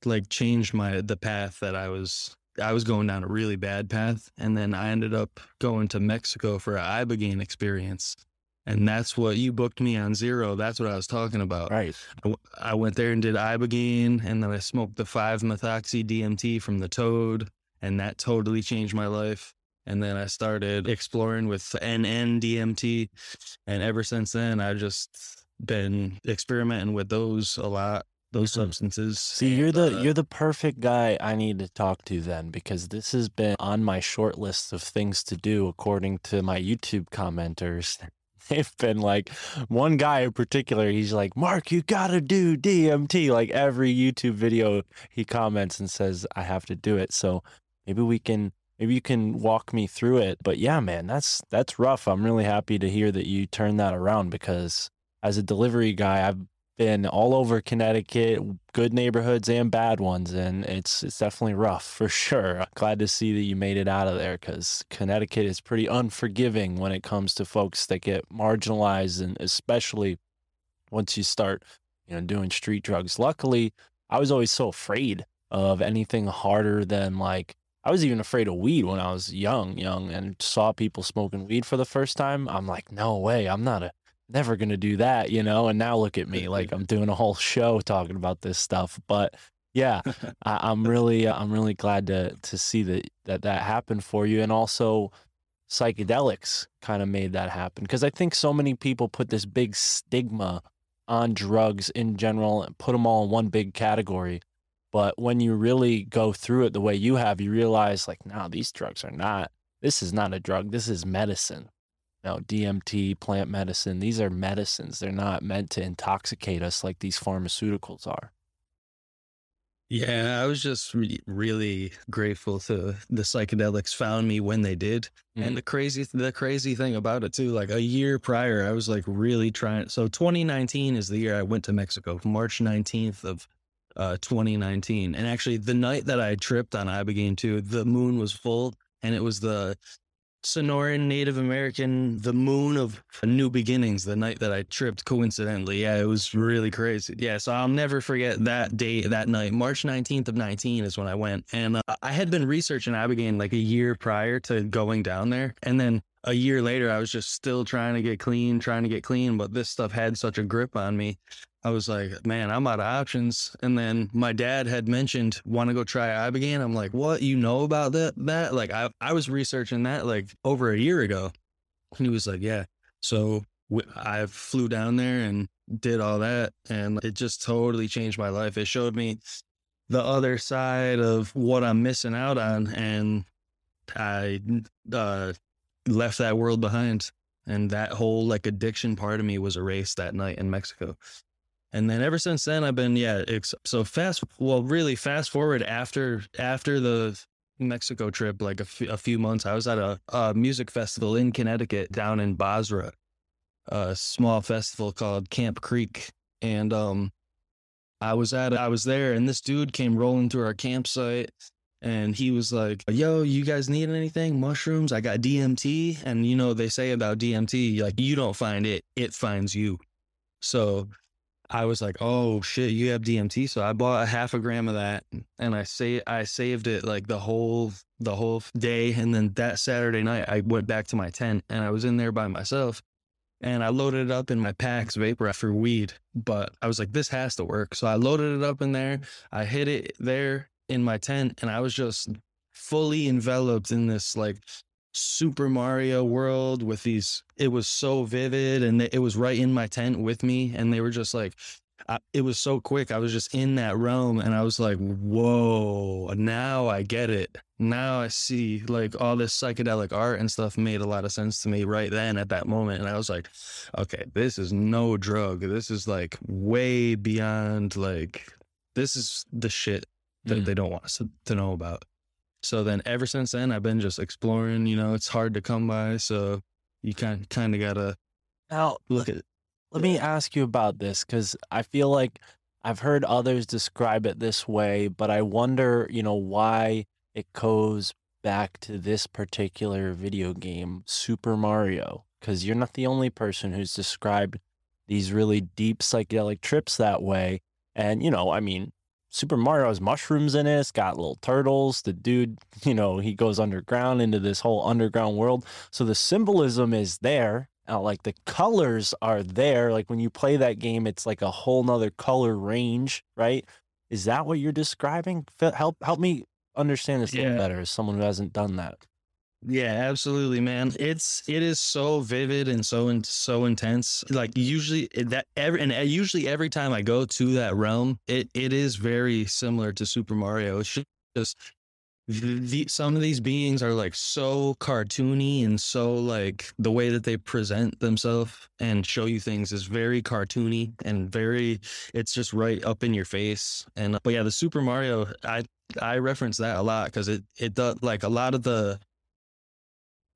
like changed my the path that I was I was going down a really bad path and then I ended up going to Mexico for an ibogaine experience. And that's what you booked me on zero. That's what I was talking about. Right. I w- I went there and did ibogaine, and then I smoked the five methoxy DMT from the Toad, and that totally changed my life. And then I started exploring with NN DMT, and ever since then, I just been experimenting with those a lot. Those Mhm. substances. See, you're the Uh, you're the perfect guy I need to talk to then because this has been on my short list of things to do according to my YouTube commenters. They've been like one guy in particular, he's like, "Mark, you got to do DMT." Like every YouTube video he comments and says I have to do it. So maybe we can maybe you can walk me through it. But yeah, man, that's that's rough. I'm really happy to hear that you turned that around because as a delivery guy, I've been all over Connecticut, good neighborhoods and bad ones, and it's it's definitely rough for sure. Glad to see that you made it out of there because Connecticut is pretty unforgiving when it comes to folks that get marginalized, and especially once you start, you know, doing street drugs. Luckily, I was always so afraid of anything harder than like I was even afraid of weed when I was young, young, and saw people smoking weed for the first time. I'm like, no way, I'm not a never gonna do that, you know. And now look at me, like I'm doing a whole show talking about this stuff. But yeah, I, I'm really, I'm really glad to to see that that that happened for you, and also psychedelics kind of made that happen because I think so many people put this big stigma on drugs in general and put them all in one big category. But when you really go through it the way you have, you realize like, no, these drugs are not. This is not a drug. This is medicine. No, DMT, plant medicine, these are medicines. They're not meant to intoxicate us like these pharmaceuticals are. Yeah, I was just re- really grateful to the psychedelics found me when they did. Mhm. And the crazy the crazy thing about it too, like a year prior, I was like really trying. So 2019 is the year I went to Mexico, March 19th of uh 2019. And actually the night that I tripped on Ibogaine too, the moon was full and it was the Sonoran Native American, the moon of new beginnings, the night that I tripped coincidentally. Yeah, it was really crazy. Yeah, so I'll never forget that day, that night. March 19th of 19 is when I went. And uh, I had been researching Ibogaine like a year prior to going down there. And then a year later, I was just still trying to get clean, trying to get clean. But this stuff had such a grip on me. I was like, man, I'm out of options. And then my dad had mentioned, want to go try Ibogaine? I'm like, what? You know about that? That like I, I was researching that like over a year ago. And he was like, yeah. So I flew down there and did all that. And it just totally changed my life. It showed me the other side of what I'm missing out on. And I uh, left that world behind. And that whole like addiction part of me was erased that night in Mexico. And then ever since then, I've been yeah. So fast, well, really fast forward after after the Mexico trip, like a f- a few months, I was at a, a music festival in Connecticut, down in Bozrah, a small festival called Camp Creek, and um, I was at I was there, and this dude came rolling through our campsite. And he was like, "Yo, you guys need anything? Mushrooms? I got DMT." And you know they say about DMT, like you don't find it, it finds you. So I was like, "Oh shit, you have DMT." So I bought a half a gram of that, and I say I saved it like the whole the whole day. And then that Saturday night, I went back to my tent, and I was in there by myself, and I loaded it up in my Pax Vapor for weed. But I was like, "This has to work." So I loaded it up in there. I hit it there in my tent, and I was just fully enveloped in this like Super Mario world with these. It was so vivid, and it was right in my tent with me. And they were just like, I, it was so quick. I was just in that realm and I was like, whoa, now I get it. Now I see like all this psychedelic art and stuff made a lot of sense to me right then at that moment. And I was like, okay, this is no drug. This is like way beyond like, this is the shit that Mm. they don't want us to, to know about. So then ever since then, I've been just exploring, you know, it's hard to come by. So you kind kind of gotta Now, look at Let me ask you about this because I feel like I've heard others describe it this way, but I wonder, you know, why it goes back to this particular video game, Super Mario, because you're not the only person who's described these really deep psychedelic trips that way. And, you know, I mean, Super Mario has mushrooms in it, it's got little turtles. The dude, you know, he goes underground into this whole underground world. So the symbolism is there. Uh, like the colors are there. Like when you play that game, it's like a whole nother color range, right? Is that what you're describing? Help help me understand this a little better as someone who hasn't done that. Yeah, absolutely, man. It's it is so vivid and so in, so intense. Like usually that every and uh, usually every time I go to that realm, it it is very similar to Super Mario. It's just the, some of these beings are like so cartoony and so like the way that they present themselves and show you things is very cartoony and very it's just right up in your face. And but yeah, the Super Mario I I reference that a lot because it it does like a lot of the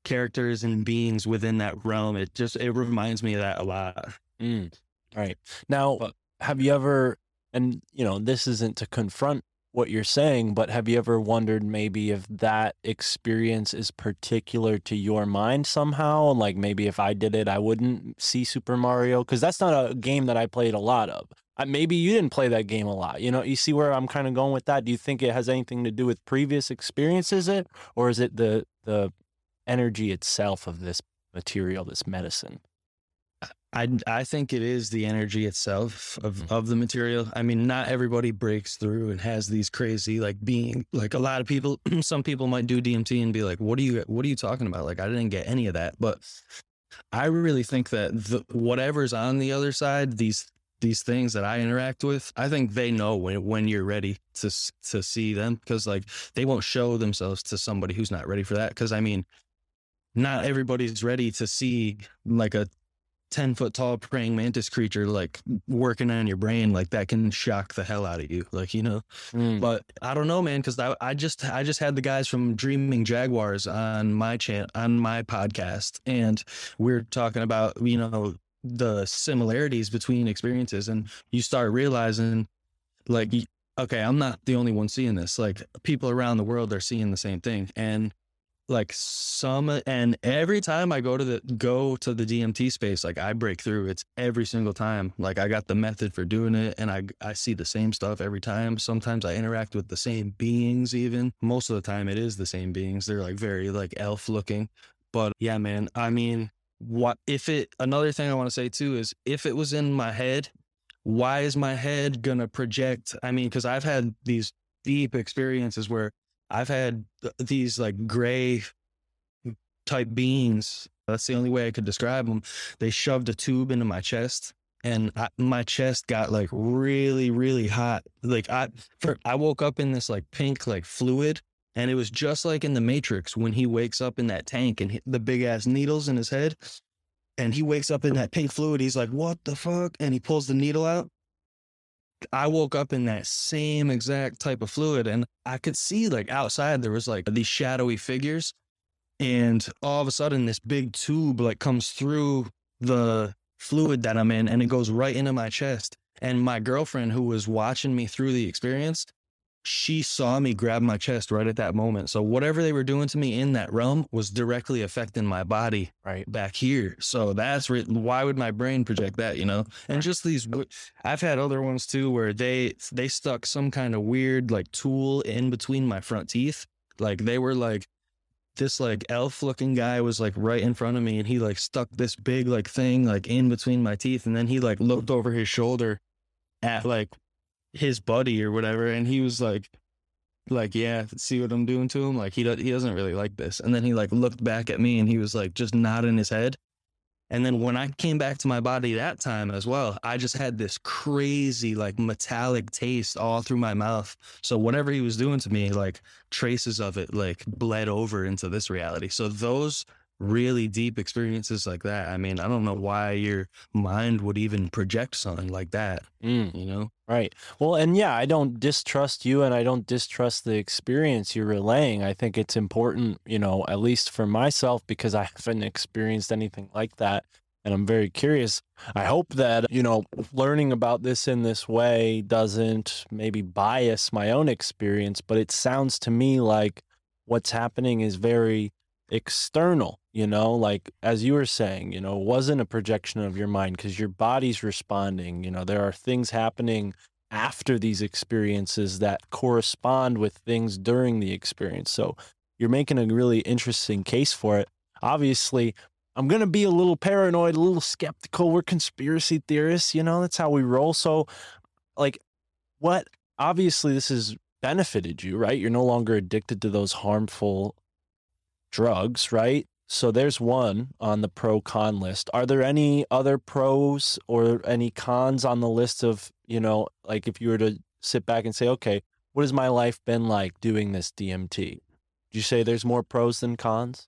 characters and beings within that realm. It just it reminds me of that a lot. Mm. Right. Now, But- have you ever, and you know, this isn't to confront what you're saying, but have you ever wondered maybe if that experience is particular to your mind somehow? And like maybe if I did it, I wouldn't see Super Mario? Because that's not a game that I played a lot of. Uh, maybe you didn't play that game a lot. You know, you see where I'm kind of going with that. Do you think it has anything to do with previous experiences, it, or is it the the energy itself of this material, this medicine? I I think it is the energy itself of Mhm. of the material. I mean, not everybody breaks through and has these crazy like being like a lot of people. some people might do DMT and be like, "What are you What are you talking about?" Like I didn't get any of that, but I really think that the, whatever's on the other side, these these things that I interact with, I think they know when when you're ready to to see them because like they won't show themselves to somebody who's not ready for that. Because I mean, not everybody's ready to see like a 10 foot tall praying mantis creature like working on your brain like that can shock the hell out of you like you know Mm. but i don't know man because I, I just i just had the guys from dreaming jaguars on my chan on my podcast and we're talking about you know the similarities between experiences and you start realizing like okay i'm not the only one seeing this like people around the world are seeing the same thing and like some uh, and every time i go to the go to the dmt space like i break through it's every single time. Like i got the method for doing it and i i see the same stuff every time. Sometimes i interact with the same beings even. Most of the time it is the same beings. They're like very like elf looking. But yeah man i mean what if it another thing i want to say too is if it was in my head why is my head gonna project i mean because i've had these deep experiences where I've had th- these like gray type beings. That's the only way I could describe them. They shoved a tube into my chest and I, my chest got like really, really hot. Like I, for, I woke up in this like pink like fluid and it was just like in the Matrix when he wakes up in that tank and hit the big ass needles in his head. And he wakes up in that pink fluid. He's like, what the fuck? And he pulls the needle out. I woke up in that same exact type of fluid and I could see like outside there was like these shadowy figures and all of a sudden this big tube like comes through the fluid that I'm in and it goes right into my chest and my girlfriend who was watching me through the experience she saw me grab my chest right at that moment so whatever they were doing to me in that realm was directly affecting my body Right. back here so that's re- why would my brain project that you know and just these I've had other ones too where they they stuck some kind of weird like tool in between my front teeth. Like they were like this like elf looking guy was like right in front of me and he like stuck this big like thing like in between my teeth and then he like looked over his shoulder at like his buddy or whatever and he was like like yeah see what i'm doing to him like he do- he doesn't really like this and then he like looked back at me and he was like just nodding his head And then when I came back to my body that time as well, I just had this crazy, like metallic taste all through my mouth. So whatever he was doing to me, like traces of it, like bled over into this reality. So those really deep experiences like that, I mean, I don't know why your mind would even project something like that, Mm. you know? Right. Well, and yeah, I don't distrust you and I don't distrust the experience you're relaying. I think it's important, you know, at least for myself, because I haven't experienced anything like that. And I'm very curious. I hope that, you know, learning about this in this way doesn't maybe bias my own experience, but it sounds to me like what's happening is very external, you know, like as you were saying, you know, wasn't a projection of your mind because your body's responding. You know, there are things happening after these experiences that correspond with things during the experience. So you're making a really interesting case for it. Obviously, I'm going to be a little paranoid, a little skeptical. We're conspiracy theorists, you know, that's how we roll. So, like, what obviously this has benefited you, right? You're no longer addicted to those harmful drugs, right? So there's one on the pro con list. Are there any other pros or any cons on the list of, you know, like if you were to sit back and say, okay, what has my life been like doing this DMT? Do you say there's more pros than cons?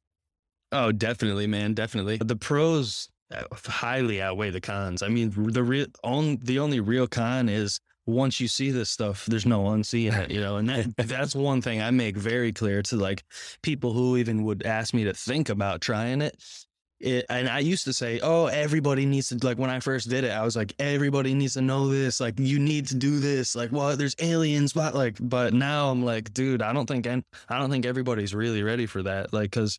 Oh, definitely, man, definitely. The pros uh, highly outweigh the cons. I mean, the real on the only real con is once you see this stuff, there's no unseeing it, you know. And that that's one thing I make very clear to like people who even would ask me to think about trying it. It, and I used to say, "Oh, everybody needs to like." When I first did it, I was like, "Everybody needs to know this. Like, you need to do this. Like, well, there's aliens, but like." But now I'm like, dude, I don't think an- I don't think everybody's really ready for that. Like, because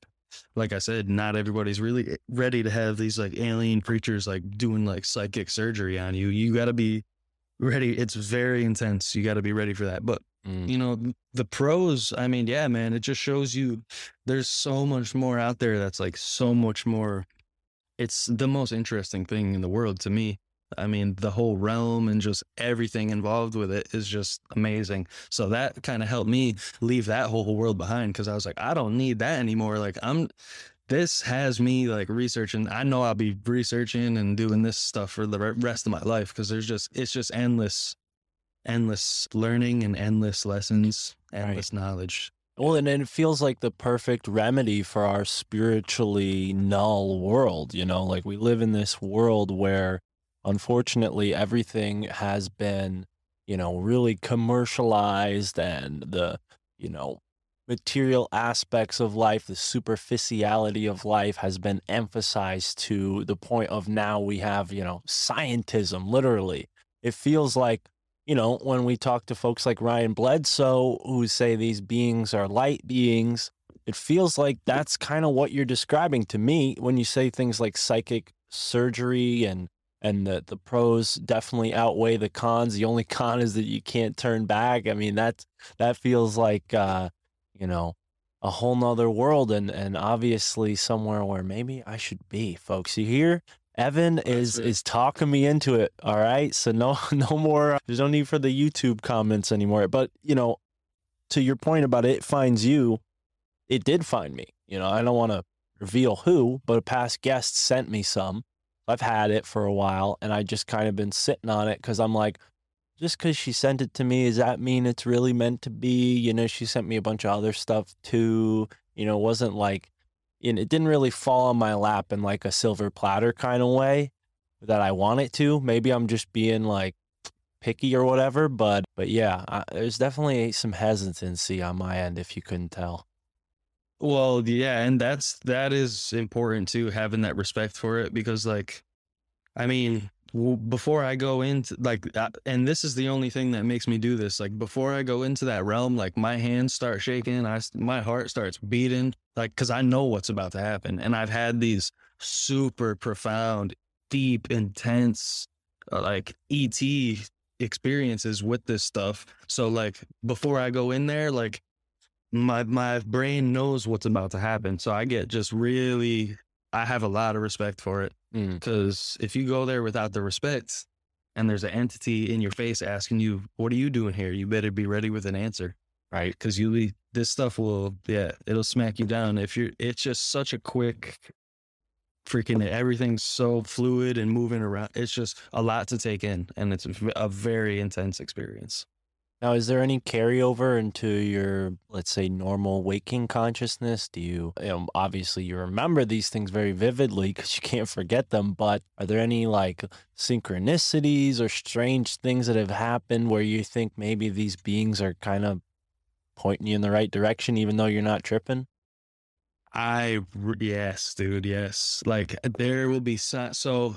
like I said, not everybody's really eh, ready to have these like alien creatures like doing like psychic surgery on you. You got to be ready. It's very intense. You got to be ready for that. But Mm. you know, the pros, I mean, yeah, man, it just shows you there's so much more out there that's like so much more. It's the most interesting thing in the world to me. I mean, the whole realm and just everything involved with it is just amazing. So that kind of helped me leave that whole world behind because I was like, I don't need that anymore. Like, I'm, this has me like researching. I know I'll be researching and doing this stuff for the rest of my life because there's just, it's just endless, endless learning and endless lessons, endless knowledge. Well, and it feels like the perfect remedy for our spiritually null world. You know, like we live in this world where unfortunately everything has been, you know, really commercialized and the, you know, material aspects of life, the superficiality of life has been emphasized to the point of now we have, you know, scientism, literally. It feels like you know, when we talk to folks like Ryan Bledsoe who say these beings are light beings, it feels like that's kind of what you're describing to me when you say things like psychic surgery and and the the pros definitely outweigh the cons. The only con is that you can't turn back. I mean, that that feels like uh, you know, a whole nother world and and obviously somewhere where maybe I should be, folks. You hear? Evan is is talking me into it. All right, so no no more. uh, There's no need for the YouTube comments anymore. But you know, to your point about it finds you, it did find me. You know, I don't want to reveal who, but a past guest sent me some. I've had it for a while, and I just kind of been sitting on it because I'm like, just because she sent it to me, does that mean it's really meant to be? You know, she sent me a bunch of other stuff too. You know, it wasn't like you know, it didn't really fall on my lap in like a silver platter kind of way that I want it to. Maybe I'm just being like picky or whatever, but but yeah, I, there's definitely some hesitancy on my end if you couldn't tell. Well, yeah, and that's that is important too, having that respect for it because, like, I mean, before I go into like, uh, and this is the only thing that makes me do this. Like, before I go into that realm, like my hands start shaking, I my heart starts beating, like, because I know what's about to happen, and I've had these super profound, deep, intense, uh, like ET experiences with this stuff. So, like, before I go in there, like my my brain knows what's about to happen so i get just really i have a lot of respect for it Mm. because if you go there without the respect and there's an entity in your face asking you what are you doing here you better be ready with an answer Right. because you'll be this stuff will yeah it'll smack you down if you're it's just such a quick freaking everything's so fluid and moving around. It's just a lot to take in, and it's a very intense experience. Now, is there any carryover into your, let's say, normal waking consciousness? Do you, you know, obviously you remember these things very vividly because you can't forget them, but are there any like synchronicities or strange things that have happened where you think maybe these beings are kind of pointing you in the right direction, even though you're not tripping? I, yes, dude, yes. Like there will be so,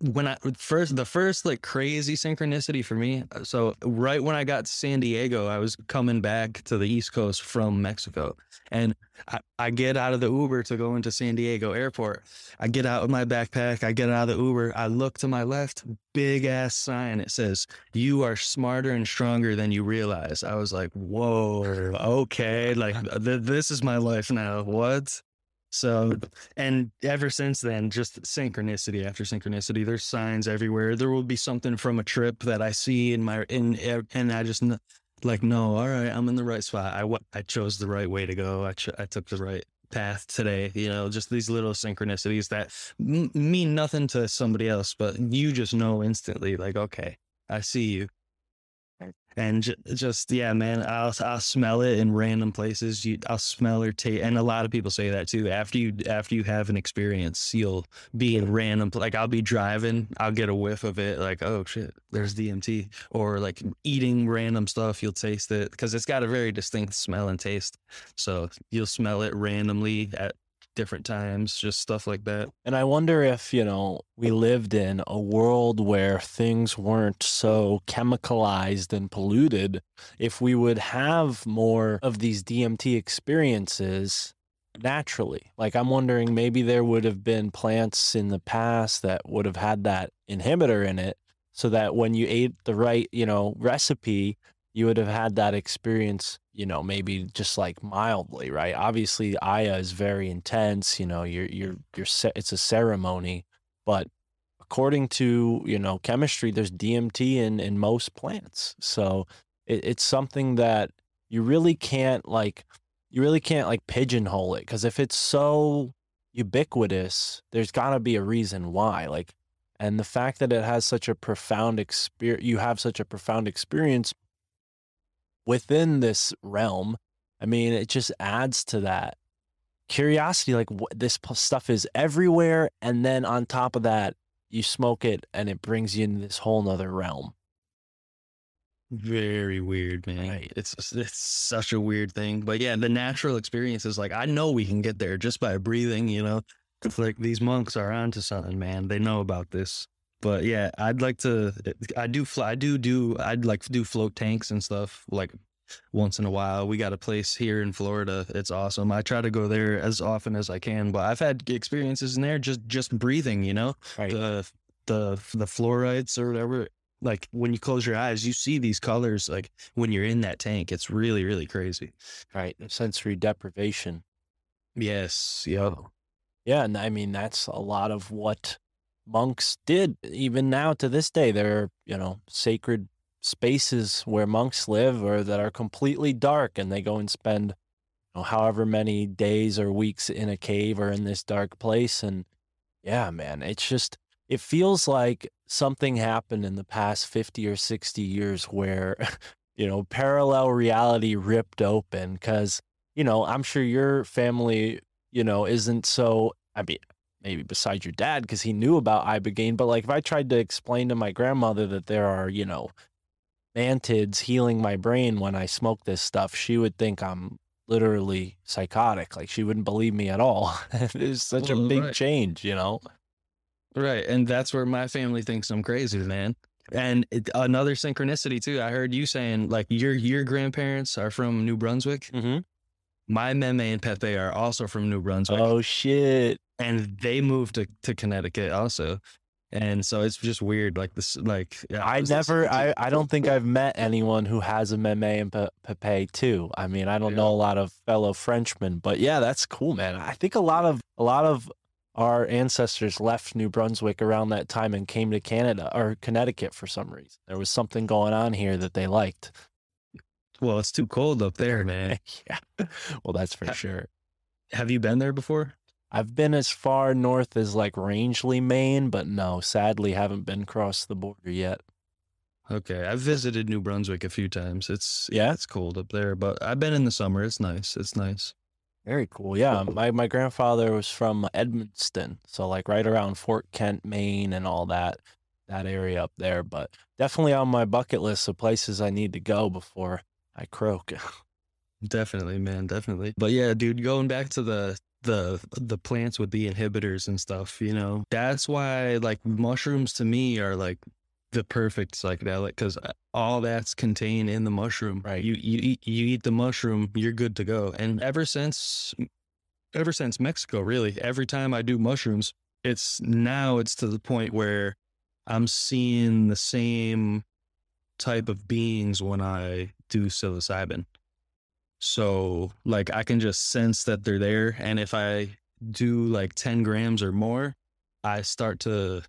when I first the first like crazy synchronicity for me. uh, So right when I got to San Diego, I was coming back to the East Coast from Mexico, and I, I get out of the Uber to go into San Diego Airport. I get out with my backpack. I get out of the Uber. I look to my left, big ass sign. It says, "You are smarter and stronger than you realize." I was like, "Whoa, okay, like th- this is my life now." What? So, and ever since then, just synchronicity after synchronicity. There's signs everywhere. There will be something from a trip that I see in my in, and I just like, no, all right, I'm in the right spot. I I chose the right way to go. I ch- I took the right path today. You know, just these little synchronicities that m- mean nothing to somebody else, but you just know instantly. Like, okay, I see you. And just yeah, man, I'll I'll smell it in random places. You, I'll smell or taste, and a lot of people say that too. After you after you have an experience, you'll be in random like I'll be driving, I'll get a whiff of it, like oh shit, there's DMT, or like eating random stuff, you'll taste it because it's got a very distinct smell and taste. So you'll smell it randomly at different times, just stuff like that. And I wonder if, you know, we lived in a world where things weren't so chemicalized and polluted, if we would have more of these DMT experiences naturally. Like, I'm wondering maybe there would have been plants in the past that would have had that inhibitor in it so that when you ate the right, you know, recipe, you would have had that experience, you know, maybe just like mildly, right? Obviously, Aya is very intense. You know, you're you're you're it's a ceremony, but according to you know chemistry, there's DMT in in most plants, so it, it's something that you really can't like you really can't like pigeonhole it because if it's so ubiquitous, there's got to be a reason why. Like, and the fact that it has such a profound experience, you have such a profound experience within this realm. I mean, it just adds to that curiosity. Like, what, this stuff is everywhere, and then on top of that, you smoke it, and it brings you into this whole nother realm. Very weird, man. Right. It's it's such a weird thing, but yeah, the natural experience is like I know we can get there just by breathing. You know, it's like these monks are onto something, man. They know about this. But yeah, I'd like to. Eh, I do fly. I do do. I'd like to do float tanks and stuff like once in a while. We got a place here in Florida. It's awesome. I try to go there as often as I can, but I've had experiences in there just just breathing. You know, Right. the the the fluorides or whatever. Like when you close your eyes, you see these colors. Like when you're in that tank, it's really really crazy. right. Sensory deprivation. Yes. Yo. Yeah, and I mean that's a lot of what monks did. Even now to this day, there are you know sacred spaces where monks live or that are completely dark, and they go and spend you know, however many days or weeks in a cave or in this dark place. And yeah, man, it's just it feels like something happened in the past fifty or sixty years where you know parallel reality ripped open because you know I'm sure your family you know, isn't so. I mean, maybe besides your dad, because he knew about ibogaine. But like, if I tried to explain to my grandmother that there are, you know, mantids healing my brain when I smoke this stuff, she would think I'm literally psychotic. Like, she wouldn't believe me at all. it's such a big right. change, you know. Right, and that's where my family thinks I'm crazy, man. And it, another synchronicity too. I heard you saying like your your grandparents are from New Brunswick. Mm-hmm. My meme and Pepe are also from New Brunswick. Oh shit! and they moved to, to Connecticut also. And so it's just weird, like this, like yeah, I never, I, I don't think I've met anyone who has a meme and pe- pepe too. I mean, I don't know a lot of fellow Frenchmen, but yeah, that's cool, man. I think a lot of a lot of our ancestors left New Brunswick around that time and came to Canada or Connecticut for some reason. There was something going on here that they liked. Well, it's too cold up there, man. yeah, well, that's for Ha- sure. Have you been there before? I've been as far north as like Rangeley, Maine, but no, sadly haven't been across the border yet. Okay, I've visited New Brunswick a few times. It's Yeah? it's cold up there, but I've been in the summer. It's nice. It's nice. Very cool. Yeah, my my grandfather was from Edmundston, so like right around Fort Kent, Maine, and all that that area up there. But definitely on my bucket list of places I need to go before I croak. Definitely, man, definitely. But yeah, dude, going back to the the the plants with the inhibitors and stuff, you know, that's why like mushrooms to me are like the perfect psychedelic because uh, all that's contained in the mushroom. Right. You you eat you eat the mushroom, you're good to go. And ever since ever since Mexico, really, every time I do mushrooms, it's now it's to the point where I'm seeing the same type of beings when I do psilocybin. So like I can just sense that they're there. And if I do like 10 grams or more, I start to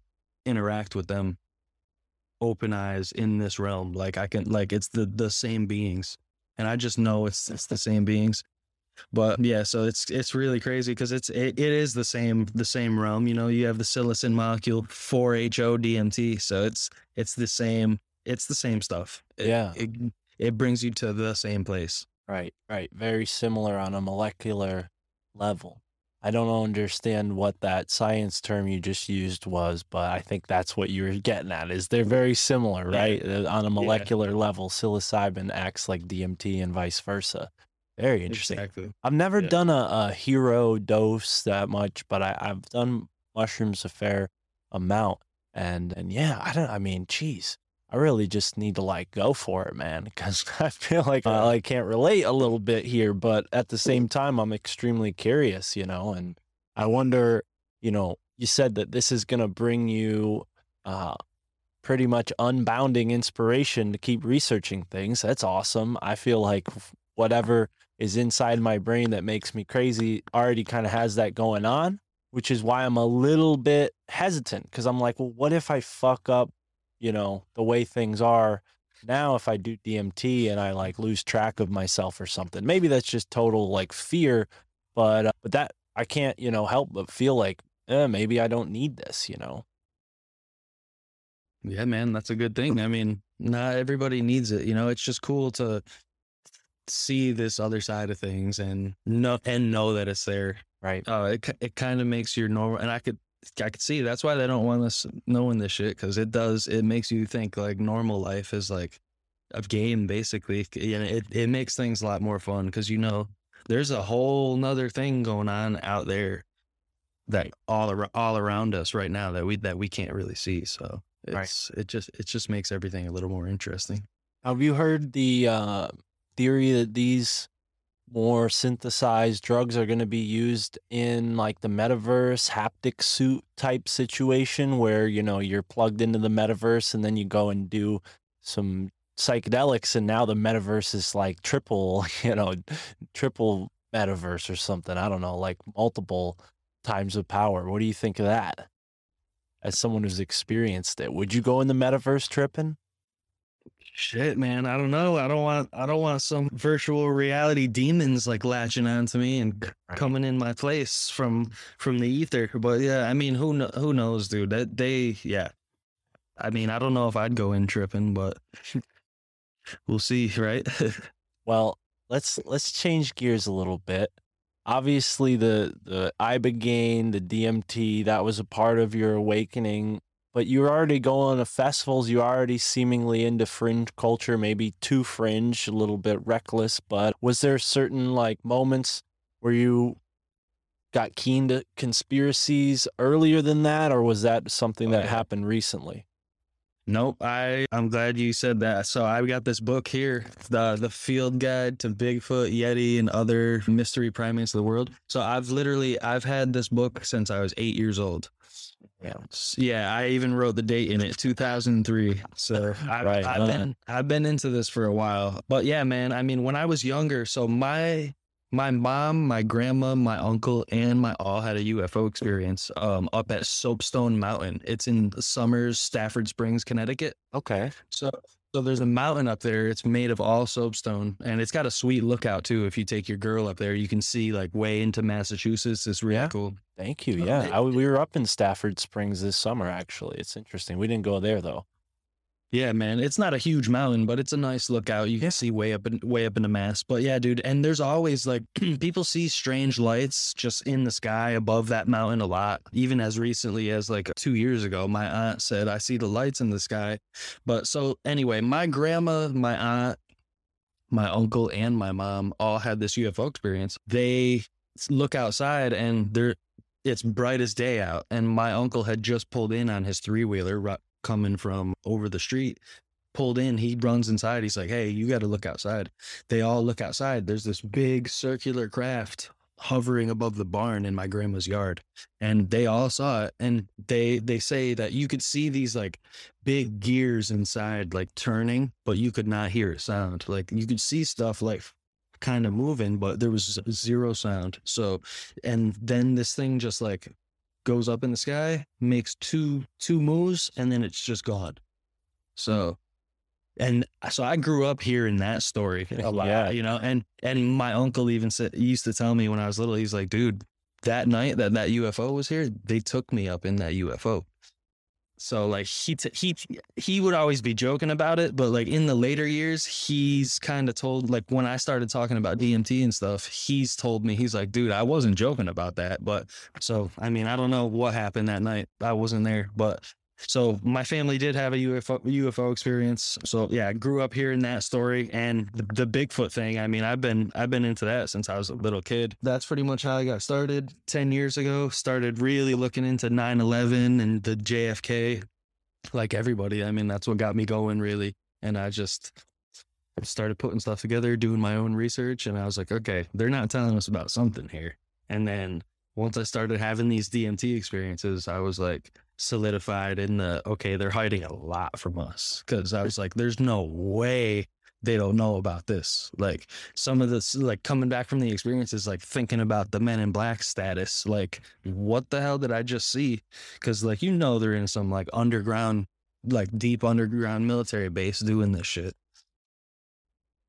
interact with them open eyes in this realm. Like I can like it's the the same beings. And I just know it's it's the same beings. But yeah, so it's it's really crazy because it's it, it is the same the same realm. You know, you have the psilocin molecule 4-HO DMT. So it's it's the same it's the same stuff. It- Yeah. It, it brings you to the same place. Right, right. Very similar on a molecular level. I don't understand what that science term you just used was, but I think that's what you were getting at. Is they're very similar, right? Uh, On a molecular level, psilocybin acts like DMT and vice versa. Very interesting. Exactly. I've never Yeah. done a, a hero dose that much, but I, I've done mushrooms a fair amount. And and yeah, I don't I mean, geez. I really just need to like go for it, man, because I feel like I like can't relate a little bit here, but at the same time, I'm extremely curious, you know, and I wonder, you know, you said that this is gonna bring you uh pretty much unbounding inspiration to keep researching things. That's awesome. I feel like whatever is inside my brain that makes me crazy already kind of has that going on, which is why I'm a little bit hesitant because I'm like, well, what if I fuck up, you know, the way things are now if I do DMT and I like lose track of myself or something? Maybe that's just total like fear, but uh, but that I can't, you know, help but feel like, eh, maybe I don't need this, you know. Yeah, man, that's a good thing. I mean, not everybody needs it. You know, it's just cool to see this other side of things and know and know that it's there. Right. Oh, it it kind of makes your normal, and I could I could see that's why they don't want us knowing this shit because it does it makes you think like normal life is like a game basically, and it it makes things a lot more fun because you know there's a whole nother thing going on out there that all ar- all around us right now that we that we can't really see. So Right. it's it just it just makes everything a little more interesting. Have you heard the uh, theory that these more synthesized drugs are going to be used in like the metaverse haptic suit type situation where you know you're plugged into the metaverse and then you go and do some psychedelics and now the metaverse is like triple you know triple metaverse or something. I don't know like multiple times of power. What do you think of that? As someone who's experienced it would you go in the metaverse tripping Shit, man, I don't know. I don't want I don't want some virtual reality demons like latching onto me and c- coming in my place from from the ether. But yeah, I mean, who kno- who knows, dude? That they yeah. I mean, I don't know if I'd go in tripping, but we'll see, right? Well, let's let's change gears a little bit. Obviously, the the ibogaine, the DMT, that was a part of your awakening. But you were already going to festivals. You were already seemingly into fringe culture, maybe too fringe, a little bit reckless. But was there certain like moments where you got keen to conspiracies earlier than that, or was that something Oh, that happened recently? Nope. I I'm glad you said that. So I've got this book here, the the Field Guide to Bigfoot, Yeti, and other mystery primates of the world. So I've literally I've had this book since I was eight years old. Yeah. Yeah, I even wrote the date in it, 2003. So I've, Right I've on. been I've been into this for a while. But yeah, man, I mean, when I was younger, so my my mom, my grandma, my uncle, and my all had a UFO experience um, up at Soapstone Mountain. It's in Somers, Stafford Springs, Connecticut. Okay. So So there's a mountain up there. It's made of all soapstone, and it's got a sweet lookout too. If you take your girl up there, you can see like way into Massachusetts. It's really Yeah. cool. Thank you. Oh, Yeah, I, we were up in Stafford Springs this summer. Actually, it's interesting. We didn't go there though. Yeah, man. It's not a huge mountain, but it's a nice lookout. You can see way up in way up into Mass. But yeah, dude, and there's always like people see strange lights just in the sky above that mountain a lot. Even as recently as like two years ago, my aunt said, I see the lights in the sky. But so anyway, my grandma, my aunt, my uncle, and my mom all had this UFO experience. They look outside and they're it's bright as day out. And my uncle had just pulled in on his three wheeler coming from over the street pulled in he runs inside he's like hey you got to look outside. They all look outside there's this big circular craft hovering above the barn in my grandma's yard and they all saw it and they they say that you could see these like big gears inside like turning but you could not hear a sound like you could see stuff like kind of moving but there was zero sound so and then this thing just like goes up in the sky, makes two two moves, and then it's just gone. So, hmm. and uh, so I grew up hearing that story a lot, Yeah. you know. And and my uncle even said he used to tell me when I was little, he's like, dude, that night that that UFO was here, they took me up in that UFO. So like he t- he he would always be joking about it, but like in the later years, he's kind of told like when I started talking about DMT and stuff, he's told me he's like, dude, I wasn't joking about that, but so I mean, I don't know what happened that night. I wasn't there, but so my family did have a UFO UFO experience. So yeah, I grew up hearing that story and the, the Bigfoot thing. I mean, I've been I've been into that since I was a little kid. That's pretty much how I got started 10 years ago. Started really looking into 9/11 and the JFK like everybody. I mean, that's what got me going really. And I just started putting stuff together, doing my own research and I was like, okay, they're not telling us about something here. And then once I started having these DMT experiences, I was like solidified in the okay, they're hiding a lot from us. Cause I was like, there's no way they don't know about this. Like some of this, like coming back from the experiences, like thinking about the men in black status, like what the hell did I just see? Cause like, you know, they're in some like underground, like deep underground military base doing this shit.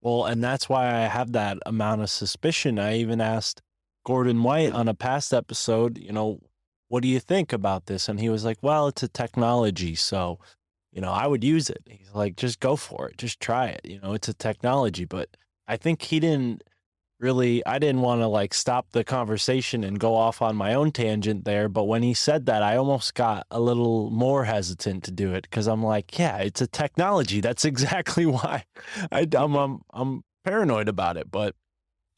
Well, and that's why I have that amount of suspicion. I even asked Gordon White on a past episode, you know, what do you think about this? And he was like, well, it's a technology. So, you know, I would use it. He's like, just go for it. Just try it. You know, it's a technology. But I think he didn't really, I didn't want to like stop the conversation and go off on my own tangent there. But when he said that, I almost got a little more hesitant to do it because I'm like, yeah, it's a technology. That's exactly why I, I'm, I'm, I'm paranoid about it. But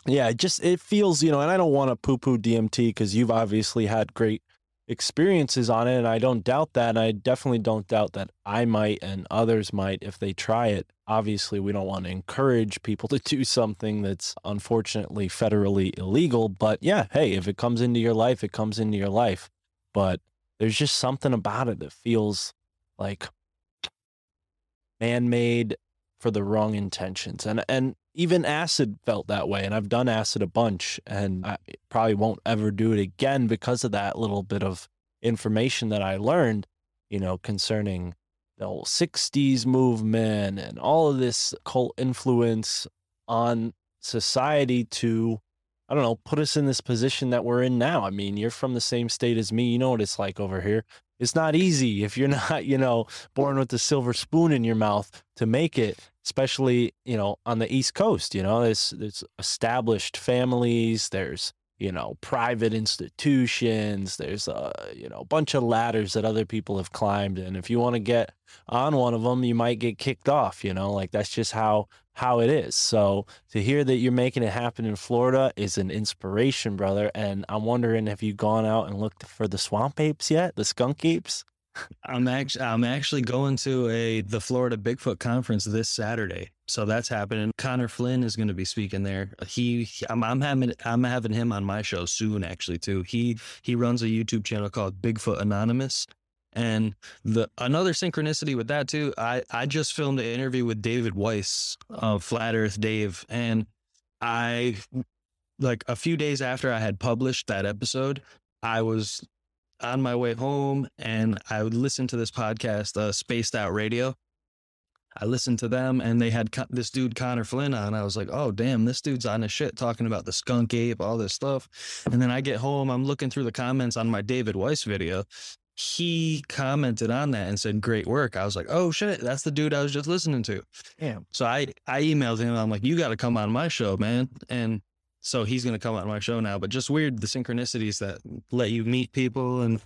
yeah, it just, it feels, you know, and I don't want to poo poo DMT because you've obviously had great experiences on it. And I don't doubt that. And I definitely don't doubt that I might and others might if they try it. Obviously, we don't want to encourage people to do something that's unfortunately federally illegal. But yeah, hey, if it comes into your life, it comes into your life. But there's just something about it that feels like man made for the wrong intentions. And, and, even acid felt that way and i've done acid a bunch and i probably won't ever do it again because of that little bit of information that i learned you know concerning the whole 60s movement and all of this cult influence on society to i don't know put us in this position that we're in now. I mean you're from the same state as me. You know what it's like over here it's not easy if you're not you know born with the silver spoon in your mouth to make it especially you know on the east coast you know there's there's established families there's you know private institutions there's a you know bunch of ladders that other people have climbed and if you want to get on one of them you might get kicked off you know like that's just how how it is so to hear that you're making it happen in Florida is an inspiration brother and I'm wondering have you gone out and looked for the swamp apes yet the skunk apes I'm actually I'm actually going to a the Florida Bigfoot conference this Saturday. So that's happening. Connor Flynn is going to be speaking there. He I'm, I'm having I'm having him on my show soon actually too. He he runs a YouTube channel called Bigfoot Anonymous. And the another synchronicity with that too, I I just filmed an interview with David Weiss of Flat Earth Dave and I like a few days after I had published that episode, I was on my way home and I would listen to this podcast, uh, Spaced Out Radio. I listened to them and they had co- this dude Connor Flynn on. I was like, oh damn, this dude's on his shit talking about the skunk ape, all this stuff. And then I get home, I'm looking through the comments on my David Weiss video. He commented on that and said, "Great work." I was like, "Oh shit, that's the dude I was just listening to." Damn. So I I emailed him. I'm like, "You got to come on my show, man." And so he's gonna come on my show now. But just weird the synchronicities that let you meet people and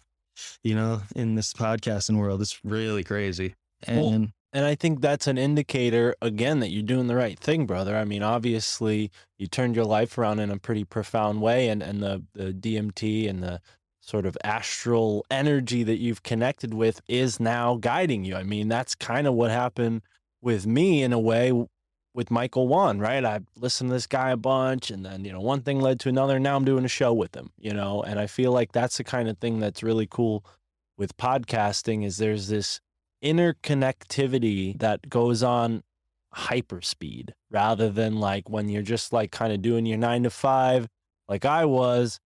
you know in this podcasting world. It's really crazy. Well, And And I think that's an indicator, again, that you're doing the right thing, brother. I mean, obviously, you turned your life around in a pretty profound way, and, and the, the DMT and the sort of astral energy that you've connected with is now guiding you. I mean, that's kind of what happened with me in a way with Michael Wan, right? I listened to this guy a bunch, and then, you know, one thing led to another. And now I'm doing a show with him, you know, and I feel like that's the kind of thing that's really cool with podcasting is there's this interconnectivity that goes on hyperspeed rather than like when you're just like kind of doing your nine to five, like I was.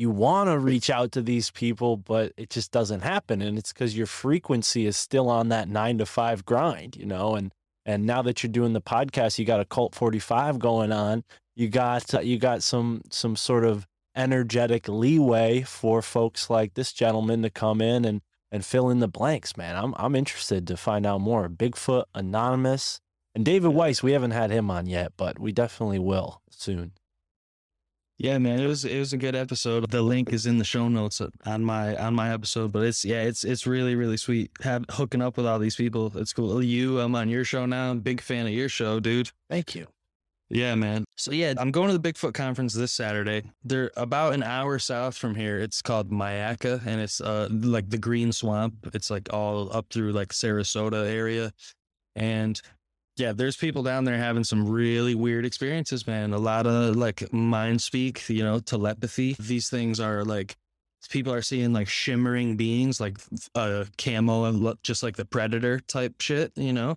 You want to reach out to these people, but it just doesn't happen. And it's because your frequency is still on that nine to five grind, you know? And and now that you're doing the podcast, you got a cult 45 going on. You got uh, you got some some sort of energetic leeway for folks like this gentleman to come in and and fill in the blanks, man. I'm I'm interested to find out more. Bigfoot Anonymous and David Weiss. We haven't had him on yet, but we definitely will soon. Yeah, man, it was it was a good episode. The link is in the show notes on my on my episode, but it's yeah, it's it's really really sweet. Have hooking up with all these people. It's cool. You, I'm on your show now. I'm big fan of your show, dude. Thank you. Yeah, man. So yeah, I'm going to the Bigfoot conference this Saturday. They're about an hour south from here. It's called Mayaca, and it's uh like the Green Swamp. It's like all up through like Sarasota area, and yeah, there's people down there having some really weird experiences, man. A lot of like mind speak, you know, telepathy. These things are like people are seeing like shimmering beings, like uh camo, and just like the predator type shit, you know.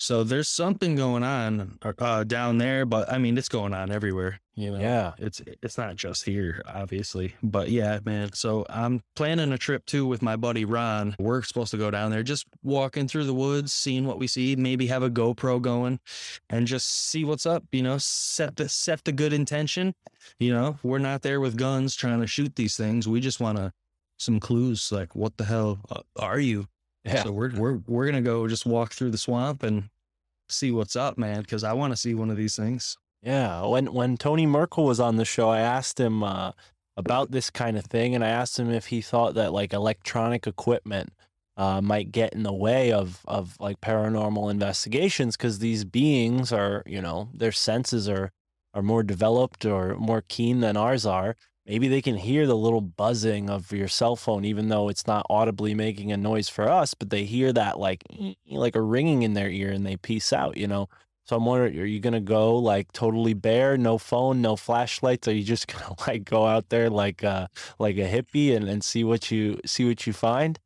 So there's something going on uh, down there, but I mean, it's going on everywhere. You know, Yeah. it's it's not just here, obviously, but yeah, man. So I'm planning a trip too with my buddy Ron. We're supposed to go down there, just walking through the woods, seeing what we see. Maybe have a GoPro going, and just see what's up. You know, set the set the good intention. You know, we're not there with guns trying to shoot these things. We just want to some clues like what the hell uh, are you? Yeah. So we're we're we're gonna go just walk through the swamp and see what's up, man. Because I want to see one of these things. Yeah, when when Tony Merkel was on the show, I asked him uh, about this kind of thing, and I asked him if he thought that like electronic equipment uh, might get in the way of of like paranormal investigations because these beings are, you know, their senses are are more developed or more keen than ours are. Maybe they can hear the little buzzing of your cell phone, even though it's not audibly making a noise for us, but they hear that like like a ringing in their ear and they peace out, you know. So I'm wondering, are you gonna go like totally bare, no phone, no flashlights? Are you just gonna like go out there like uh like a hippie and, and see what you see what you find?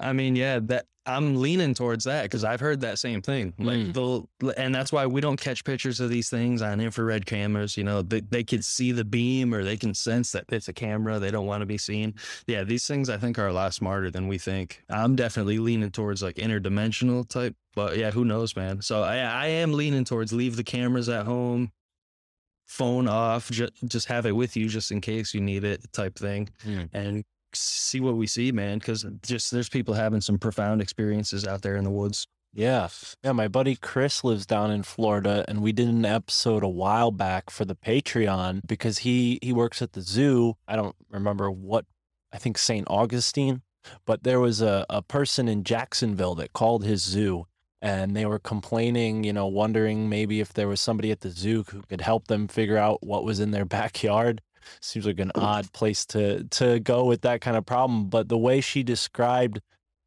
I mean, yeah, that I'm leaning towards that because I've heard that same thing. Like Mm. the and that's why we don't catch pictures of these things on infrared cameras. You know, they they can see the beam or they can sense that it's a camera. They don't want to be seen. Yeah, these things I think are a lot smarter than we think. I'm definitely leaning towards like interdimensional type. But yeah, who knows, man? So I I am leaning towards leave the cameras at home, phone off, ju- just have it with you just in case you need it type thing Mm. and see what we see, man. Because just there's people having some profound experiences out there in the woods. Yeah. Yeah, my buddy Chris lives down in Florida and we did an episode a while back for the Patreon because he he works at the zoo. I don't remember what I think St. Augustine, but there was a, a person in Jacksonville that called his zoo and they were complaining, you know, wondering maybe if there was somebody at the zoo who could help them figure out what was in their backyard. Seems like an odd place to to go with that kind of problem, but the way she described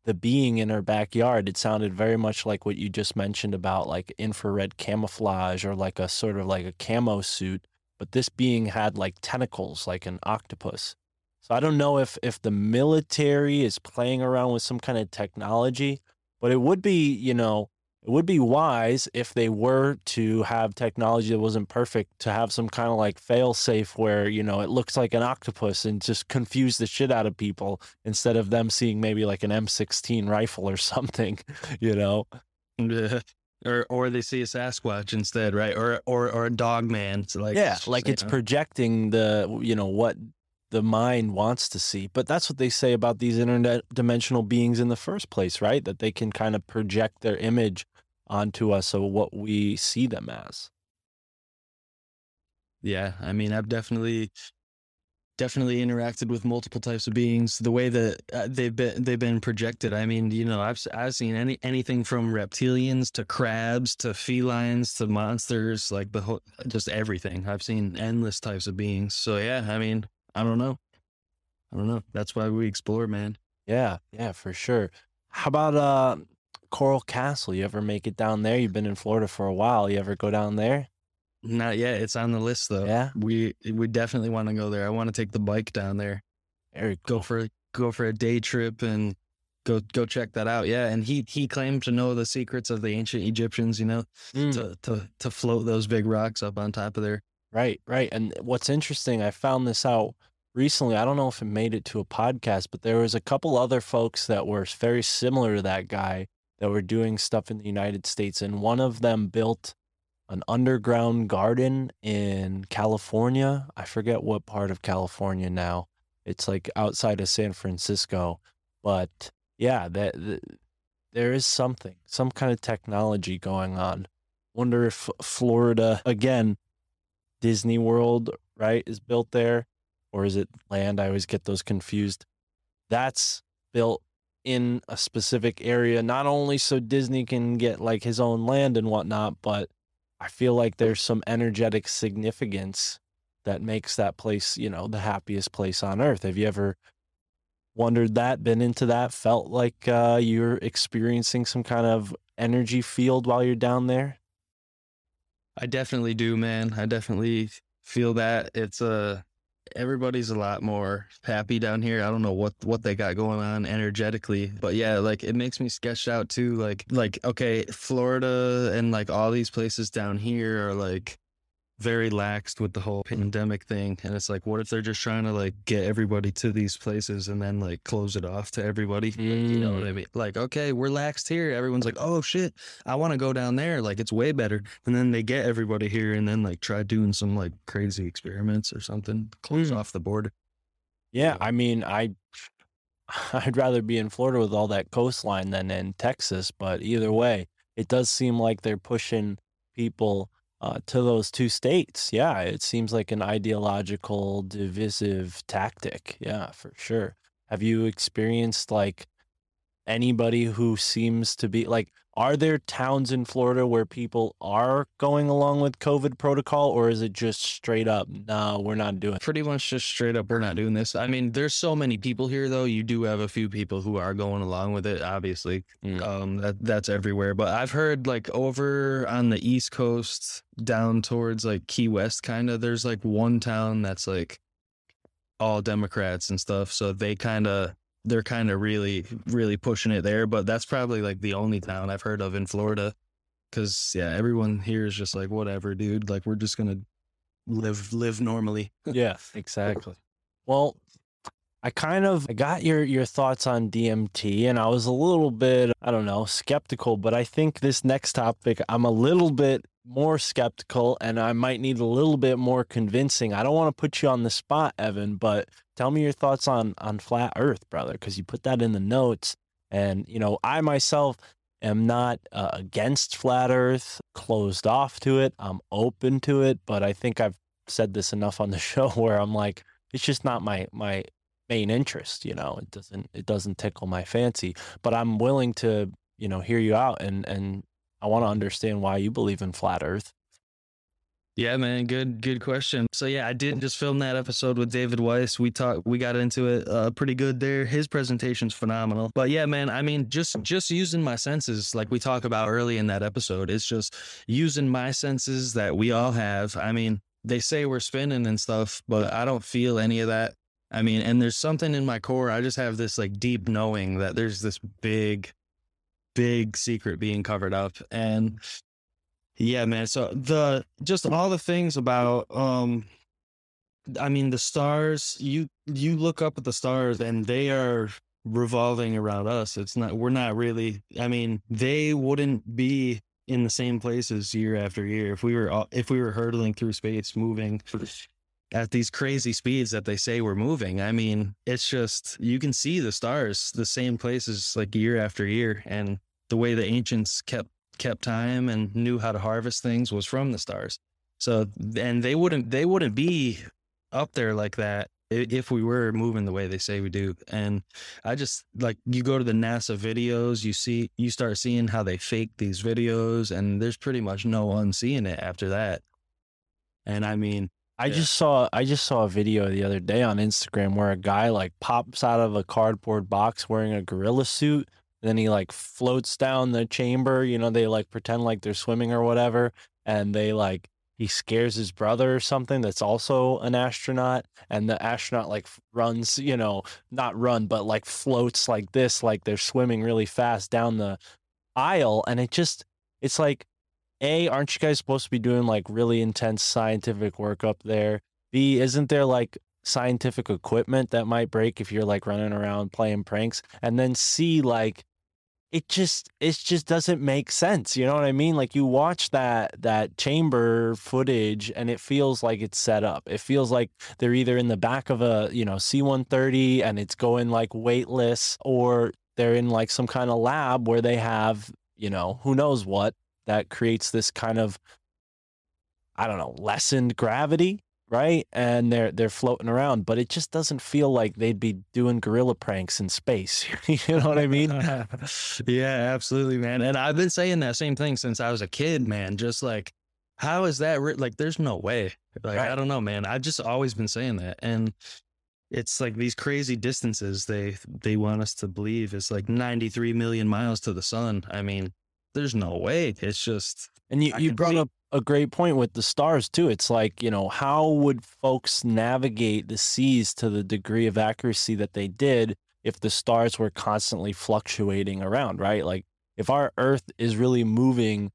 the being in her backyard, it sounded very much like what you just mentioned about like infrared camouflage or like a sort of like a camo suit. But this being had like tentacles, like an octopus. So I don't know if if the military is playing around with some kind of technology, but it would be, you know, it would be wise if they were to have technology that wasn't perfect to have some kind of like fail safe where, you know, it looks like an octopus and just confuse the shit out of people instead of them seeing maybe like an M16 rifle or something, you know? or or they see a Sasquatch instead, right? Or or or a dog man. Like yeah, like it's know. projecting the you know what the mind wants to see. But that's what they say about these internet dimensional beings in the first place, right? That they can kind of project their image onto us of what we see them as. Yeah, I mean, I've definitely definitely interacted with multiple types of beings. The way that uh, they've been they've been projected. I mean, you know, I've I've seen any anything from reptilians to crabs to felines to monsters, like the whole just everything. I've seen endless types of beings. So yeah, I mean, I don't know. I don't know. That's why we explore, man. Yeah, yeah, for sure. How about uh Coral Castle? You ever make it down there? You've been in Florida for a while. You ever go down there? Not yet. It's on the list though. Yeah? We we definitely want to go there. I want to take the bike down there. Very go cool. for go for a day trip and go go check that out. Yeah, and he he claimed to know the secrets of the ancient Egyptians. You know, Mm. to to to float those big rocks up on top of there. Right, right. And what's interesting, I found this out recently. I don't know if it made it to a podcast, but there was a couple other folks that were very similar to that guy that were doing stuff in the United States. And one of them built an underground garden in California. I forget what part of California now. It's like outside of San Francisco. But yeah, that, that there is something, some kind of technology going on. Wonder if Florida, again, Disney World, right, is built there, or is it land? I always get those confused. That's built in a specific area, not only so Disney can get like his own land and whatnot, but I feel like there's some energetic significance that makes that place, you know, the happiest place on earth. Have you ever wondered that, been into that, felt like uh, you're experiencing some kind of energy field while you're down there? I definitely do, man. I definitely feel that it's a everybody's a lot more happy down here. I don't know what what they got going on energetically, but yeah, like it makes me sketched out too. Like like okay, Florida and like all these places down here are like very laxed with the whole pandemic thing, and it's like, what if they're just trying to like get everybody to these places and then like close it off to everybody? You know what I mean? Like, okay, we're laxed here. Everyone's like, oh shit, I want to go down there. Like, it's way better. And then they get everybody here and then like try doing some like crazy experiments or something, close Mm. off the border. Yeah, I mean, I I'd rather be in Florida with all that coastline than in Texas, but either way, it does seem like they're pushing people uh, to those two states. Yeah, it seems like an ideological divisive tactic. Yeah, for sure. Have you experienced like anybody who seems to be like are there towns in Florida where people are going along with COVID protocol or is it just straight up no, we're not doing it? Pretty much just straight up, we're not doing this. I mean, there's so many people here though. You do have a few people who are going along with it, obviously. Mm. Um, that that's everywhere. But I've heard like over on the East Coast, down towards like Key West, kind of. There's like one town that's like all Democrats and stuff. So they kind of they're kind of really really pushing it there. But that's probably like the only town I've heard of in Florida. Cause yeah, everyone here is just like whatever, dude. Like we're just gonna live live normally. yeah, exactly. Well, I kind of I got your your thoughts on DMT and I was a little bit, I don't know, skeptical, but I think this next topic I'm a little bit more skeptical and I might need a little bit more convincing. I don't want to put you on the spot, Evan, but tell me your thoughts on on flat earth, brother, cuz you put that in the notes and you know, I myself am not uh, against flat earth, closed off to it. I'm open to it, but I think I've said this enough on the show where I'm like it's just not my my main interest, you know. It doesn't it doesn't tickle my fancy, but I'm willing to, you know, hear you out and and I want to understand why you believe in flat earth. Yeah, man, good good question. So yeah, I did just film that episode with David Weiss. We talked we got into it uh, pretty good there. His presentation's phenomenal. But yeah, man, I mean just just using my senses like we talk about early in that episode, it's just using my senses that we all have. I mean, they say we're spinning and stuff, but I don't feel any of that. I mean, and there's something in my core. I just have this like deep knowing that there's this big big secret being covered up and yeah, man. So the just all the things about um I mean the stars, you you look up at the stars and they are revolving around us. It's not we're not really I mean, they wouldn't be in the same places year after year if we were all- if we were hurtling through space moving at these crazy speeds that they say we're moving. I mean, it's just you can see the stars the same places like year after year and the way the ancients kept kept time and knew how to harvest things was from the stars. So and they wouldn't they wouldn't be up there like that if we were moving the way they say we do. And I just like you go to the NASA videos, you see you start seeing how they fake these videos and there's pretty much no unseeing it after that. And I mean, I Yeah. just saw I just saw a video the other day on Instagram where a guy like pops out of a cardboard box wearing a gorilla suit. Then he like floats down the chamber. You know, they like pretend like they're swimming or whatever, and they like he scares his brother or something that's also an astronaut, and the astronaut like runs, you know, not run but like floats like this, like they're swimming really fast down the aisle, and it just it's like a, aren't you guys supposed to be doing like really intense scientific work up there? B, isn't there like scientific equipment that might break if you're like running around playing pranks? And then C, like it just it just doesn't make sense. You know what I mean? Like you watch that that chamber footage and it feels like it's set up. It feels like they're either in the back of a, you know, C130 and it's going like weightless or they're in like some kind of lab where they have, you know, who knows what that creates this kind of I don't know, lessened gravity, right? And they're they're floating around, but it just doesn't feel like they'd be doing gorilla pranks in space. you know what I mean? yeah, absolutely, man. And I've been saying that same thing since I was a kid, man. Just like, how is that? Re- like, there's no way. Like, Right. I don't know, man. I've just always been saying that, and it's like these crazy distances they they want us to believe it's like 93 million miles to the sun. I mean, there's no way. It's just And you, I you brought see- up a great point with the stars too. It's like, you know, how would folks navigate the seas to the degree of accuracy that they did if the stars were constantly fluctuating around, right? Like if our earth is really moving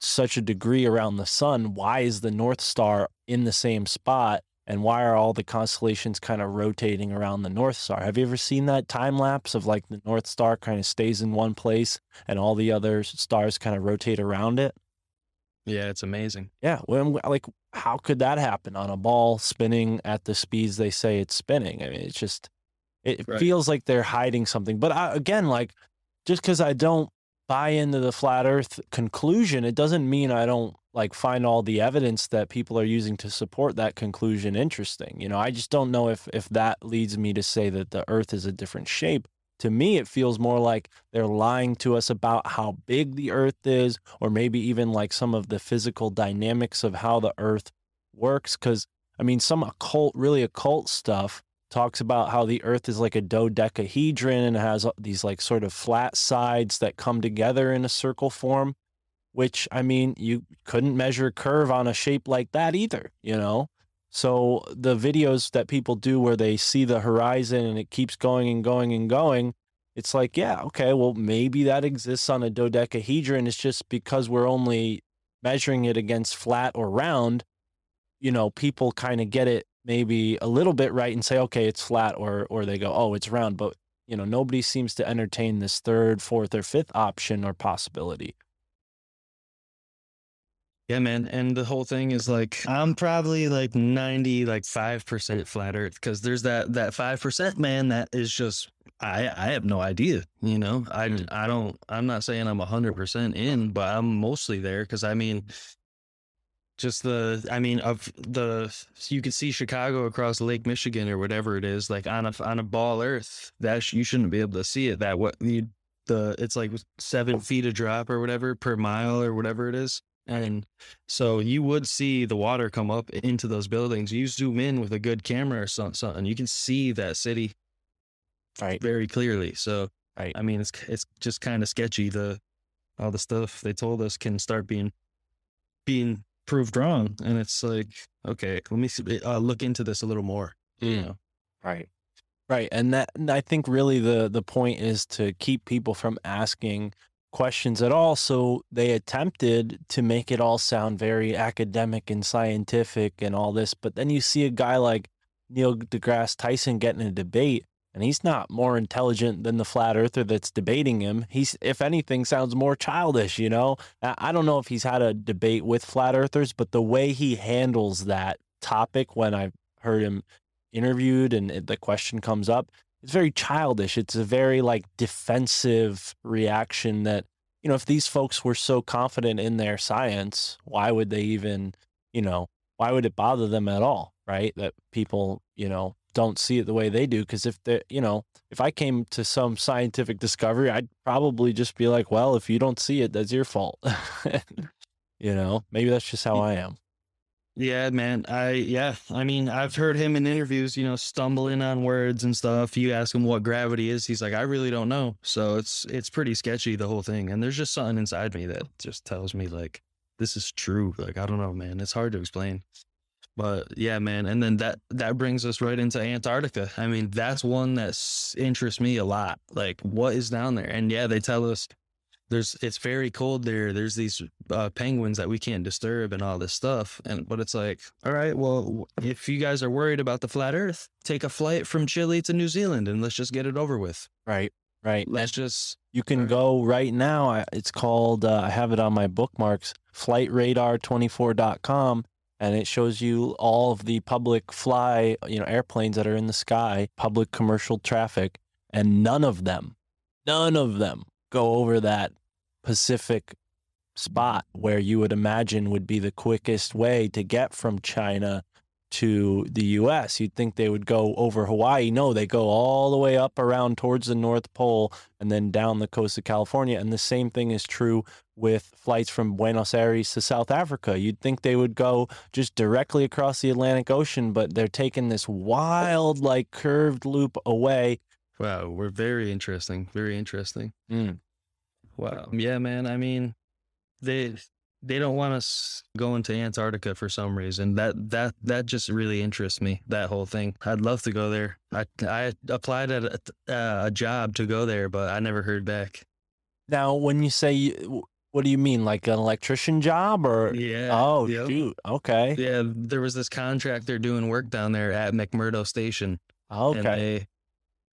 such a degree around the sun, why is the North Star in the same spot? And why are all the constellations kind of rotating around the North Star? Have you ever seen that time lapse of like the North Star kind of stays in one place and all the other stars kind of rotate around it? Yeah, it's amazing. Yeah, when like how could that happen on a ball spinning at the speeds they say it's spinning? I mean, it's just it Right. feels like they're hiding something. But I, again, like just because I don't buy into the flat Earth conclusion, it doesn't mean I don't like find all the evidence that people are using to support that conclusion interesting. You know, I just don't know if if that leads me to say that the Earth is a different shape. To me, it feels more like they're lying to us about how big the Earth is, or maybe even like some of the physical dynamics of how the Earth works. Because I mean, some occult, really occult stuff talks about how the Earth is like a dodecahedron and has these like sort of flat sides that come together in a circle form. Which I mean, you couldn't measure a curve on a shape like that either, you know. So the videos that people do where they see the horizon and it keeps going and going and going, it's like, yeah, okay, well, maybe that exists on a dodecahedron. It's just because we're only measuring it against flat or round, you know, people kind of get it maybe a little bit right and say, okay, it's flat, or or they go, oh, it's round. But you know, nobody seems to entertain this third, fourth, or fifth option or possibility. Yeah, man. And the whole thing is like I'm probably like 90, like five percent flat earth because there's that that five percent man that is just I I have no idea. You know, I Mm. I don't I'm not saying I'm hundred percent in, but I'm mostly there because I mean just the I mean of the you can see Chicago across Lake Michigan or whatever it is like on a on a ball earth that sh- you shouldn't be able to see it that what you the it's like seven feet a drop or whatever per mile or whatever it is and so you would see the water come up into those buildings. You zoom in with a good camera or something, you can see that city Right. very clearly. So, Right. I mean, it's it's just kind of sketchy. The all the stuff they told us can start being being proved wrong, and it's like, okay, let me see, uh, look into this a little more. You know? Right. Right. And that and I think really the the point is to keep people from asking questions at all. So they attempted to make it all sound very academic and scientific and all this. But then you see a guy like Neil deGrasse Tyson getting a debate and he's not more intelligent than the flat earther that's debating him. He's, if anything, sounds more childish, you know? I don't know if he's had a debate with flat earthers, but the way he handles that topic when I've heard him interviewed and the question comes up, it's very childish. It's a very like defensive reaction that, you know, if these folks were so confident in their science, why would they even, you know, why would it bother them at all? Right. That people, you know, don't see it the way they do. Cause if they, you know, if I came to some scientific discovery, I'd probably just be like, well, if you don't see it, that's your fault. you know, maybe that's just how I am. Yeah, man. I yeah. I mean, I've heard him in interviews, you know, stumbling on words and stuff. You ask him what gravity is, he's like, I really don't know. So it's it's pretty sketchy the whole thing. And there's just something inside me that just tells me like this is true. Like I don't know, man. It's hard to explain. But yeah, man. And then that that brings us right into Antarctica. I mean, that's one that interests me a lot. Like what is down there? And yeah, they tell us there's it's very cold there. There's these uh, penguins that we can't disturb and all this stuff. And but it's like, all right, well, if you guys are worried about the flat Earth, take a flight from Chile to New Zealand and let's just get it over with. Right. Right. Let's just You can Alright. go right now. It's called, uh, I have it on my bookmarks, flightradar24.com. And it shows you all of the public fly, you know, airplanes that are in the sky, public commercial traffic. And none of them, none of them go over that Pacific spot where you would imagine would be the quickest way to get from China to the US. You'd think they would go over Hawaii. No, they go all the way up around towards the North Pole and then down the coast of California. And the same thing is true with flights from Buenos Aires to South Africa. You'd think they would go just directly across the Atlantic Ocean, but they're taking this wild, like curved loop away. wow, we're very interesting. Very interesting. Mm. Wow. Yeah, man. I mean, they they don't want us going to Antarctica for some reason. That that that just really interests me. That whole thing. I'd love to go there. I I applied at a, uh, a job to go there, but I never heard back. Now, when you say, you- what do you mean, like an electrician job or? Yeah. Oh, yep. shoot. Okay. Yeah, there was this contractor doing work down there at McMurdo Station, Okay.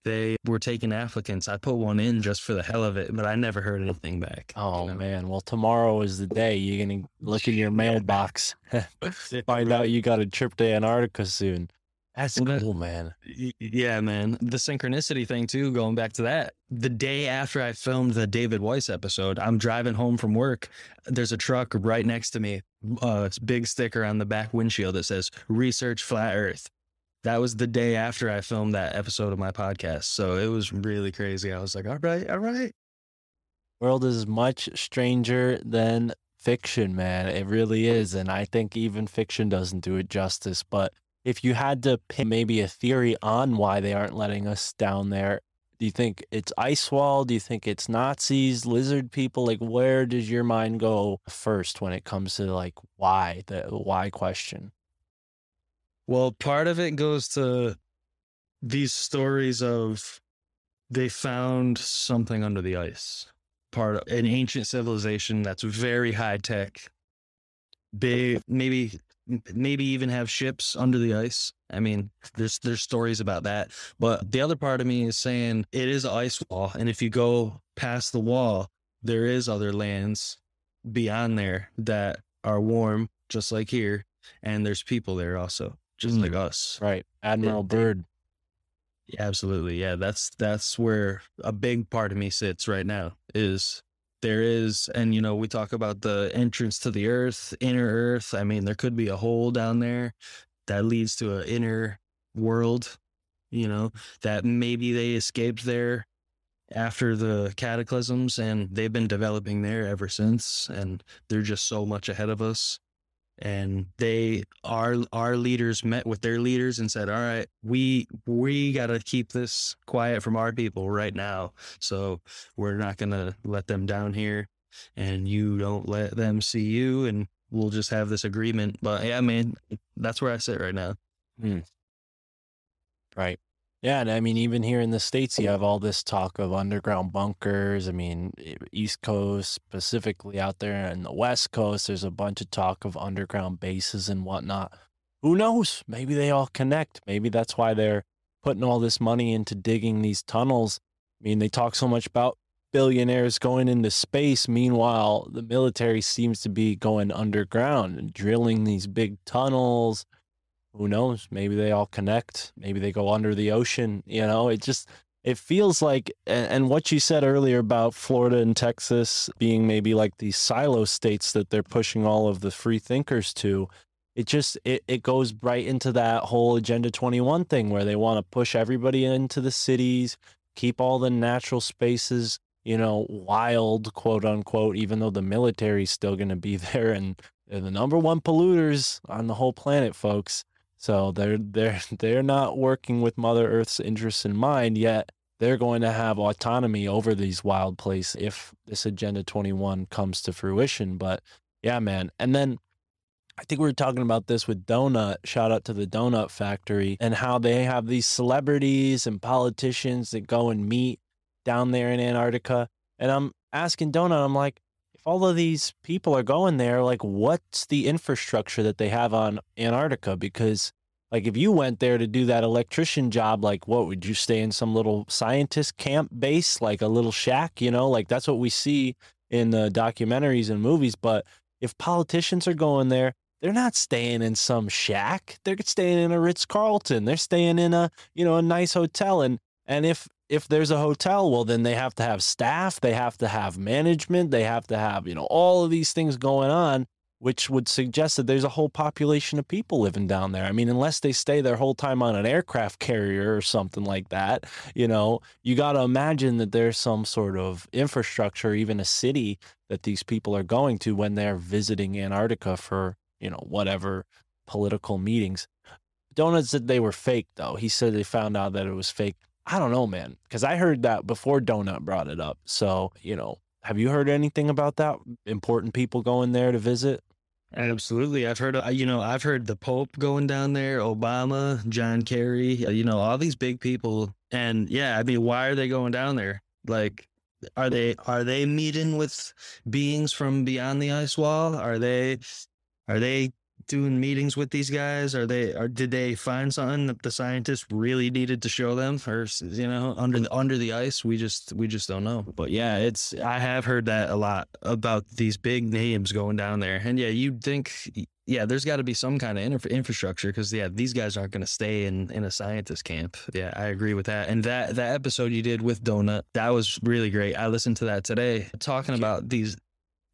They were taking applicants. I put one in just for the hell of it, but I never heard anything back. you Oh know? man. Well, tomorrow is the day you're gonna look in your mailbox, find out you got a trip to Antarctica soon. That's Well, that- cool, man. Yeah, man. The synchronicity thing too, going back to that. The day after I filmed the David Weiss episode, I'm driving home from work. There's a truck right next to me. Uh, it's a big sticker on the back windshield that says "Research Flat Earth." That was the day after I filmed that episode of my podcast. So it was really crazy. I was like, all right, all right. World is much stranger than fiction, man. It really is, and I think even fiction doesn't do it justice. But if you had to pin maybe a theory on why they aren't letting us down there, do you think it's ice wall? Do you think it's Nazis, lizard people? Like, where does your mind go first when it comes to like why the why question? Well, part of it goes to these stories of they found something under the ice. Part of an ancient civilization that's very high tech. Big, maybe, maybe even have ships under the ice. I mean, there's there's stories about that. But the other part of me is saying it is ice wall, and if you go past the wall, there is other lands beyond there that are warm, just like here, and there's people there also, just Mm. like us. Right, Admiral they- Byrd. Yeah, absolutely. Yeah, that's that's where a big part of me sits right now is there is and you know, we talk about the entrance to the earth, inner earth. I mean, there could be a hole down there that leads to an inner world, you know, that maybe they escaped there after the cataclysms and they've been developing there ever since and they're just so much ahead of us and they our our leaders met with their leaders and said all right we we got to keep this quiet from our people right now so we're not going to let them down here and you don't let them see you and we'll just have this agreement. But yeah man that's where i sit right now. Hmm. Right. Yeah, and I mean, even here in the States, you have all this talk of underground bunkers. I mean, East Coast, specifically out there, and the West Coast, there's a bunch of talk of underground bases and whatnot. Who knows? Maybe they all connect. Maybe that's why they're putting all this money into digging these tunnels. I mean, they talk so much about billionaires going into space. Meanwhile, the military seems to be going underground and drilling these big tunnels. Who knows? Maybe they all connect. Maybe they go under the ocean. You know, it just it feels like and, what you said earlier about Florida and Texas being maybe like these silo states that they're pushing all of the free thinkers to it just it, it goes right into that whole agenda 21 thing where they want to push everybody into the cities keep all the natural spaces you know wild quote unquote even though the military's still going to be there and they're the number one polluters on the whole planet folks so they're they're they're not working with mother earth's interests in mind yet they're going to have autonomy over these wild places if this agenda 21 comes to fruition but yeah man and then I think we were talking about this with Donut. Shout out to the Donut Factory and how they have these celebrities and politicians that go and meet down there in Antarctica. And I'm asking Donut, I'm like, all of these people are going there, like, what's the infrastructure that they have on Antarctica? Because, like, if you went there to do that electrician job, like, what would you stay in some little scientist camp base, like a little shack? You know, like that's what we see in the documentaries and movies. But if politicians are going there, they're not staying in some shack. They're staying in a Ritz Carlton. They're staying in a you know a nice hotel. And and if if there's a hotel, well then they have to have staff. They have to have management. They have to have you know all of these things going on, which would suggest that there's a whole population of people living down there. I mean, unless they stay their whole time on an aircraft carrier or something like that, you know, you got to imagine that there's some sort of infrastructure, even a city that these people are going to when they're visiting Antarctica for you know, whatever political meetings. Donut said they were fake, though. He said they found out that it was fake. I don't know, man, because I heard that before Donut brought it up. So, you know, have you heard anything about that? Important people going there to visit? Absolutely. I've heard, uh, you know, I've heard the Pope going down there, Obama, John Kerry, uh, you know, all these big people. And yeah, I mean, why are they going down there? Like, are they are they meeting with beings from beyond the ice wall? Are they are they doing meetings with these guys? Are they or did they find something that the scientists really needed to show them? Or you know, under the under the ice, we just we just don't know. But yeah, it's I have heard that a lot about these big names going down there. And yeah, you'd think yeah, there's got to be some kind of infra- infrastructure because yeah, these guys aren't going to stay in in a scientist camp. Yeah, I agree with that. And that that episode you did with Donut, that was really great. I listened to that today, talking about these.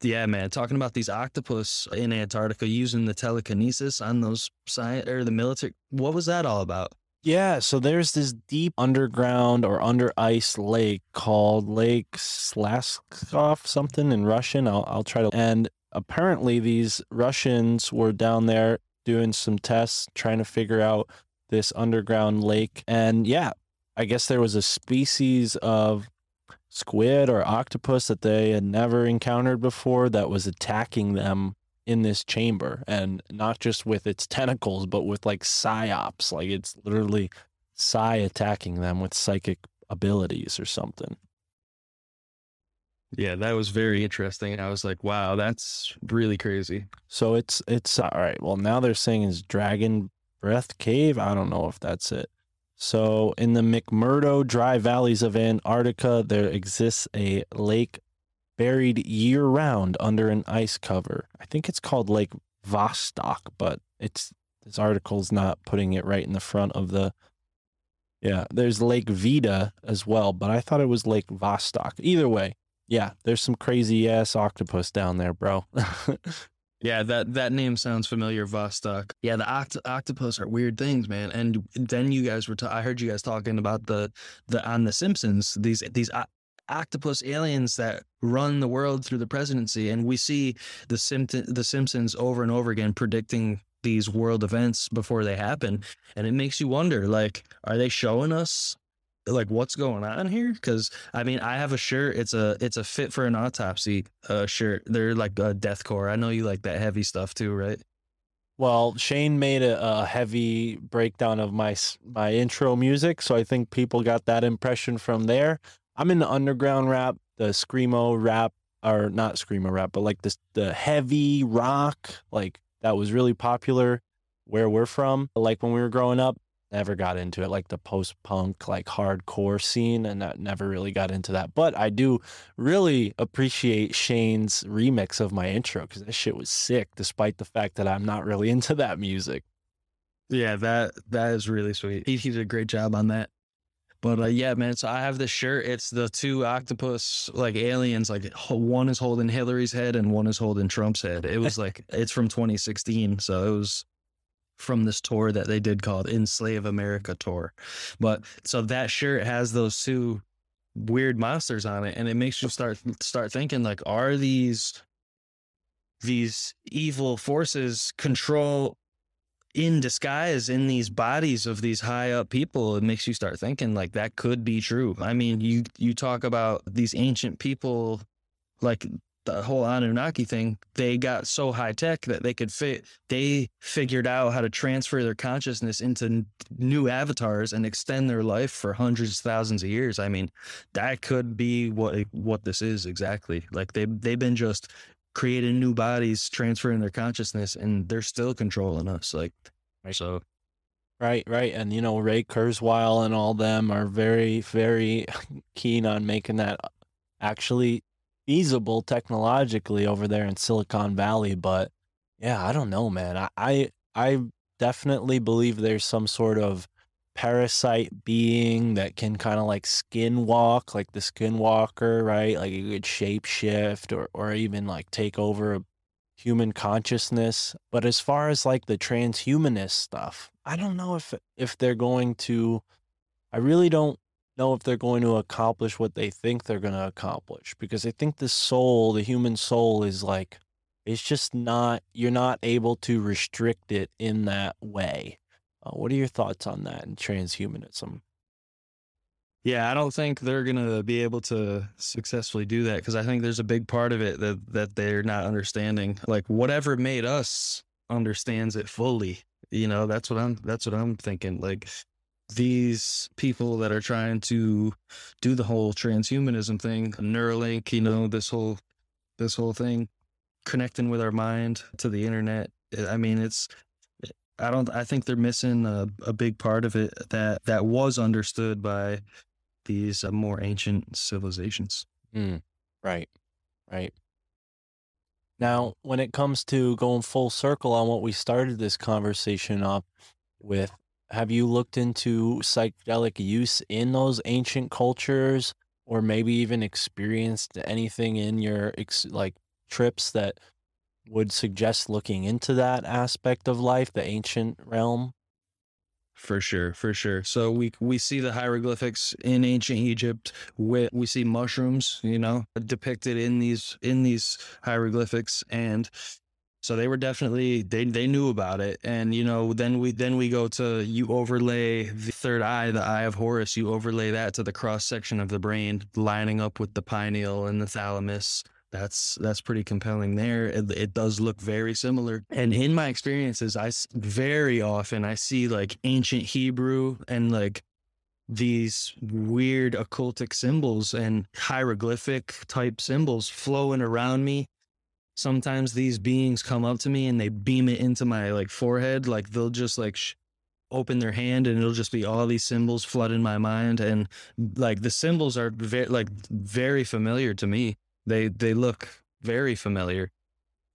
Yeah, man, talking about these octopus in Antarctica using the telekinesis on those science or the military. What was that all about? Yeah, so there's this deep underground or under ice lake called Lake Slaskov something in Russian. I'll I'll try to and apparently these Russians were down there doing some tests trying to figure out this underground lake and yeah, I guess there was a species of squid or octopus that they had never encountered before that was attacking them in this chamber. And not just with its tentacles but with like psyops. Like it's literally psi attacking them with psychic abilities or something. Yeah, that was very interesting. I was like, wow, that's really crazy. so it's it's all right. Well now they're saying it's dragon breath cave? I don't know if that's it so in the mcmurdo dry valleys of antarctica there exists a lake buried year round under an ice cover. I think it's called lake vostok but it's this article's not putting it right in the front of the yeah there's lake vida as well but i thought it was lake vostok. Either way yeah there's some crazy ass octopus down there bro Yeah, that that name sounds familiar, Vostok. Yeah, the oct- octopus are weird things, man. And then you guys were, ta- I heard you guys talking about the the on the Simpsons these these o- octopus aliens that run the world through the presidency, and we see the Simpson the Simpsons over and over again predicting these world events before they happen, and it makes you wonder, like, are they showing us? Like what's going on here because i mean i have a shirt it's a it's a fit for an autopsy uh shirt they're like a deathcore i know you like that heavy stuff too right Well, Shane made a, a heavy breakdown of my my intro music, so I think people got that impression from there. I'm in the underground rap, the screamo rap, or not screamo rap, but like this the heavy rock, like that was really popular where we're from. Like when we were growing up, never got into it like the post punk like hardcore scene and that never really got into that but i do really appreciate shane's remix of my intro because that shit was sick despite the fact that i'm not really into that music Yeah, that that is really sweet. He, he did a great job on that. But uh, yeah, man. So I have this shirt. It's the two octopus like aliens. Like one is holding Hillary's head and one is holding Trump's head. It was like it's from 2016, so it was from this tour that they did called Enslave America tour. But so that shirt has those two weird monsters on it, and it makes you start start thinking like, are these these evil forces control in disguise in these bodies of these high up people it makes you start thinking like that could be true i mean you you talk about these ancient people like the whole anunnaki thing they got so high tech that they could fit they figured out how to transfer their consciousness into n- new avatars and extend their life for hundreds of thousands of years i mean that could be what what this is exactly like they they've been just creating new bodies transferring their consciousness and they're still controlling us like Right. so Right, right. And you know, Ray Kurzweil and all them are very, very keen on making that uh, actually feasible technologically over there in Silicon Valley. But yeah, I don't know, man. I I, I definitely believe there's some sort of parasite being that can kind of like skin walk, like the skinwalker, right? Like it could shape shift or or even like take over a human consciousness. But as far as like the transhumanist stuff, I don't know if if they're going to I really don't know if they're going to accomplish what they think they're going to accomplish because I think the soul, the human soul is like it's just not you're not able to restrict it in that way. Uh, what are your thoughts on that and transhumanism? Yeah, I don't think they're gonna be able to successfully do that because I think there's a big part of it that that they're not understanding. Like whatever made us understands it fully. You know, that's what I'm that's what I'm thinking. Like these people that are trying to do the whole transhumanism thing, Neuralink, you know, this whole this whole thing, connecting with our mind to the internet. I mean, it's I don't I think they're missing a, a big part of it that that was understood by these uh, more ancient civilizations. Mm, right, right. Now, when it comes to going full circle on what we started this conversation up with, have you looked into psychedelic use in those ancient cultures, or maybe even experienced anything in your ex- like trips that would suggest looking into that aspect of life, the ancient realm? For sure, for sure. So we we see the hieroglyphics in ancient Egypt. We, we see mushrooms, you know, depicted in these in these hieroglyphics, and so they were definitely they they knew about it. And you know, then we then we go to you overlay the third eye, the eye of Horus. You overlay that to the cross section of the brain, lining up with the pineal and the thalamus. That's that's pretty compelling there. It, it does look very similar. And in my experiences, I very often I see like ancient Hebrew and like these weird occultic symbols and hieroglyphic type symbols flowing around me. Sometimes these beings come up to me and they beam it into my like forehead. Like they'll just like sh- open their hand and it'll just be all these symbols flooding my mind. And like the symbols are very like very familiar to me. They they look very familiar.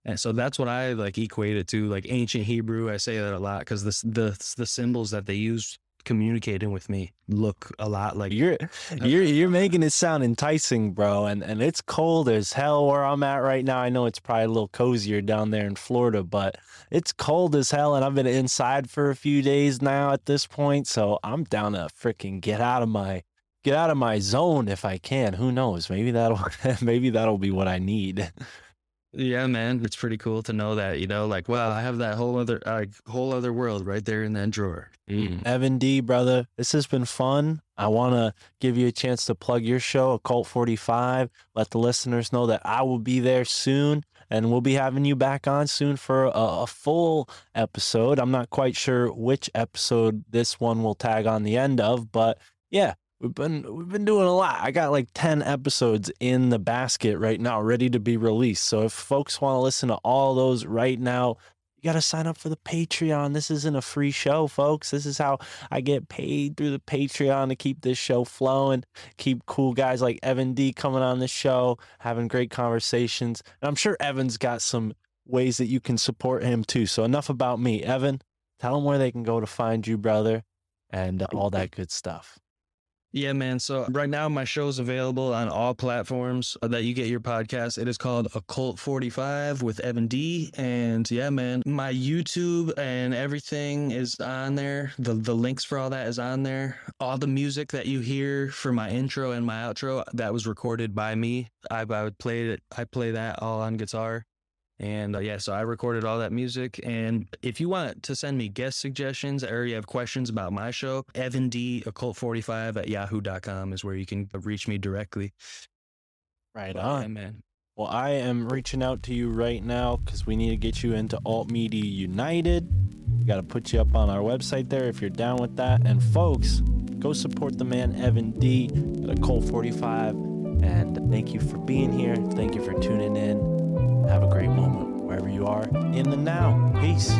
And so that's what I like equate it to, like ancient Hebrew. I say that a lot because the the the symbols that they use communicating with me look a lot like You're you're you're making it sound enticing, bro. And and it's cold as hell where I'm at right now. I know it's probably a little cozier down there in Florida, but it's cold as hell and I've been inside for a few days now at this point, so I'm down to freaking get out of my get out of my zone if I can. Who knows? Maybe that'll maybe that'll be what I need. Yeah, man, it's pretty cool to know that. You know, like, wow, I have that whole other, uh, whole other world right there in that drawer. Evan D, brother, this has been fun. I want to give you a chance to plug your show, Occult 45. Let the listeners know that I will be there soon and we'll be having you back on soon for a, a full episode. I'm not quite sure which episode this one will tag on the end of, but yeah, we've been we've been doing a lot. I got like 10 episodes in the basket right now ready to be released. So if folks want to listen to all those right now, you got to sign up for the Patreon. This isn't a free show, folks. This is how I get paid through the Patreon to keep this show flowing, keep cool guys like Evan D coming on the show, having great conversations. And I'm sure Evan's got some ways that you can support him too. So enough about me. Evan, tell them where they can go to find you, brother, and uh, all that good stuff. Yeah, man. So right now my show is available on all platforms uh, that you get your podcast. It is called Occult 45 with Evan D. And yeah, man, my YouTube and everything is on there. The the links for all that is on there. All the music that you hear for my intro and my outro that was recorded by me. I I would play it. I play that all on guitar. And uh, yeah, so I recorded all that music. And if you want to send me guest suggestions or you have questions about my show, Evan D Occult45 at yahoo.com is where you can reach me directly. Right But, on. yeah, man. Well, I am reaching out to you right now because we need to get you into Alt Media United. We got to put you up on our website there if you're down with that. And folks, go support the man Evan D at Occult 45. And thank you for being here. Thank you for tuning in. Have a great moment wherever you are in the now. Peace.